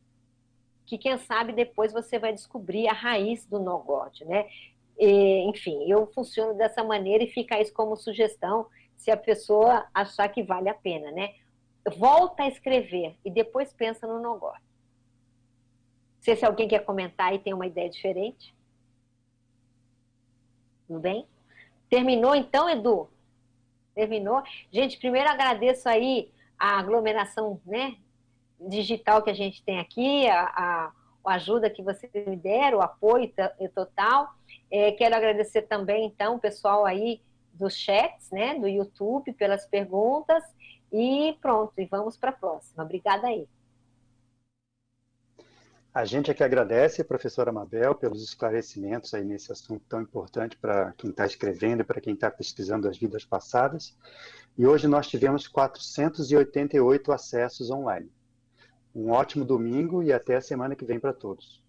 que quem sabe depois você vai descobrir a raiz do nogórdio, né? E, enfim, eu funciono dessa maneira e fica isso como sugestão se a pessoa achar que vale a pena, né? Volta a escrever e depois pensa no negócio. Sei se alguém quer comentar e tem uma ideia diferente. Tudo bem? Terminou então, Edu? Terminou? Gente, primeiro agradeço aí a aglomeração né, digital que a gente tem aqui, a, a, ajuda que vocês me deram, o apoio total. É, quero agradecer também, então, o pessoal aí dos chats, né, do YouTube, pelas perguntas. E pronto, e vamos para a próxima. Obrigada aí. A gente é que agradece, professora Mabel, pelos esclarecimentos aí nesse assunto tão importante para quem está escrevendo e para quem está pesquisando as vidas passadas. E hoje nós tivemos 488 acessos online. Um ótimo domingo e até a semana que vem para todos.